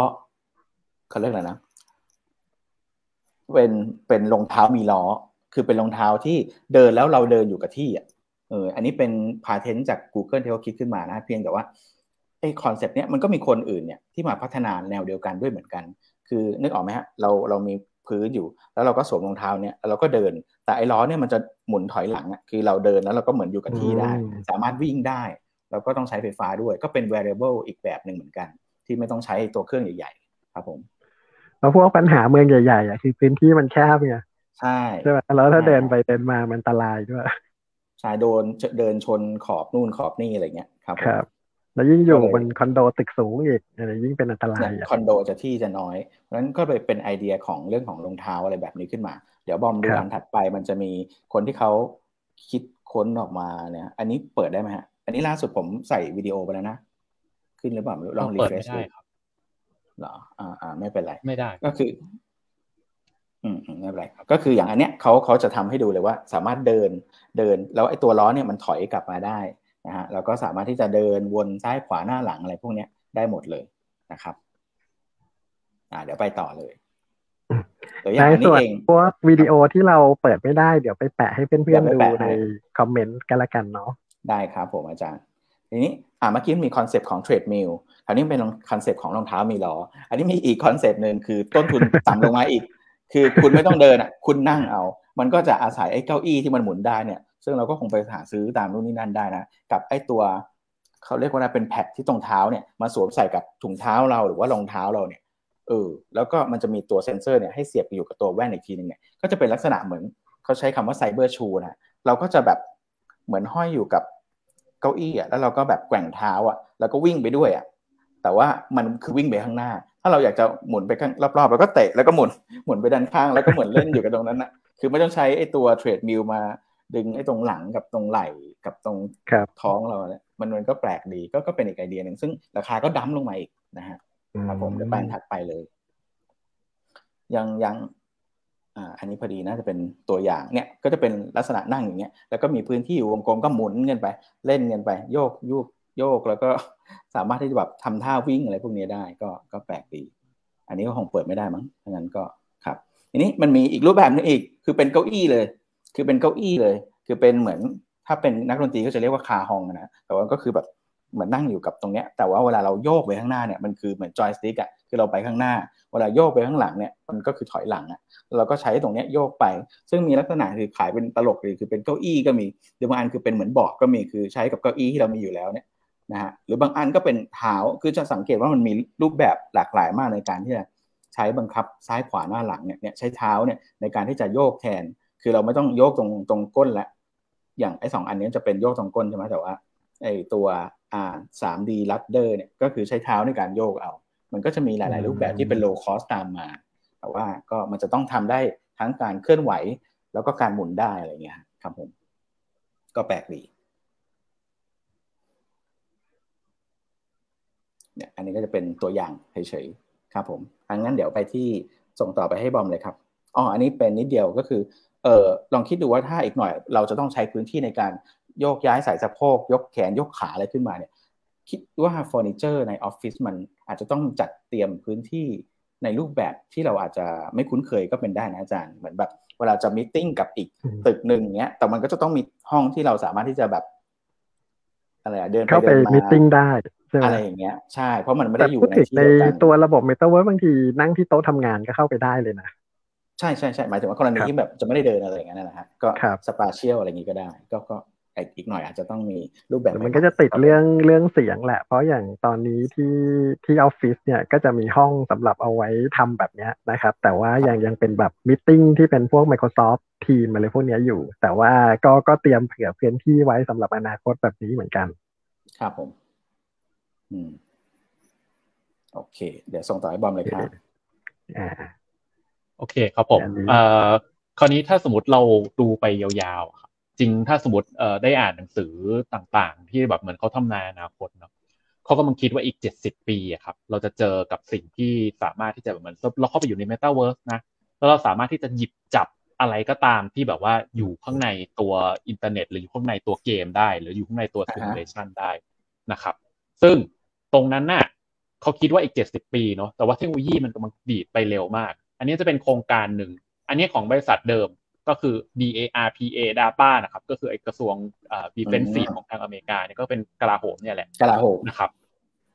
เขาเรียกอะไรนะเป็นเป็นรองเท้ามีล้อ คือเป็นรองเท้าที่เดินแล้วเราเดินอยู่กับที่อะเอออันนี้เป็น patent จาก Google ที่เขาคิดขึ้นมานะเพียงแต่ว่าไอ้ concept เนี้ยมันก็มีคนอื่นเนี่ยที่มาพัฒนาแนวเดียวกันด้วยเหมือนกัน คือนึกออกไหมฮะเราเรามีพื้นอยู่ แล้วเราก็สวมรองเท้าเนี่ยแล้วเราก็เดิน แต่ไอ้ล้อเนี่ยมันจะหมุนถอยหลังอะคือเราเดินแล้วเราก็เหมือนอยู่กับที่ได้อืมสามารถวิ่งได้แล้วก็ต้องใช้ไฟฟ้าด้วย ก็เป็น wearable อีกแบบหนึ่งเหมือนกัน ที่ไม่ต้องใช้ตัวเครื่องใหญ่ ๆ ครับผมแล้วพวกปัญหาเมืองใหญ่ๆอะคือพื้นที่มันแคบไงใช่ใช่ไหมแล้วถ้าใช่เดินไปเดินมามันอันตรายด้วยใช่โดนเดินชนขอบนู่นขอบนี่อะไรเงี้ยครับผมครับแล้วยิ่งอยู่ก็เลยบนคอนโดตึกสูงอีกอะไรยิ่งเป็นอันตรายเนี่ยอะคอนโดจะที่จะน้อย เพราะฉะนั้นก็เลยเป็นไอเดียของเรื่องของรองเท้าอะไรแบบนี้ขึ้นมา เดี๋ยวบอมดูครับอันถัดไปมันจะมีคนที่เขาคิดค้นออกมาเนี่ย อันนี้เปิดได้ไหมฮะ อันนี้ล่าสุดผมใส่วิดีโอไปแล้วนะ ขึ้นหรือเปล่าไม่รู้ลองรีเปิดเฟรไม่ชได้ดูครับเหรออ่าอ่าไม่เป็นไรไม่ได้ก็คืออืมอืมไม่เป็นไรก็คืออย่างอันเนี้ยเขาเขาจะทำให้ดูเลยว่า สามารถเดินเดิน แล้วไอ้ตัวล้อเนี่ยมันถอยกลับมาได้นะฮะแล้วก็สามารถที่จะเดินวนซ้ายขวาหน้าหลังอะไรพวกเนี้ยได้หมดเลยนะครับ อ่า เดี๋ยวไปต่อเลยตัวอในย่างอันส่นี้วนเองพวกวิดีโอที่เราเปิดไม่ได้เดี๋ยวไปแปะให้เพื่อนเดี๋ยวๆไปดูแปะให้ในคอมเมนต์กันละกันเนาะได้ครับผมอาจารย์ ทีนี้อ่าเมื่อกี้มี concept ของ treadmill คราวนี้เป็น concept ของรองเท้ามีล้ออันนี้มีอีก concept หนึ่งคือต้นทุนต่ำลงมาอีก คือคุณไม่ต้องเดินอะคุณนั่งเอา มันก็จะอาศัยไอ้เก้าอี้ที่มันหมุนได้เนี่ย ซึ่งเราก็คงไปหาซื้อตามนู่นนี่นั่นได้นะ กับไอ้ตัวเขาเรียกว่าอะไรเป็น pad ที่ตรงเท้าเนี่ยมาสวมใส่กับถุงเท้าเราหรือว่ารองเท้าเราเนี่ยเออแล้วก็มันจะมีตัวเซ็นเซอร์เนี่ยให้เสียบอยู่กับตัวแว่นอีกทีหนึงเนี่ยก็จะเป็นลักษณะเหมือนเขาใช้คำว่า Cybershoe นะเราก็จะแบบเหมือนห้อยอยู่กับ เก้าอี้อะแล้วเราก็แบบแกว่งเท้าอะ แล้วก็วิ่งไปด้วยอะแต่ว่ามันคือวิ่งไปข้างหน้า ถ้าเราอยากจะหมุนไปข้างรอบๆ แล้วก็เตะแล้วก็หมุนหมุนไปด้านข้างแล้วก็เหมือนเล่นอยู่กับตรงนั้นนะคือไม่ต้องใช้ไอ้ตัวเทรดมิลมาดึงไอ้ตรงหลังกับตรงไหล่กับตรงครับท้องเราเนี่ยมันมันก็แปลกดีก็ก็เป็นอีกไอเดียหนึ่งซึ่งราคาก็ดั้มลงมาอีกนะฮะครับผมเดี๋ยวไปอันถัดไปเลย ยังยัง อ่าอันนี้พอดีน่าจะเป็นตัวอย่างเนี่ยก็จะเป็นลักษณะนั่งอย่างเงี้ยแล้วก็มีพื้นที่อยู่วงกลมก็หมุนกันไป เล่นกันไปโยกยุกโยกแล้วก็สามารถที่จะแบบทำท่าวิ่งอะไรพวกนี้ได้ก็ก็แปลกดี อันนี้ก็คงเปิดไม่ได้มั้งถ้างั้นก็ครับทีนี้มันมีอีกรูปแบบนึงอีกคือเป็นเก้าอี้เลย คือเป็นเก้าอี้เลย คือเป็นเหมือนถ้าเป็นนักดนตรีก็จะเรียกว่าคาฮองนะแต่ว่าก็คือแบบ เหมือนนั่งอยู่กับตรงเนี้ยแต่ว่าเวลาเราโยกไปข้างหน้าเนี่ยมันคือเหมือนจอยสติ๊กอะคือเราไปข้างหน้า เวลาโยกไปข้างหลังเนี่ยมันก็คือถอยหลังอะเราก็ใช้ตรงเนี้ยโยกไป ซึ่งมีลักษณะคือขายเป็นตลกเลยคือเป็นเก้าอี้ก็มีหรือบางอันคือเป็นเหมือนเบาะก็มีคือใช้กับเก้าอี้ที่เรามีอยู่แล้วเนี่ยนะฮะหรือบางอันก็เป็นเท้าคือจะสังเกตว่ามันมีรูปแบบหลากหลายมากในการที่จะใช้บังคับซ้ายขวาหน้าหลังเนี่ยเนี่ยใช้เท้าเนี่ยในการที่จะโยกแทน คือเราไม่ต้องโยกตรงตรงก้นละอย่างไอ้สองอันนี้จะเป็นโยกตรงก้นใช่ไหมแต่ว่า ไอ้ตัวอ่า 3D ladder เนี่ยก็คือใช้เท้าในการโยกเอา มันก็จะมีหลาย ๆ รูปแบบที่เป็น low cost ตามมา แต่ว่าก็มันจะต้องทำได้ทั้งการเคลื่อนไหว แล้วก็การหมุนได้อะไรเงี้ยครับผม ก็แปลกดีเนี่ยอันนี้ก็จะเป็นตัวอย่างเฉยๆครับผมอังั้นเดี๋ยวไปที่ส่งต่อไปให้บอมเลยครับอ๋ออันนี้เป็นนิดเดียวก็คือเออลองคิดดูว่าถ้าอีกหน่อย เราจะต้องใช้พื้นที่ในการ โยกย้ายสายสะโพก ยกแขนยกขาอะไรขึ้นมาเนี่ย คิดว่าเฟอร์นิเจอร์ในออฟฟิศมันอาจจะต้องจัดเตรียมพื้นที่ในรูปแบบที่เราอาจจะไม่คุ้นเคยก็เป็นได้นะอาจารย์เหมือนแบบเวลาจะ meeting กับอีกอืมตึกหนึ่งเนี้ย แต่มันก็จะต้องมีห้องที่เราสามารถที่จะแบบอะไรอะเดินไปเข้าไปเดินมา meetingได้ใช่ไหมอะไรอย่างเงี้ยใช่เพราะมันไม่แต่ได้อยู่พูดในถึงที่ในเดียวกันตัวระบบ Metaverse บางทีนั่งที่โต๊ะทำงานก็เข้าไปได้เลยนะใช่ใช่ใช่หมายถึงว่ากรณีครับที่แบบจะไม่ได้เดินอะไรอย่างเงี้ยนะฮะก็ครับ Spatial อะไรอย่างงี้ก็ได้ ก็ก็ อีกหน่อยอาจจะต้องมีรูปแบบแต่มันก็จะติดเรื่องเรื่องเสียงแหละ เพราะอย่างตอนนี้ที่ที่ออฟฟิศเนี่ยก็จะมีห้องสำหรับเอาไว้ทำแบบเนี้ยนะครับ แต่ว่ายังยังเป็นแบบมิ팅ที่เป็นพวก Microsoft Team อะไรพวกเนี้ยอยู่ แต่ว่าก็ก็เตรียมเผื่อพื้นที่ไว้สำหรับอนาคตแบบนี้เหมือนกัน ครับผม อืม โอเค เดี๋ยวส่งต่อให้บอมเลยครับอ่าโอเคครับผมอันนี้เอ่อคราวนี้ถ้าสมมติเราดูไปยาวๆครับ จริงถ้าสมมติเอ่อได้อ่านหนังสือต่างๆ ที่แบบเหมือนเขาทำนายอนาคตเนาะเขากำลังคิดว่าอีกเจ็ดสิบปีอะครับ เราจะเจอกับสิ่งที่สามารถที่จะเหมือนเราเข้าไปอยู่ใน Metaverse นะ แล้วเราสามารถที่จะหยิบจับอะไรก็ตามที่แบบว่าอยู่ข้างในตัวอินเทอร์เน็ต หรืออยู่ข้างในตัวเกมได้ หรืออยู่ข้างในตัวอ่าฮะซิมูเลชันได้นะครับ ซึ่งตรงนั้นน่ะเขาคิดว่าอีก 70 ปีเนาะแต่ว่าเทคโนโลยีมันกำลังดีดไปเร็วมาก อันนี้จะเป็นโครงการหนึ่ง อันนี้ของบริษัทเดิม ก็คือ DARPA DAPA นะครับ ก็คือไอ้กระทรวงเอ่อ defensive ของทางอเมริกาเนี่ยก็เป็นกลาโหมเนี่ยแหละกลาโหมนะครับ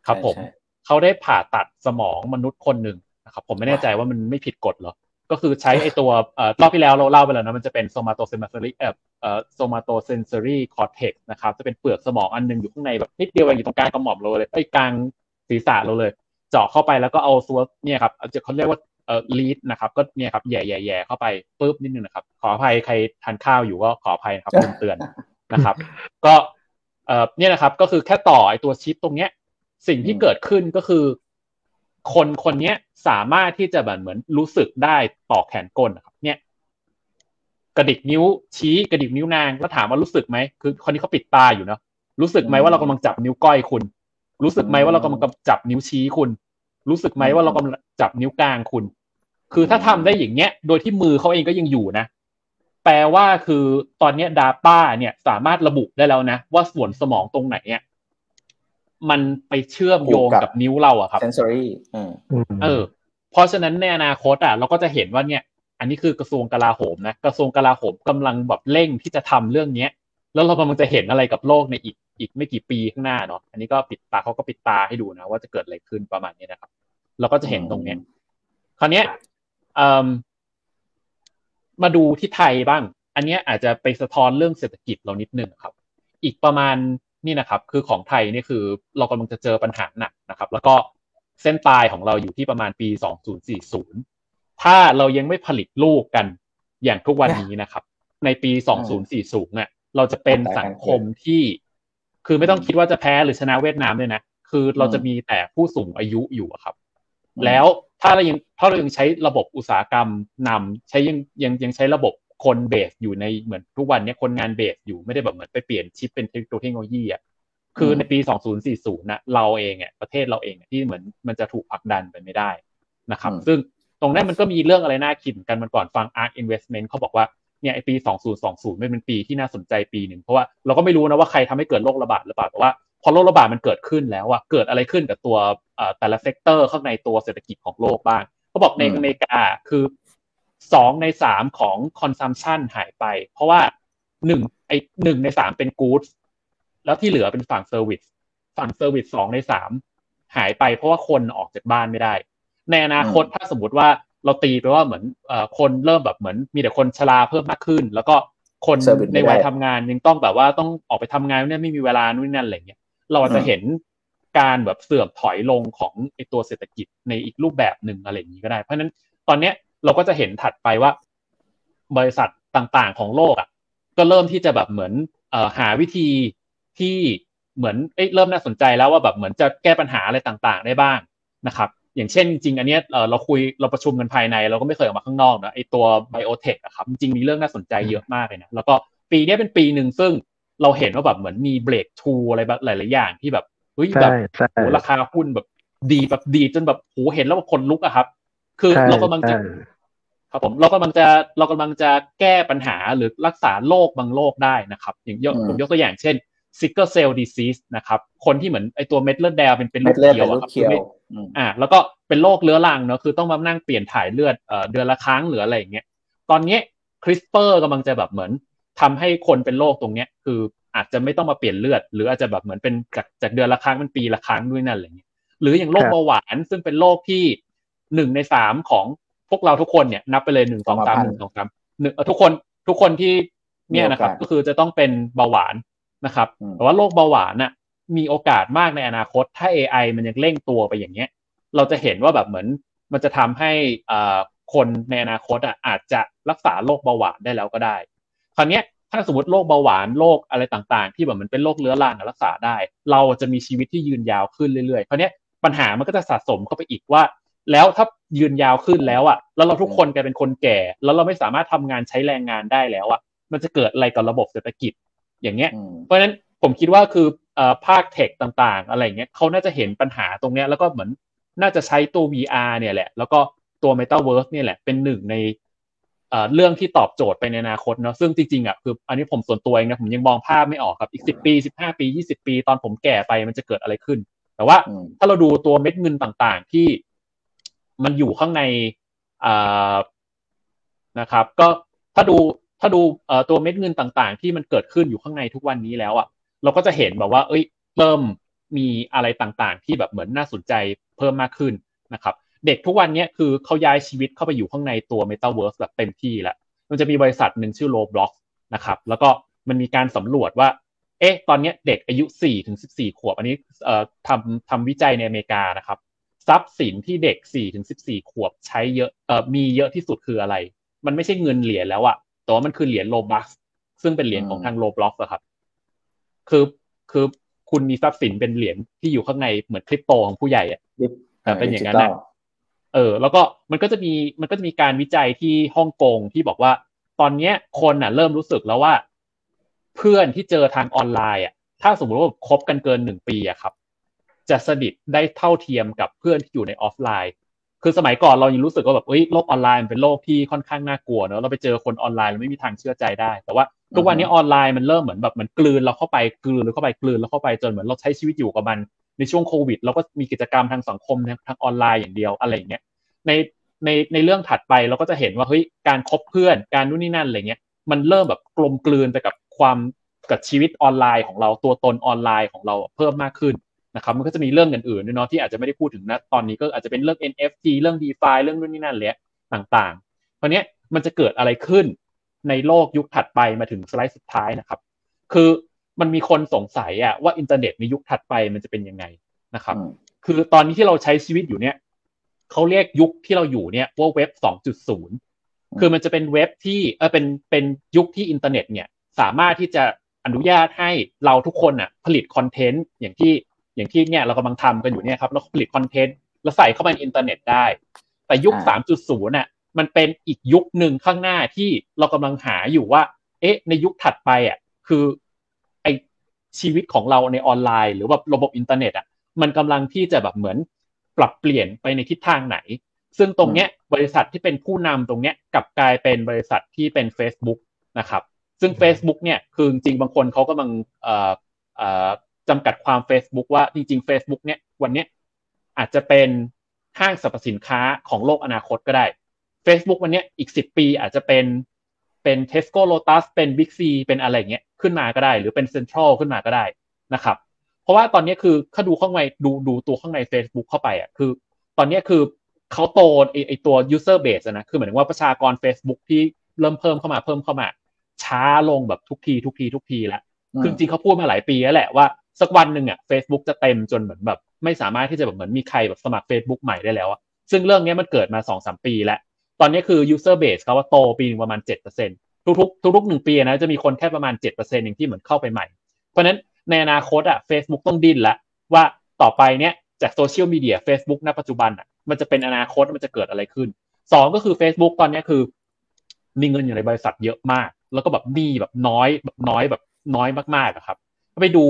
ครับผมใช่ใช่เขาได้ผ่าตัดสมองมนุษย์คนหนึ่งนะครับ ผมไม่แน่ใจว่ามันไม่ผิดกฎเหรอ ก็คือใช้ไอ้ตัวเอ่อรอบที่แล้วเราเล่าไปแล้วนะมันจะเป็น somatosensory เอ่อเอ่อ somatosensory cortex นะครับ จะเป็นเปลือกสมองอันหนึงอยู่ข้างในแบบนิดเดียวเองอยู่ตรงกลางกระหม่อมเราเลยไอ้ยกลางศีรษะเราเลย เจาะเข้าไปแล้วก็เอาตัวเนี่ยครับเอาเขาเรียกว่า เอ่อ lead นะครับ ก็เนี่ยครับแย่แย่แย่เข้าไปปุ๊บนิดนึงนะครับ ขออภัยใครทานข้าวอยู่ก็ขออภัยนะครับเตือนๆนะครับ ก็เอ่อเนี่ยนะครับ ก็คือแค่ต่อไอตัวชิปตรงเนี้ย สิ่งที่เกิดขึ้นก็คือ คนคนเนี้ยสามารถที่จะแบบเหมือนรู้สึกได้ต่อแขนกลนะครับ เนี่ยกระดิกนิ้วชี้กระดิกนิ้วนางแล้วถามว่ารู้สึกไหมคือคนนี้เขาปิดตาอยู่เนาะรู้สึกไหมว่าเรากำลังจับนิ้วก้อยคุณ รู้สึกไหมว่าเรากำลังจับนิ้วชี้คุณ รู้สึกไหมว่าเรากำลังจับนิ้วกลางคุณ คือถ้าทำได้อย่างเงี้ย โดยที่มือเขาเองก็ยังอยู่นะ แปลว่าคือตอนเนี้ย Data เนี่ยสามารถระบุได้แล้วนะ ว่าส่วนสมองตรงไหนเนี่ยมันไปเชื่อมโยงกับนิ้วเราอะครับ sensory อืมเออ เพราะฉะนั้นในอนาคตอะเราก็จะเห็นว่าเนี่ย อันนี้คือกระทรวงกลาโหมนะ กระทรวงกลาโหมกำลังแบบเร่งที่จะทำเรื่องเนี้ย แล้วเรากำลังจะเห็นอะไรกับโลกในอีก อีกไม่กี่ปีข้างหน้าเนาะอันนี้ก็ปิดตาเขาก็ปิดตาให้ดูนะว่าจะเกิดอะไรขึ้นประมาณนี้นะครับ เราก็จะเห็นตรงเนี้ยคราวเนี้ยเอ่อมาดูที่ไทยบ้าง อันเนี้ยอาจจะไปสะท้อนเรื่องเศรษฐกิจเรานิดนึงครับ อีกประมาณนี่นะครับ คือของไทยนี่คือเรากำลังจะเจอปัญหาหนักนะครับ แล้วก็เส้นตายของเราอยู่ที่ประมาณปี 2040 ถ้าเรายังไม่ผลิตลูกกันอย่างทุกวันนี้นะครับ ในปี 2040เนี่ยเราจะเป็นสังคมที่ คือไม่ต้องคิดว่าจะแพ้หรือชนะเวียดนามด้วยนะ คือเราจะมีแต่ผู้สูงอายุอยู่อะครับ แล้วถ้าเรายังถ้าเรายังใช้ระบบอุตสาหกรรมนำใช้ยังยังยังใช้ระบบคนเบสอยู่ในเหมือนทุกวันนี้คนงานเบสอยู่ไม่ได้แบบเหมือนไปเปลี่ยนชิปเป็นเทคโนโลยีอะคือในปี 2040 นะเราเองอะประเทศเราเองที่เหมือนมันจะถูกผลักดันไปไม่ได้นะครับ ซึ่งตรงนั้นมันก็มีเรื่องอะไรน่าคิดกันมันก่อนฟัง ARK Investment เขาบอกว่า เนี่ยไอปี 2020ไม่เป็นปีที่น่าสนใจปีหนึ่งเพราะว่าเราก็ไม่รู้นะว่าใครทำให้เกิดโรคระบาดหรือเปล่าแต่ว่าพอโรคระบาดมันเกิดขึ้นแล้วอะเกิดอะไรขึ้นกับตัวแต่ละ sector ข้างในตัวเศรษฐกิจของโลกบ้างเขาบอกในอเมริกาคือสองในสามของ consumption หายไป เพราะว่าหนึ่งไอหนึ่งในสามเป็นกู๊ดแล้วที่เหลือเป็นฝั่ง serviceฝั่ง service สองในสามหายไปเพราะว่าคนออกจากบ้านไม่ได้ ในอนาคตถ้าสมมติว่า เราตีไปว่าเหมือนคนเริ่มแบบเหมือน มีแต่คนชราเพิ่มมากขึ้น แล้วก็คนในวัยทำงานยังต้องแบบว่าต้องออกไปทำงานเนี่ยไม่มีเวลานู่นนั่นอะไรเงี้ยเราจะเห็นการแบบเสื่อมถอยลงของไอตัวเศรษฐกิจในอีกรูปแบบหนึ่งอะไรอย่างนี้ก็ได้ เพราะฉะนั้นตอนเนี้ยเราก็จะเห็นถัดไปว่า บริษัทต่างๆของโลกอะก็เริ่มที่จะแบบเหมือนเอ่อหาวิธีที่เหมือนเอ้เริ่มน่าสนใจแล้วว่าแบบเหมือนจะแก้ปัญหาอะไรต่างๆ ได้บ้างนะครับ อย่างเช่นจริงอันนี้เราคุยเราประชุมกันภายใน เราก็ไม่เคยออกมาข้างนอกนะไอตัวไบโอเทคอะครับจริงมีเรื่องน่าสนใจเยอะมากเลยนะแล้วก็ปีนี้เป็นปีหนึ่งซึ่งเราเห็นว่าแบบเหมือนมีเบรกทูอะไรแบบหลายๆอย่างที่แบบเฮ้ยแบบโหราคาหุ้นแบบดีแบบดีจนแบบโหเห็นแล้วแบบคนลุกอะครับ คือเรากำลังจะครับผมเรากำลังจะเรากำลังจะแก้ปัญหาหรือรักษาโรคบางโรคได้นะครับ อย่างยกผมยกตัวอย่างเช่น sickle cell disease นะครับคนที่เหมือนไอตัวเม็ดเลือดแดงเป็นเป็นลูกเขียวอะครับอ่าแล้วก็เป็นโรคเรื้อรังเนาะคือต้องมานั่งเปลี่ยนถ่ายเลือดเอ่อเดือนละครั้งหรืออะไรอย่างเงี้ยตอนนี้คริสเปอร์กำลังจะแบบเหมือนทำให้คนเป็นโรคตรงเนี้ยคืออาจจะไม่ต้องมาเปลี่ยนเลือด หรืออาจจะแบบเหมือนเป็นจากจากเดือนละครั้งเป็นปีละครั้งด้วยนั่นอะไรเงี้ยหรืออย่างโรคเบาหวานซึ่งเป็นโรคที่หนึ่งในสามของพวกเราทุกคนเนี่ยนับไปเลยหนึ่งสองสามหนึ่งสองสามหนึ่งทุกคนทุกคนที่เนี่ยนะครับ ก็คือจะต้องเป็นเบาหวาน นะครับแต่ว่าโรคเบาหวานน่ะมีโอกาสมากในอนาคต ถ้า AI มันยังเร่งตัวไปอย่างเงี้ย เราจะเห็นว่าแบบเหมือนมันจะทำให้อ่าคนในอนาคตอะอาจจะรักษาโรคเบาหวานได้แล้วก็ได้ คราวนี้ถ้าสมมติโรคเบาหวานโรคอะไรต่างๆ ที่แบบมันเป็นโรคเรื้อรังรักษาได้ เราจะมีชีวิตที่ยืนยาวขึ้นเรื่อยๆคราวนี้ปัญหามันก็จะสะสมเข้าไปอีกว่า แล้วถ้ายืนยาวขึ้นแล้วอะแล้วเราทุกคนกลายเป็นคนแก่ แล้วเราไม่สามารถทำงานใช้แรงงานได้แล้วอะมันจะเกิดอะไรกับระบบเศรษฐกิจ อย่างเงี้ย เพราะฉะนั้นผมคิดว่าคือภาคเทคต่างๆ อะไรเงี้ยเขาน่าจะเห็นปัญหาตรงเนี้ยแล้วก็เหมือนน่าจะใช้ตัว VR เนี่ยแหละ แล้วก็ตัว Metaverse เนี่ยแหละเป็นหนึ่งในเรื่องที่ตอบโจทย์ไปในอนาคตเนาะซึ่งจริงๆอะคืออันนี้ผมส่วนตัวเองนะผมยังมองภาพไม่ออกครับอีกสิบปีสิบห้าปียี่สิบปี ตอนผมแก่ไปมันจะเกิดอะไรขึ้น แต่ว่าถ้าเราดูตัวเม็ดเงินต่างๆ ที่มันอยู่ข้างในอ่านะครับ ก็ถ้าดู ถ้าดูตัวเม็ดเงินต่างๆ ที่มันเกิดขึ้นอยู่ข้างในทุกวันนี้แล้วอะเราก็จะเห็นแบบว่า เอ้ยเริ่มมีอะไรต่างๆ ที่แบบเหมือนน่าสนใจเพิ่มมากขึ้นนะครับ เด็กทุกวันนี้คือเขาย้ายชีวิตเข้าไปอยู่ข้างในตัว Metaverse แบบเต็มที่แล้วมันจะมีบริษัทหนึ่งชื่อ Roblox นะครับแล้วก็มันมีการสำรวจว่า เอ๊ะ ตอนนี้เด็กอายุ4ถึง14 ขวบ อันนี้เอ่อทำทำวิจัยในอเมริกานะครับ ทรัพย์สินที่เด็ก4ถึง14 ขวบใช้เยอะเอ่อมีเยอะที่สุดคืออะไร มันไม่ใช่เงินเหรียญแล้วอะ แต่ว่ามันคือเหรียญโลบัคซึ่งเป็นเหรียญของทางโลบล็อกอะครับ คือคือคุณมีทรัพย์สินเป็นเหรียญที่อยู่ข้างในเหมือนคริปโตของผู้ใหญ่อะแต่เป็นอย่างนั้นนะเออ แล้วก็มันก็จะมีมันก็จะมีการวิจัยที่ฮ่องกงที่บอกว่า ตอนเนี้ยคนอะเริ่มรู้สึกแล้วว่า เพื่อนที่เจอทางออนไลน์อะถ้าสมมติว่าคบกันเกินหนึ่งปีอะครับ จะสนิทได้เท่าเทียมกับเพื่อนที่อยู่ในออฟไลน์ คือสมัยก่อนเรายังรู้สึกว่าแบบเอ้ยโลกออนไลน์มันเป็นโลกที่ค่อนข้างน่ากลัวเนอะเราไปเจอคนออนไลน์เราไม่มีทางเชื่อใจได้ แต่ว่าทุกวันนี้ออนไลน์มันเริ่มเหมือนแบบเหมือนกลืนเราเข้าไปกลืนเราเข้าไปกลืนเราเข้าไปจนเหมือนเราใช้ชีวิตอยู่กับมันในช่วงโควิด เราก็มีกิจกรรมทางสังคมทางออนไลน์อย่างเดียวอะไรอย่างเงี้ยในในในเรื่องถัดไปเราก็จะเห็นว่าเฮ้ยการคบเพื่อนการนู่นนี่นั่นอะไรเงี้ยมันเริ่มแบบกลมกลืนไปกับความกับชีวิตออนไลน์ของเราตัวตนออนไลน์ของเราเพิ่มมากขึ้น นะครับมันก็จะมีเรื่องอื่นๆด้วยเนาะที่อาจจะไม่ได้พูดถึงนะตอนนี้ก็อาจจะเป็นเรื่อง NFT เรื่อง DeFi เรื่องนู่นนี่นั่นเลยต่างๆเพราะเนี้ยมันจะเกิดอะไรขึ้นในโลกยุคถัดไปมาถึงสไลด์สุดท้ายนะครับ คือมันมีคนสงสัยอะว่าอินเทอร์เน็ตในยุคถัดไปมันจะเป็นยังไงนะครับ คือตอนนี้ที่เราใช้ชีวิตอยู่เนี่ยเขาเรียกยุคที่เราอยู่เนี่ยว่าเว็บ 2.0 คือมันจะเป็นเว็บที่เออเป็นเป็นยุคที่อินเทอร์เน็ตเนี่ยสามารถที่จะอนุญาตให้เราทุกคนอะผลิต content อย่างที่ อย่างที่เนี่ยเรากำลังทำกันอยู่เนี่ยครับแล้วผลิต content แล้วใส่เข้ามาในอินเทอร์เน็ตได้ แต่ยุค 3.0น่ะมันเป็นอีกยุคหนึ่งข้างหน้าที่เรากำลังหาอยู่ว่า เอ๊ะ ในยุคถัดไปอะคือไอชีวิตของเราในออนไลน์ หรือว่าระบบอินเทอร์เน็ตอะมันกำลังที่จะแบบเหมือนปรับเปลี่ยนไปในทิศทางไหน ซึ่งตรงเนี้ยบริษัทที่เป็นผู้นำตรงเนี้ยกับกลายเป็นบริษัทที่เป็น Facebook นะครับ ซึ่ง Facebook เนี่ยคือจริงบางคนเขากำลัง จำกัดความ Facebook ว่าจริงๆ Facebook เนี่ยวันนี้อาจจะเป็นห้างสรรพสินค้าของโลกอนาคตก็ได้ Facebook วันนี้อีกสิบปีอาจจะเป็นเป็นเทสโก้โลตัสเป็นบิ๊กซีเป็นอะไรเงี้ยขึ้นมาก็ได้ หรือเป็นเซ็นทรัลขึ้นมาก็ได้นะครับ เพราะว่าตอนนี้คือถ้าดูข้างในดูดูตัวข้างใน Facebook เข้าไปอะคือ ตอนนี้คือเขาโตไอไอตัว user base นะคือหมายถึงว่าประชากร Facebook ที่เริ่มเพิ่มเข้ามาเพิ่มเข้ามา ช้าลงแบบทุกทีทุกทีทุกทีแล้วคือจริงเขาพูดมาหลายปีแล้วแหละว่า สักวันหนึ่งอะ Facebook จะเต็มจนเหมือนแบบ ไม่สามารถที่จะแบบเหมือนมีใครแบบสมัคร Facebook ใหม่ได้แล้วอะซึ่งเรื่องนี้มันเกิดมาสองสามปีแล้ว ตอนนี้คือ user base เขาว่าโตปีนึงประมาณ 7%ทุกๆทุกๆหนึ่งปีนะจะมีคนแค่ประมาณ 7%เองที่เหมือนเข้าไปใหม่ เพราะนั้นในอนาคตอะ Facebook ต้องดิ้นละว่าต่อไปเนี้ยจากโซเชียลมีเดีย Facebook ณปัจจุบันอะมันจะเป็นอนาคตมันจะเกิดอะไรขึ้นสองก็คือ Facebook ตอนนี้คือ มีเงินอยู่ในบริษัทเยอะมาก แล้วก็แบบหนี้แบบน้อยแบบน้อยแบบน้อยมากๆครับ ไปดู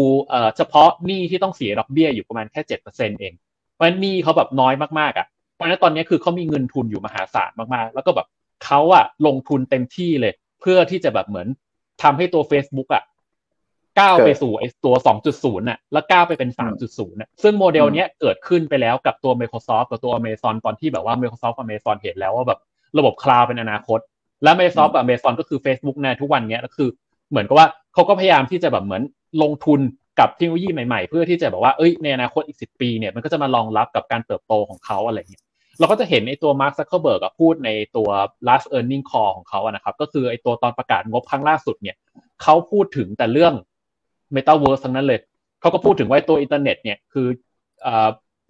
เฉพาะหนี้ที่ต้องเสียดอกเบี้ยอยู่ประมาณแค่เจ็ดเปอร์เซ็นเองเพราะฉะนั้นหนี้เขาแบบน้อยมากๆอะเพราะฉะนั้นตอนนี้คือเขามีเงินทุนอยู่มหาศาลมากๆ แล้วก็แบบเขาอะลงทุนเต็มที่เลย เพื่อที่จะแบบเหมือนทำให้ตัว Facebook อะก้าวไปสู่ไอ้ตัว 2.0น่ะ แล้วก้าวไปเป็น 3.0น่ะ ซึ่งโมเดลเนี้ยเกิดขึ้นไปแล้วกับตัว Microsoft กับตัว Amazon ตอนที่แบบว่า Microsoft กับ Amazon เห็นแล้วว่าแบบระบบคลาวด์เป็นอนาคต และ Microsoft กับ Amazon ก็คือ Facebook ในทุกวันเนี้ยก็คือ เหมือนกับว่าเขาก็พยายามที่จะแบบเหมือน ลงทุนกับเทคโนโลยีใหม่ๆ เพื่อที่จะแบบว่าเอ้ยในอนาคตอีกสิบปีเนี่ยมันก็จะมารองรับกับการเติบโตของเขาอะไรเงี้ยเราก็จะเห็นในตัวมาร์คซักเคอร์เบิร์กพูดในตัว last earning call ของเขาอะนะครับ ก็คือไอตัวตอนประกาศงบครั้งล่าสุดเนี่ยเขาพูดถึงแต่เรื่อง metaverse ทั้งนั้นเลยเขาก็พูดถึงว่าตัวอินเทอร์เน็ตเนี่ยคือ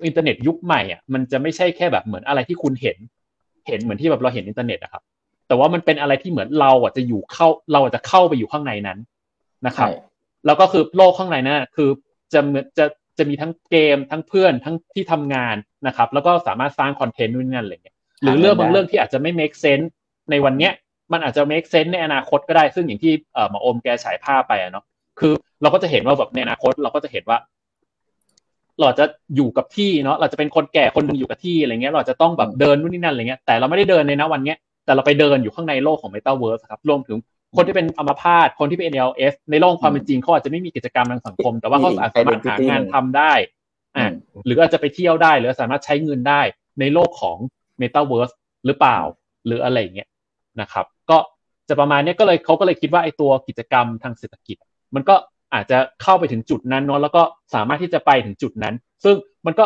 อินเทอร์เน็ตยุคใหม่อะมันจะไม่ใช่แค่แบบเหมือนอะไรที่คุณเห็น เห็นเหมือนที่แบบเราเห็นอินเทอร์เน็ตนะครับแต่ว่ามันเป็นอะไรที่เหมือนเราอะจะอยู่เข้าเราจะเข้าไปอยู่ข้างในนั้นนะครับ แล้วก็คือโลกข้างในนั้นคือจะจะจะมีทั้งเกมทั้งเพื่อนทั้งที่ทำงานนะครับ แล้วก็สามารถสร้างคอนเทนต์นู่นนั่นอะไรเงี้ยหรือเรื่องบางเรื่องที่อาจจะไม่ make sense ในวันเนี้ยมันอาจจะ make sense ในอนาคตก็ได้ซึ่งอย่างที่เอ่อมาอมแกฉายภาพไปอะเนาะคือเราก็จะเห็นว่าแบบในอนาคตเราก็จะเห็นว่า เราจะอยู่กับที่เนาะเราจะเป็นคนแก่คนหนึ่งอยู่กับที่อะไรเงี้ย เราจะต้องแบบเดินนู่นนี่นั่นอะไรเงี้ยแต่เราไม่ได้เดินในนะวันเนี้ยแต่เราไปเดินอยู่ข้างในโลกของ Metaverse ครับรวมถึง คนที่เป็นอัมพาตคนที่เป็น NLS ในโลกความเป็นจริงเขาอาจจะไม่มีกิจกรรมทางสังคม แต่ว่าเขาสามารถหางานทำได้อ่าหรืออาจจะไปเที่ยวได้ หรือสามารถใช้เงินได้ในโลกของ Metaverse หรือเปล่า หรืออะไรเงี้ยนะครับ ก็จะประมาณนี้ก็เลยเขาก็เลยคิดว่าไอ้ตัวกิจกรรมทางเศรษฐกิจ มันก็อาจจะเข้าไปถึงจุดนั้นเนาะแล้วก็สามารถที่จะไปถึงจุดนั้น ซึ่งมันก็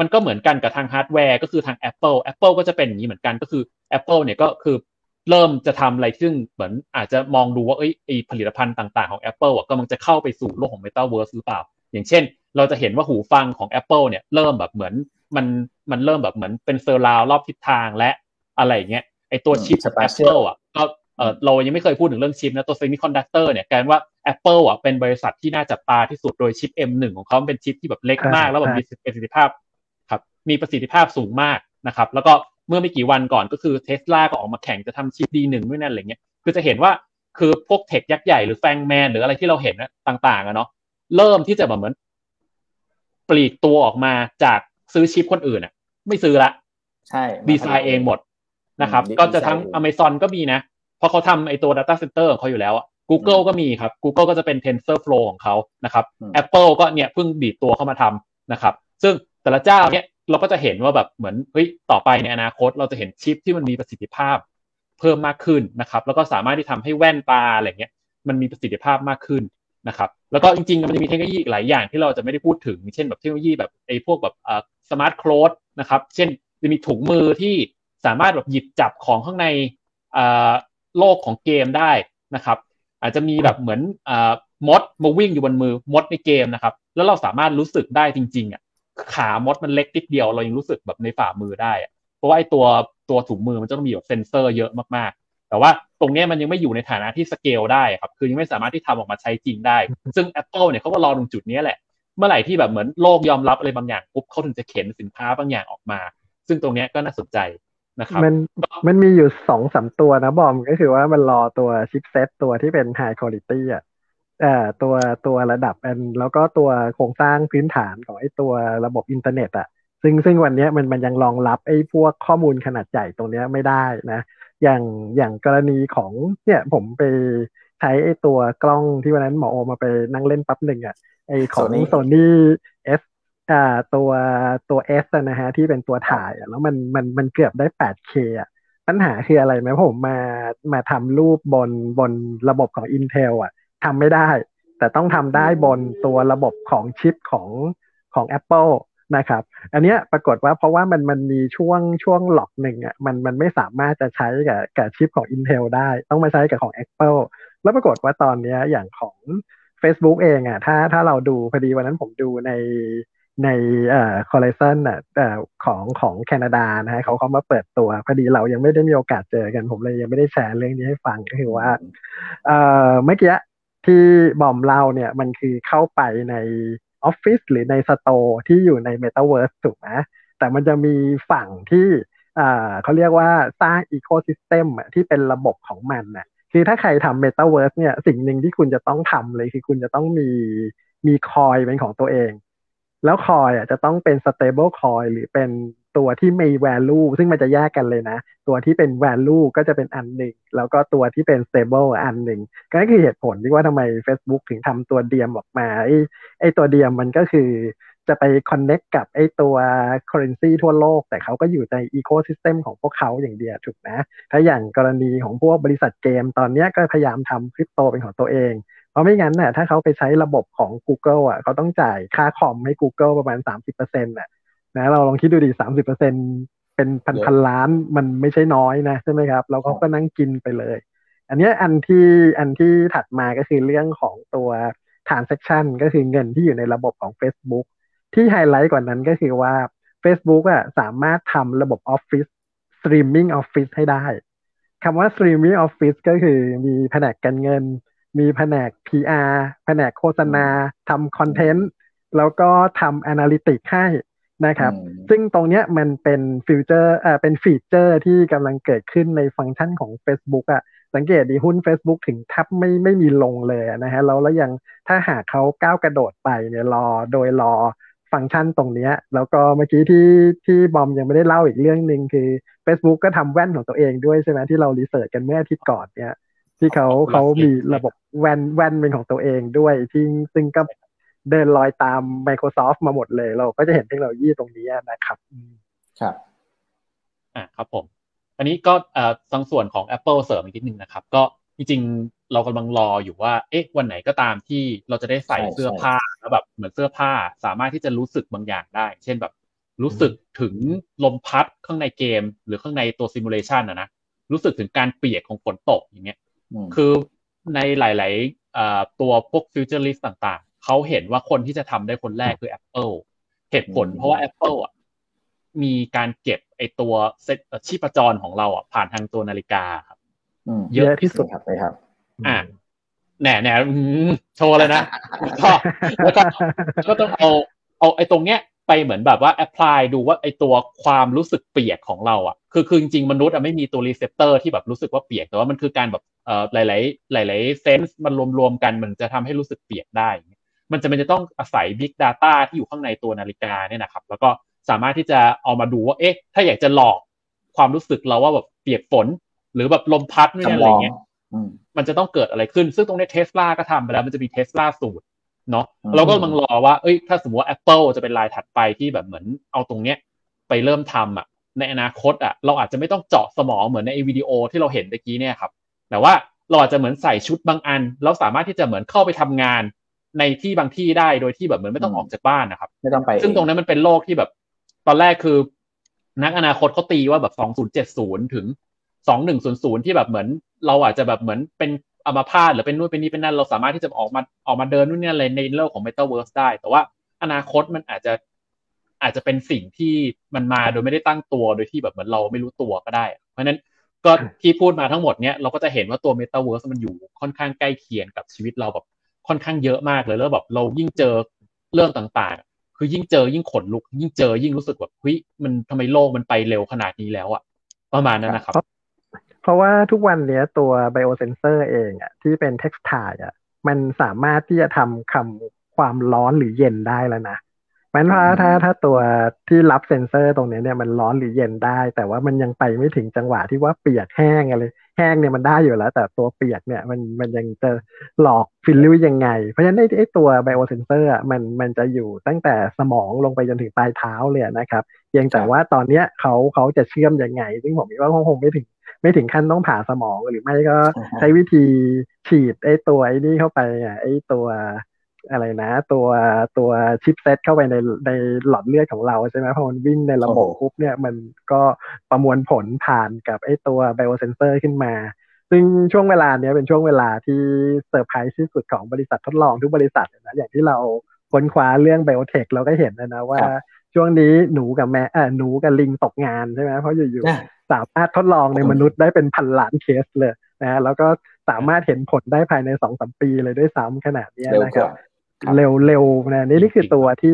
มันก็เหมือนกันกับทางฮาร์ดแวร์ก็คือทาง Apple Apple ก็จะเป็นอย่างนี้เหมือนกันก็คือ Apple เนี่ยก็คือ เริ่มจะทำอะไรซึ่งเหมือนอาจจะมองดูว่าเอ้ยไอผลิตภัณฑ์ต่างๆของ Apple อะกำลังจะเข้าไปสู่โลกของ Metaverse หรือเปล่า อย่างเช่น เราจะเห็นว่าหูฟังของ Apple เนี่ยเริ่มแบบเหมือนมันมันเริ่มแบบเหมือนเป็น surround รอบทิศทางและอะไรเงี้ยไอตัวชิป Apple อะก็เออเรายังไม่เคยพูดถึงเรื่องชิปนะตัวเซมิคอนดักเตอร์เนี่ยกลายว่า Apple อะเป็นบริษัทที่น่าจับตาที่สุดโดยชิป M1 ของเขาเป็นชิปที่แบบเล็กมาก แล้วแบบมีประสิทธิภาพครับมีประสิทธิภาพสูงมากนะครับ แล้วก็ เมื่อไม่กี่วันก่อนก็คือเทสลาก็ออกมาแข่งจะทำชิป D1 ด้วยนั่นอะไรเงี้ยคือจะเห็นว่าคือพวกเทคยักษ์ใหญ่หรือแฟงแมนหรืออะไรที่เราเห็นต่างๆอะเนาะเริ่มที่จะแบบเหมือน ปลีกตัวออกมาจากซื้อชิปคนอื่นอะไม่ซื้อละ ใช่ดีไซน์เองหมดนะครับอืมก็จะทั้งดีไซน์เอง Amazon ก็มีนะ เพราะเขาทำไอตัว Data Center ของเขาอยู่แล้วอะ Google ก็มีครับ Google ก็จะเป็น TensorFlow ของเขานะครับอืม Apple ก็เนี่ยเพิ่งดีดตัวเข้ามาทำนะครับ ซึ่งแต่ละเจ้าเนี่ย เราก็จะเห็นว่าแบบเหมือนเฮ้ยต่อไปในอนาคต เราจะเห็นชิปที่มันมีประสิทธิภาพเพิ่มมากขึ้นนะครับ แล้วก็สามารถที่ทำให้แว่นตาอะไรเงี้ยมันมีประสิทธิภาพมากขึ้นนะครับ แล้วก็จริงๆมันจะมีเทคโนโลยีอีกหลายอย่างที่เราจะไม่ได้พูดถึง เช่นแบบเทคโนโลยีแบบไอ้พวกแบบอ่าสมาร์ทโคลดนะครับ เช่นจะมีถุงมือที่สามารถแบบหยิบจับของข้างในอ่าโลกของเกมได้นะครับ อาจจะมีแบบเหมือนอ่ามดมาวิ่งอยู่บนมือมดในเกมนะครับ แล้วเราสามารถรู้สึกได้จริงๆอะ ขามดมันเล็กนิดเดียวเรายังรู้สึกแบบในฝ่ามือได้เพราะว่าไอ้ตัวตัวถุงมือมันจะต้องมีแบบเซนเซอร์เยอะมากๆ แต่ว่าตรงนี้มันยังไม่อยู่ในฐานะที่สเกลได้ครับ คือยังไม่สามารถที่ทำออกมาใช้จริงได้ ซึ่ง Apple เนี่ยเขาก็รอตรงจุดนี้แหละ เมื่อไหร่ที่แบบเหมือนโลกยอมรับอะไรบางอย่างปุ๊บเขาถึงจะเข็นสินค้าบางอย่างออกมา ซึ่งตรงนี้ก็น่าสนใจนะครับมันมันมีอยู่สองสามตัวนะบอมก็คือว่ามันรอตัวชิปเซตตัวที่เป็น High Quality อะ อ่อตัวตัวระดับอันแล้วก็ตัวโครงสร้างพื้นฐานของไอ้ตัวระบบอินเทอร์เน็ตอะซึ่งซึ่งวันเนี้ยมันมันยังรองรับไอ้พวกข้อมูลขนาดใหญ่ตรงเนี้ยไม่ได้นะ อย่างอย่างกรณีของเนี่ยผมไปใช้ไอ้ตัวกล้องที่วันนั้นหมอโอมาไปนั่งเล่นปั๊บหนึ่งอะไอ้ของ Sony Sony S อ่าตัวตัว S อะนะฮะที่เป็นตัวถ่ายอะแล้วมันมันมันเกือบได้ 8K อะปัญหาคืออะไรไหมผมมามาทำรูปบนบนระบบของ Intel อะ ทำไม่ได้ แต่ต้องทำได้บนตัวระบบของชิปของของ Apple นะครับ อันเนี้ยปรากฏว่าเพราะว่ามันมันมีช่วงช่วงหลอกหนึ่งอะมันมันไม่สามารถจะใช้กับกับชิปของ Intel ได้ ต้องมาใช้กับของ Apple แล้วปรากฏว่าตอนเนี้ยอย่างของ Facebook เองอะถ้าถ้าเราดูพอดีวันนั้นผมดูในในเอ่อคอลเล t ชันอะเอ่อของของแคนาดานะฮะเขาเขามาเปิดตัว พอดีเรายังไม่ได้มีโอกาสเจอกันผมเลยยังไม่ได้แชร์เรื่องนี้ให้ฟังก็คือว่าเอ่อเมื่อกี้ ที่บอมเล่าเนี่ยมันคือเข้าไปในออฟฟิศหรือใน store ที่อยู่ใน Metaverse ถูกไหมแต่มันจะมีฝั่งที่เขาเรียกว่าสร้างอีโค y ิสเต็มที่เป็นระบบของมันน่ะคือถ้าใครทำ Metaverse เนี่ยสิ่งหนึ่งที่คุณจะต้องทำเลยคือคุณจะต้องมีมีคอยเป็นของตัวเอง แล้วคอยอะจะต้องเป็น stable coin หรือเป็น ตัวที่มี value ซึ่งมันจะแยกกันเลยนะ ตัวที่เป็น value ก็จะเป็นอันหนึ่ง แล้วก็ตัวที่เป็น stable อันหนึ่ง ก็คือเหตุผลที่ว่าทำไม Facebook ถึงทำตัวเดียมออกมา ไอ้ไอ้ตัวเดียมมันก็คือจะไป connect กับไอ้ตัว currency ทั่วโลก แต่เขาก็อยู่ใน ecosystem ของพวกเขาอย่างเดียวถูกนะ ถ้าอย่างกรณีของพวกบริษัทเกม ตอนนี้ก็พยายามทำคริปโตเป็นของตัวเองเพราะไม่งั้นน่ะถ้าเขาไปใช้ระบบของ Google อะเขาต้องจ่ายค่าคอมให้ Google ประมาณ 30%น่ะ นะเราลองคิดดูดิ30%เปอร์เซ็นเป็นพันพันล้านมันไม่ใช่น้อยนะใช่ไหมครับ แล้วเขาก็นั่งกินไปเลย อันนี้อันที่อันที่ถัดมาก็คือเรื่องของตัว transaction ก็คือเงินที่อยู่ในระบบของ Facebook ที่ไฮไลท์กว่านั้นก็คือว่า Facebook อะสามารถทำระบบ Office Streaming Office ให้ได้คำว่า Streaming Office ก็คือมีแผนกการเงิน มีแผนก PR แผนกโฆษณาทำคอนเทนต์ แล้วก็ทำ Analytics ให้ นะครับอืมซึ่งตรงเนี้ยมันเป็น future เอ่อเป็น feature ที่กำลังเกิดขึ้นในฟังก์ชันของ Facebook อะสังเกตดีหุ้น Facebook ถึงแทบไม่ไม่มีลงเลยอะนะฮะแล้วแล้วยังถ้าหากเขาก้าวกระโดดไปเนี่ยรอโดยรอฟังก์ชันตรงเนี้ยแล้วก็เมื่อกี้ที่ที่บอมยังไม่ได้เล่าอีกเรื่องหนึ่งคือ Facebook ก็ทำแว่นของตัวเองด้วยใช่ไหมที่เรารีเสิร์ชกันเมื่ออาทิตย์ก่อนเนี่ยที่เขาเขามีระบบแว่นแว่นเป็นของตัวเองด้วยที่ซึ่งก็ เดินรอยตาม Microsoft มาหมดเลย เราก็จะเห็นเทคโนโลยีตรงนี้นะครับอืมครับอ่าครับผม อันนี้ก็เอ่อทางส่วนของ Apple เสริมอีกนิดนึงนะครับ ก็จริงๆเรากำลังรออยู่ว่า เอ๊ะ วันไหนก็ตามที่เราจะได้ใส่ใช่เสื้อผ้าแล้วแบบเหมือนเสื้อผ้าสามารถที่จะรู้สึกบางอย่างได้ เช่นแบบรู้สึกถึงลมพัดข้างในเกม หรือข้างในตัว simulation นะนะรู้สึกถึงการเปียกของฝนตกอย่างเงี้ยคือในหลายๆเอ่อตัวพวก futurist ต่างๆ เขาเห็นว่าคนที่จะทำได้คนแรกคือ Apple เหตุผลอืมเพราะว่า Apple อะมีการเก็บไอตัวเซตชีพจรของเราอะผ่านทางตัวนาฬิกาครับอืมเยอะที่สุดครับเลยครับ อ่าแหน่แหน่อืมโชว์เลยนะแล้วก็แล้วก็ก็ต้องเอาเอาไอ้ตรงเนี้ยไปเหมือนแบบว่า apply ดูว่าไอ้ตัวความรู้สึกเปียกของเราอะคือคือจริงๆมนุษย์อะไม่มีตัว receptor ที่แบบรู้สึกว่าเปียก แต่ว่ามันคือการแบบเอ่อหลาย ๆ หลาย ๆ sense มันรวมๆกันมันจะทำให้รู้สึกเปียกได้ มันจะมันจะต้องอาศัย Big Data ที่อยู่ข้างในตัวนาฬิกาเนี่ยนะครับ แล้วก็สามารถที่จะเอามาดูว่า เอ๊ะ ถ้าอยากจะหลอกความรู้สึกเราว่าแบบเปียกฝน หรือแบบลมพัดเนี่ยอะไรเงี้ยอืมมันจะต้องเกิดอะไรขึ้น ซึ่งตรงนี้เทสลาก็ทำไปแล้ว มันจะมีเทสลาสูตรเนาะอืมเราก็กำลังรอว่า เอ้ย ถ้าสมมติว่า Apple จะเป็นรายถัดไปที่แบบเหมือนเอาตรงเนี้ยไปเริ่มทำอะ ในอนาคตอะ เราอาจจะไม่ต้องเจาะสมองเหมือนในไอ้วิดีโอที่เราเห็นตะกี้เนี่ยครับ แต่ว่าเราอาจจะเหมือนใส่ชุดบางอัน แล้วสามารถที่จะเหมือนเข้าไปทำงาน ในที่บางที่ได้โดยที่แบบเหมือนไม่ต้องออกจากบ้านนะครับไม่ต้องไป ซึ่งตรงนั้นมันเป็นโลกที่แบบ ตอนแรกคือ นักอนาคตเขาตีว่าแบบ2070ถึง2100ที่แบบเหมือน เราอาจจะแบบเหมือนเป็นอัมพาตหรือเป็นนู่นเป็นนี่เป็นนั่นเราสามารถที่จะออกมาออกมาเดินนู่นนี่อะไรในโลกของ Metaverse ได้ แต่ว่าอนาคตมันอาจจะอาจจะเป็นสิ่งที่มันมาโดยไม่ได้ตั้งตัวโดยที่แบบเหมือนเราไม่รู้ตัวก็ได้ เพราะฉะนั้นก็ที่พูดมาทั้งหมดเนี้ยเราก็จะเห็นว่าตัว Metaverse มันอยู่ค่อนข้างใกล้เคียงกับชีวิตเราแบบ ค่อนข้างเยอะมากเลยแล้วแบบเรายิ่งเจอเรื่องต่างๆ คือยิ่งเจอยิ่งขนลุก ยิ่งเจอยิ่งรู้สึกแบบเฮ้ยมันทำไมโลกมันไปเร็วขนาดนี้แล้วอะประมาณนั้นนะครับ เพราะว่าทุกวันเนี้ยตัว biosensor เองอะที่เป็น textile อะมันสามารถที่จะทำคำความร้อนหรือเย็นได้แล้วนะ มันถ้าถ้าถ้าตัวที่รับเซนเซอร์ตรงเนี้ยเนี่ยมันร้อนหรือเย็นได้ แต่ว่ามันยังไปไม่ถึงจังหวะที่ว่าเปียกแห้งอะไรแห้งเนี่ยมันได้อยู่แล้ว แต่ตัวเปียกเนี่ยมันมันยังจะหลอกฟิลลิ่ยังไง เพราะฉะนั้นไอ้ไอ้ตัว biosensor อะมันมันจะอยู่ตั้งแต่สมองลงไปจนถึงปลายเท้าเลยนะครับเพียงแต่ว่าตอนเนี้ยเขาเขาจะเชื่อมยังไง ซึ่งผมคิดว่าคงไม่ถึงไม่ถึงขั้นต้องผ่าสมองหรือไม่ก็อ่าฮะใช้วิธีฉีดไอ้ตัวไอ้นี่เข้าไปอะไอ้ตัว อะไรนะ ตัวตัวชิปเซตเข้าไปในในหลอดเลือดของเราใช่ไหมพอมันวิ่งในระบบโอ้โหปุ๊บเนี่ยมันก็ประมวลผลผ่านกับไอ้ตัว biosensor ขึ้นมา ซึ่งช่วงเวลาเนี้ยเป็นช่วงเวลาที่เซอร์ไพรส์ที่สุดของบริษัททดลองทุกบริษัทเลยนะอย่างที่เราค้นคว้าเรื่อง biotech เราก็เห็นแล้วนะว่าครับช่วงนี้หนูกับแม่เออหนูกับลิงตกงานใช่ไหมเพราะอยู่ๆนะสามารถทดลองในมนุษย์ได้เป็นพันล้านเคสเลยนะแล้วก็สามารถเห็นผลได้ภายในสองสามปีเลยด้วยซ้ำขนาดเนี้ยเร็วนะครับว่าครับ เร็วเร็วนะนี่นี่คือตัวที่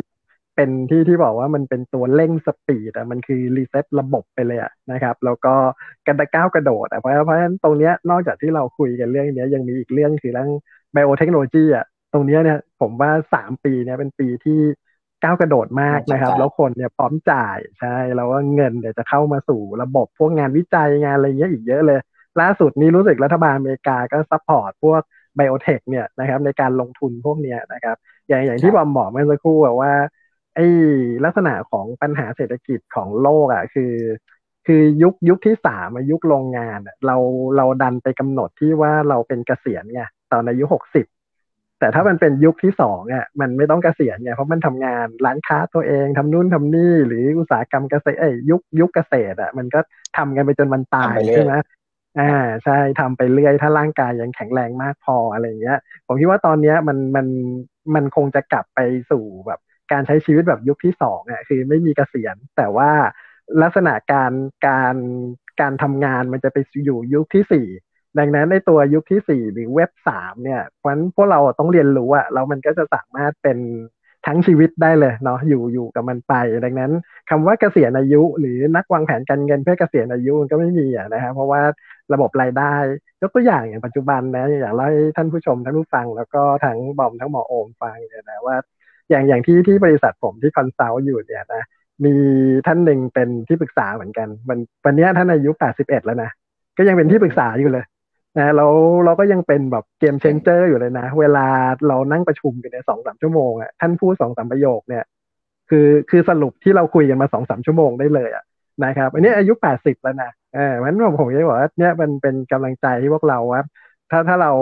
เป็นที่ที่บอกว่ามันเป็นตัวเร่ง speed อะมันคือรีเซ็ตระบบไปเลยอะนะครับ แล้วก็กระก้าวกระโดดอะเพราะเพราะฉะนั้นตรงเนี้ยนอกจากที่เราคุยกันเรื่องเนี้ยยังมีอีกเรื่องคือเรื่อง biotechnology อะตรงเนี้ยเนี่ยผมว่าสามปีเนี้ยเป็นปีที่ก้าวกระโดดมากนะครับน่าสนใจแล้วคนเนี่ยพร้อมจ่ายใช่แล้วว่าเงินเนี่ยจะเข้ามาสู่ระบบพวกงานวิจัยงานอะไรเงี้ยอีกเยอะเลย ล่าสุดนี้รู้สึกรัฐบาลอเมริกาก็ support พวก biotech เนี่ยนะครับในการลงทุนพวกเนี้ยนะครับ อย่างอย่างที่บอมบอกเมื่อสักครู่อะว่าไอ้ลักษณะของปัญหาเศรษฐกิจของโลกอะคือ คือยุคยุคที่สามอะยุคโรงงานอะเราเราดันไปกำหนดที่ว่าเราเป็นเกษียณไงตอนอายุหกสิบแต่ถ้ามันเป็นยุคที่สองอะมันไม่ต้องเกษียณไงเพราะมันทำงานร้านค้าตัวเองทำนู่นทำนี่ หรืออุตสาหกรรมเกษตรเอ้ยยุคยุคเกษตรอะมันก็ทำกันไปจนวันตายทำไปเรื่อยใช่ไหม อ่าใช่ทำไปเรื่อยถ้าร่างกายยังแข็งแรงมากพออะไรเงี้ย ผมคิดว่าตอนเนี้ยมันมันมันคงจะกลับไปสู่แบบการใช้ชีวิตแบบยุคที่สองอะคือไม่มีเกษียณ แต่ว่าลักษณะการการการทำงานมันจะไปอยู่ยุคที่สี่ดังนั้นในตัวยุคที่สี่หรือเว็บสามเนี่ยเพราะฉะนั้นพวกเราต้องเรียนรู้อะแล้วมันก็จะสามารถเป็น ทั้งชีวิตได้เลยเนาะอยู่อยู่กับมันไป ดังนั้นคำว่าเกษียณอายุ หรือนักวางแผนการเงินเพื่อเกษียณอายุมันก็ไม่มีอะนะครับเพราะว่าระบบรายได้ยกตัวอย่างอย่างปัจจุบันนะอยากเล่าให้ท่านผู้ชมท่านผู้ฟัง แล้วก็ทั้งบอมทั้งหมอโอมฟังเนี่ยนะว่า อย่างอย่างที่ที่บริษัทผมที่ consult อยู่เนี่ยนะมีท่านหนึ่งเป็นที่ปรึกษาเหมือนกันวันวันนี้ท่านอายุ 81 แล้วนะก็ยังเป็นที่ปรึกษาอยู่เลย นะแล้วเราก็ยังเป็นแบบ game changer อยู่เลยนะ เวลาเรานั่งประชุมกันเนี่ยสองสามชั่วโมงอะท่านพูดสองสามประโยคเนี่ย คือคือสรุปที่เราคุยกันมาสองสามชั่วโมงได้เลยอะนะครับอันนี้อายุ80แล้วนะเออมันผมผมจะบอกว่าเนี่ยมันเป็นกำลังใจให้พวกเราว่าถ้าถ้าเรา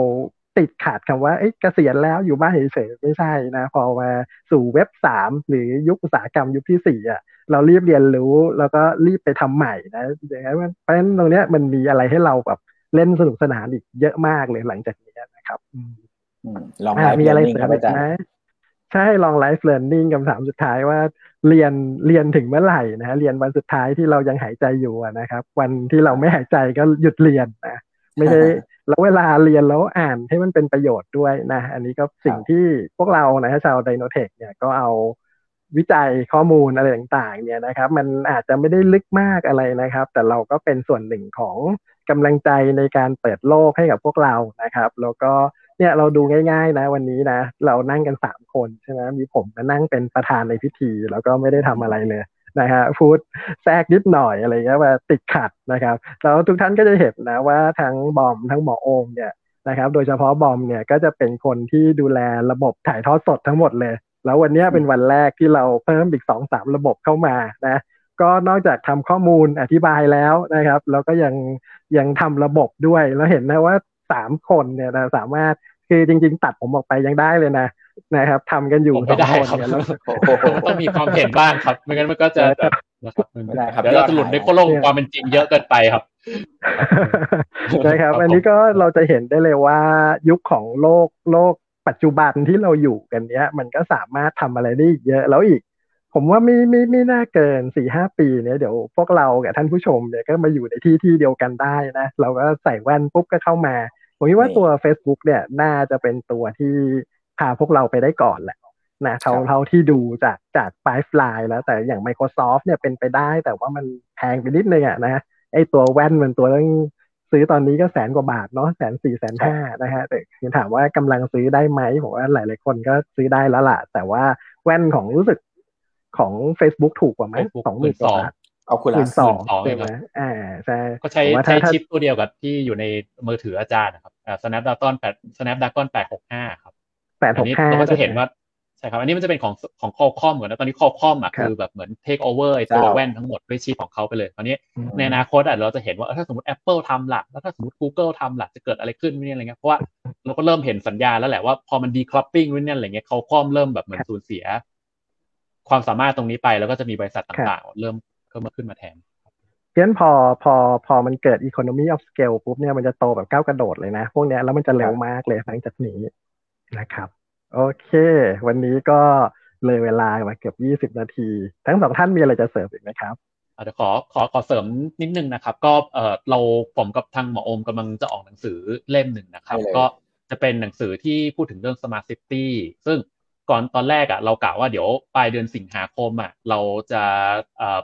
ติดขาดคำว่าเอ้ยเกษียณแล้วอยู่บ้านเฉยๆไม่ใช่นะ พอมาสู่เว็บสามหรือยุคอุตสาหกรรมยุคที่สี่อะเรารีบเรียนรู้แล้วก็รีบไปทำใหม่นะอย่างนั้นเพราะฉะนั้นตรงเนี้ยมันมีอะไรให้เราแบบ เล่นสนุกสนานอีกเยอะมากเลยหลังจากนี้นะครับอืมอืมลองอ่าไลฟ์มีอะไรเรียนเสริคมรับอีอากจารไหมย์ใช่ลองไลฟ์เรียนนิ่งคำถามสุดท้ายว่า เรียนเรียนถึงเมื่อไหร่นะ เรียนวันสุดท้ายที่เรายังหายใจอยู่อะนะครับ วันที่เราไม่หายใจก็หยุดเรียนนะไม่ได้แล้วเวลาเรียนแล้วอ่านให้มันเป็นประโยชน์ด้วยนะ อันนี้ก็สิ่งที่พวกเรานะชาวไดโนเทคเนี่ยก็เอาวิจัยข้อมูลอะไรต่างๆ เนี่ยนะครับ มันอาจจะไม่ได้ลึกมากอะไรนะครับ แต่เราก็เป็นส่วนหนึ่งของ กำลังใจในการเปิดโลกให้กับพวกเรานะครับ แล้วก็เนี่ยเราดูง่ายๆนะวันนี้นะ เรานั่งกันสามคนใช่ไหมมีผมมานั่งเป็นประธานในพิธี แล้วก็ไม่ได้ทำอะไรเลยนะฮะพูดแทรกนิดหน่อยอะไรเงี้ยว่าติดขัดนะครับแล้วทุกท่านก็จะเห็นนะว่าทั้งบอมทั้งหมอโอมเนี่ยนะครับ โดยเฉพาะบอมเนี่ยก็จะเป็นคนที่ดูแลระบบถ่ายทอดสดทั้งหมดเลย แล้ววันนี้เป็นวันแรกที่เราเพิ่มอีกสองสามระบบเข้ามานะ ก็นอกจากทำข้อมูลอธิบายแล้วนะครับ แล้วก็ยังยังทำระบบด้วย แล้วเห็นนะว่าสามคนเนี่ยนะสามารถคือจริง ๆ ตัดผมออกไปยังได้เลยนะนะครับทำกันอยู่สองคนเนี่ยแล้วต้องมีความเห็นบ้างครับ ไม่งั้นมันก็จะแบบนะครับไม่ได้ครับเดี๋ยวเราจะหลุดในโคโลกความเป็นจริงเยอะเกินไปครับนะครับ อันนี้ก็เราจะเห็นได้เลยว่ายุคของโลกโลกปัจจุบันที่เราอยู่กันเนี้ย มันก็สามารถทำอะไรได้อีกเยอะแล้วอีก ผมว่าไม่ไม่ไม่น่าเกินสี่ห้าปีเนี้ยเดี๋ยวพวกเรากับท่านผู้ชมเนี่ยก็มาอยู่ในที่ที่เดียวกันได้นะ เราก็ใส่แว่นปุ๊บก็เข้ามา ผมคิดว่าตัว Facebook เนี่ยน่าจะเป็นตัวที่พาพวกเราไปได้ก่อนแหละนะเท่าเท่าที่ดูจากจากปลายฟลายแล้วแต่อย่าง Microsoft เนี่ยเป็นไปได้แต่ว่ามันแพงไปนิดนึงอะนะไอตัวแว่นมันตัวต้องซื้อตอนนี้ก็แสนกว่าบาทเนาะแสนสี่แสนห้านะฮะแต่ยังถามว่ากำลังซื้อได้ไหมผมว่าหลายหลายคนก็ซื้อได้แล้วล่ะ แต่ว่าแว่นของรู้สึก ของ Facebook ถูกกว่าไหม Facebook สองหมื่นกว่าบาทเอาคุณหมื่นสอง12,000ใช่ไหมอ่าใช่ก็ใช้ผมว่าใช้ถ้าชิปตัวเดียวกับที่อยู่ในมือถืออาจารย์นะครับอ่า Snapdragon 8 Snapdragon 865ครับแปดหอันกนี้ห้าเราก็จะเห็นว่าใช่ครับ อันนี้มันจะเป็นของของ Qualcomm เหมือนนะตอนนี้ Qualcomm อะครับคือแบบเหมือน take over ไอ้ตัวเจ้าแว่นทั้งหมดด้วยชิปของเขาไปเลยตอนนี้ในอนาคตอะเราจะเห็นว่าเออถ้าสมมติ Apple ทำล่ะแล้วถ้าสมมติ Google ทำล่ะจะเกิดอะไรขึ้นเนี่ยอะไรเงี้ยเพราะว่าเราก็เริ่มเห็นสัญญาณแล้วแหละว่าพอมัน decoupling นู่นนี่อะไรเงี้ย Qualcomm เริ่มแบบเหมือนสูญเสีย ความสามารถตรงนี้ไปแล้วก็จะมีบริษัทต่างๆ เริ่มเข้ามาขึ้นมาแทนเพราะฉะนั้นพอพอพอมันเกิด economy of scale ปุ๊บเนี่ยมันจะโตแบบก้าวกระโดดเลยนะ พวกเนี้ยแล้วมันจะเร็วมากเลยหลังจากนี้นะครับ โอเค วันนี้ก็เลยเวลามาเกือบยี่สิบนาที ทั้งสองท่านมีอะไรจะเสริมอีกไหมครับอะเดี๋ยวขอขอขอเสริมนิดนึงนะครับ ก็เออเราผมกับทางหมอโอมกำลังจะออกหนังสือเล่มหนึ่งนะครับใช่เลยก็จะเป็นหนังสือที่พูดถึงเรื่อง smart city ซึ่ง ก่อนตอนแรกอะเรากะว่าเดี๋ยวปลายเดือนสิงหาคมอะเราจะ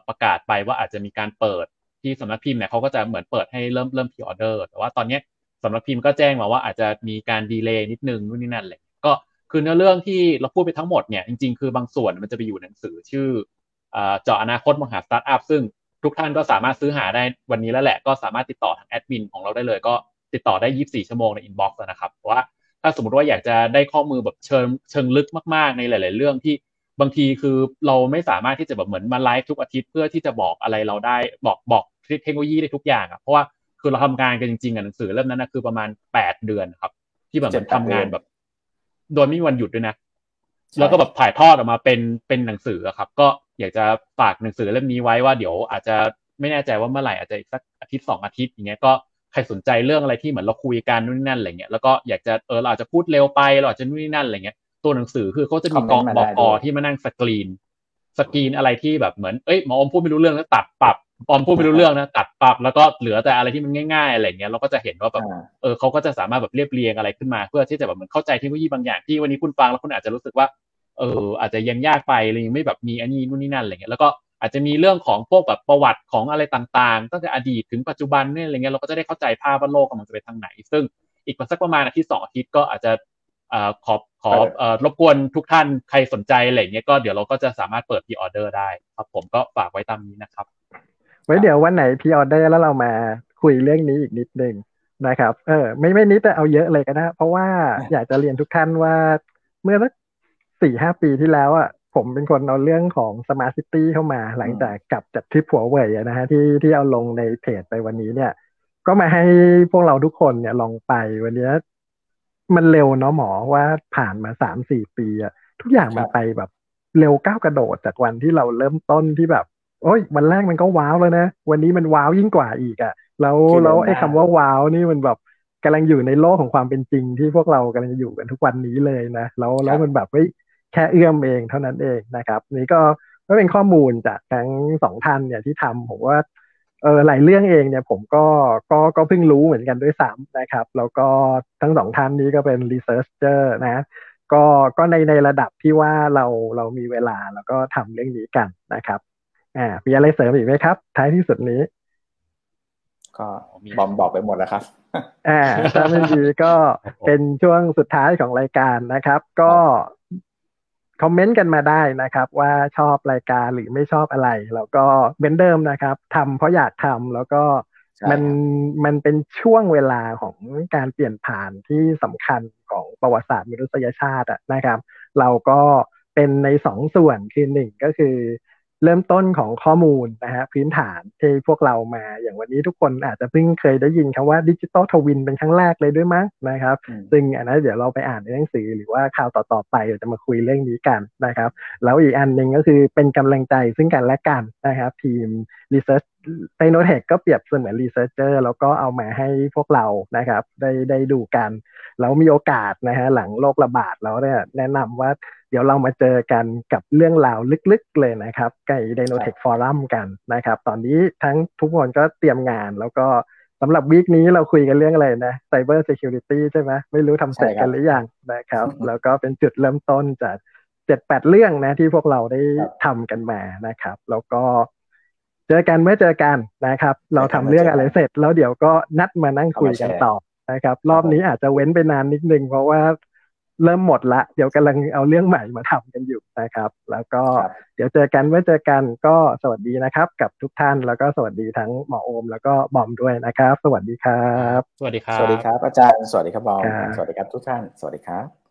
ประกาศไปว่าอาจจะมีการเปิดที่สำนักพิมพ์เนี่ยเขาก็จะเหมือนเปิดให้เริ่มเริ่มพ r ออเดอร์แต่ว่าตอนนี้สำนักพิมพ์ก็แจ้งมาว่าอาจจะมีการ delay นิดนึงนู่นนี่นั่นเลยก็คือเนื้อเรื่องที่เราพูดไปทั้งหมดเนี่ยจริงๆ คือบางส่วนมันจะไปอยู่หนังสือชื่อเอ่อเจาะอนาคตมหาสตาร์ทอัพซึ่งทุกท่านก็สามารถซื้อหาได้วันนี้แล้วแหละ ก็สามารถติดต่อทางแอดมินของเราได้เลย ก็ติดต่อได้ 24 ชั่วโมงใน inbox นะครับเพราะว่า ถ้าสมมติว่าอยากจะได้ข้อมูลแบบเชิงเชิงลึกมากๆในหลาย ๆ เรื่องที่บางทีคือเราไม่สามารถที่จะแบบเหมือนมาไลฟ์ทุกอาทิตย์เพื่อที่จะบอกอะไรเราได้บอกบอกเทคโนโลยีได้ทุกอย่างอะเพราะว่าคือเราทำงานกันจริงๆอะหนังสือเล่มนั้นนะคือประมาณ8เดือนครับ ที่แบบเหมือนทำงานแบบ โดยไม่มีวันหยุดด้วยนะแล้วก็แบบถ่ายทอดออกมาเป็นเป็นหนังสืออะครับ ก็อยากจะฝากหนังสือเล่มนี้ไว้ว่าเดี๋ยวอาจจะไม่แน่ใจว่าเมื่อไหร่อาจจะอีกสักอาทิตย์สองอาทิตย์อย่างเงี้ยก็ ใครสนใจเรื่องอะไรที่เหมือนเราคุยกันนู่นนี่นั่นอะไรเงี้ยแล้วก็อยากจะเออเราอาจจะพูดเร็วไปเราอาจจะนู่นนี่นั่นอะไรเงี้ยตัวหนังสือคือเขาจะมีกองคอมเมนต์มาบได้อกด้วยที่มานั่งสกรีน สกรีนอะไรที่แบบเหมือนเอ้ยหมออมพูดไม่รู้เรื่องแล้วตัดปรับออมพูดไม่รู้เรื่องนะตัดปรับแล้วก็เหลือแต่อะไรที่มันง่ายๆอะไรเงี้ยเราก็จะเห็นว่าแบบอ่าเออเขาก็จะสามารถแบบเรียบเรียงอะไรขึ้นมา เพื่อที่จะแบบเหมือนเข้าใจเทคโนโลยีบางอย่างที่วันนี้คุณฟังแล้วคุณอาจจะรู้สึกว่าเอออาจจะยังยากไปหรือยังไม่แบบมีอันนี้นู่นนี่นั่นอะไรเงี้ยแล้วก็ อาจจะมีเรื่องของพวกแบบประวัติของอะไรต่างๆ ตั้งแต่อดีตถึงปัจจุบันเนี่ยอะไรเงี้ยเราก็จะได้เข้าใจภาพว่าโลกกำลังจะไปทางไหน ซึ่งอีกสักประมาณอาทิตย์สองอาทิตย์ก็อาจจะเอ่อขอขอเอ่อรบกวนทุกท่านใครสนใจอะไรเงี้ยก็เดี๋ยวเราก็จะสามารถเปิดพีออเดอร์ได้ครับผมก็ฝากไว้ตามนี้นะครับ ไว้เดี๋ยววันไหนพีออเดอร์แล้วเรามาคุยเรื่องนี้อีกนิดนึงนะครับ เออ ไม่ไม่นิดแต่เอาเยอะเลยก็ได้เพราะว่าอยากจะเรียนทุกท่านว่าเมื่อสักสี่ห้าปีที่แล้วอะ ผมเป็นคนเอาเรื่องของสมาร์ทซิตี้เข้ามา หลังจากกลับจากทริปหัวเว่ยอะนะฮะที่ที่เอาลงในเพจไปวันนี้เนี่ย ก็มาให้พวกเราทุกคนเนี่ยลองไปวันเนี้ยมันเร็วเนาะหมอว่าผ่านมาสามสี่ปีอะทุกอย่างมันครับไปแบบเร็วก้าวกระโดดจากวันที่เราเริ่มต้นที่แบบ โอ้ย วันแรกมันก็ว้าวแล้วนะ วันนี้มันว้าวยิ่งกว่าอีกอะแล้วคือเร็วแล้วไอ้มากคำว่าว้าวนี่มันแบบกำลังอยู่ในโลกของความเป็นจริงที่พวกเรากำลังจะอยู่กันทุกวันนี้เลยนะแล้วแล้วมันแบบเฮ้ย แค่เอื้อมเองเท่านั้นเองนะครับ นี่ก็ก็เป็นข้อมูลจากทั้งสองท่านเนี่ยที่ทำผมว่าเออหลายเรื่องเองเนี่ยผมก็ก็ก็เพิ่งรู้เหมือนกันด้วยซ้ำนะครับ แล้วก็ทั้งสองท่านนี้ก็เป็นรีเสิร์ชเจอร์นะก็ก็ในในระดับที่ว่าเราเรามีเวลาแล้วก็ทำเรื่องนี้กันนะครับอ่ามีอะไรเสริมอีกไหมครับ ท้ายที่สุดนี้ ก็บอมบอกไปหมดแล้วครับอ่าถ้าไม่มีก็เป็นช่วงสุดท้ายของรายการนะครับ ก็ คอมเมนต์กันมาได้นะครับ ว่าชอบรายการหรือไม่ชอบอะไร แล้วก็เหมือนเดิมนะครับทำเพราะอยากทำแล้วก็ใช่มันครับมันเป็นช่วงเวลาของการเปลี่ยนผ่านที่สำคัญของประวัติศาสตร์มนุษยชาติอะนะครับ เราก็เป็นในสองส่วนคือหนึ่งก็คือ เริ่มต้นของข้อมูลนะฮะพื้นฐานที่พวกเรามา อย่างวันนี้ทุกคนอาจจะเพิ่งเคยได้ยินคำว่า digital twin เป็นครั้งแรกเลยด้วยมั้งนะครับอืมซึ่งอันนั้นเดี๋ยวเราไปอ่านในหนังสือหรือว่าข่าวต่อๆไปเราจะมาคุยเรื่องนี้กันนะครับ แล้วอีกอันหนึ่งก็คือเป็นกำลังใจซึ่งกันและกันนะครับ ทีม Research ไ i โนเทคก็เปรียบเสมือน Researcher แล้วก็เอามาให้พวกเรานะครับ ได้ได้ดูกัน แล้วมีโอกาสนะฮะหลังโรคระบาดแล้วเนี่ยแนะนำว่าเดี๋ยวเรามาเจอกันกับเรื่องราวลึกๆเลยนะครับไก่ไดโนเทคฟอรัมกันนะครับ ตอนนี้ทั้งทุกคนก็เตรียมงานแล้วก็สำหรับวีคนี้เราคุยกันเรื่องอะไรนะ Cyber Security ใช่ไหมไม่รู้ทำเสร็จกันหรือยังนะครับ แล้วก็เป็นจุดเริ่มต้นจากเจ็ดแปดเรื่องนะที่พวกเราได้ทำกันมานะครับ แล้วก็ เจอกันเมื่อเจอกันนะครับ เราทำเรื่องอะไรเสร็จ แล้วเดี๋ยวก็นัดมานั่งคุยกันต่อนะครับ รอบนี้อาจจะเว้นไปนานนิดนึงเพราะว่าเริ่มหมดละ เดี๋ยวกำลังเอาเรื่องใหม่มาทำกันอยู่นะครับ แล้วก็ครับเดี๋ยวเจอกันเมื่อเจอกันก็สวัสดีนะครับ กับทุกท่านแล้วก็สวัสดีทั้งหมอโอม แล้วก็บอมด้วยนะครับ สวัสดีครับ สวัสดีครับ สวัสดีครับอาจารย์ สวัสดีครับบอมครับสวัสดีครับทุกท่าน สวัสดีครับ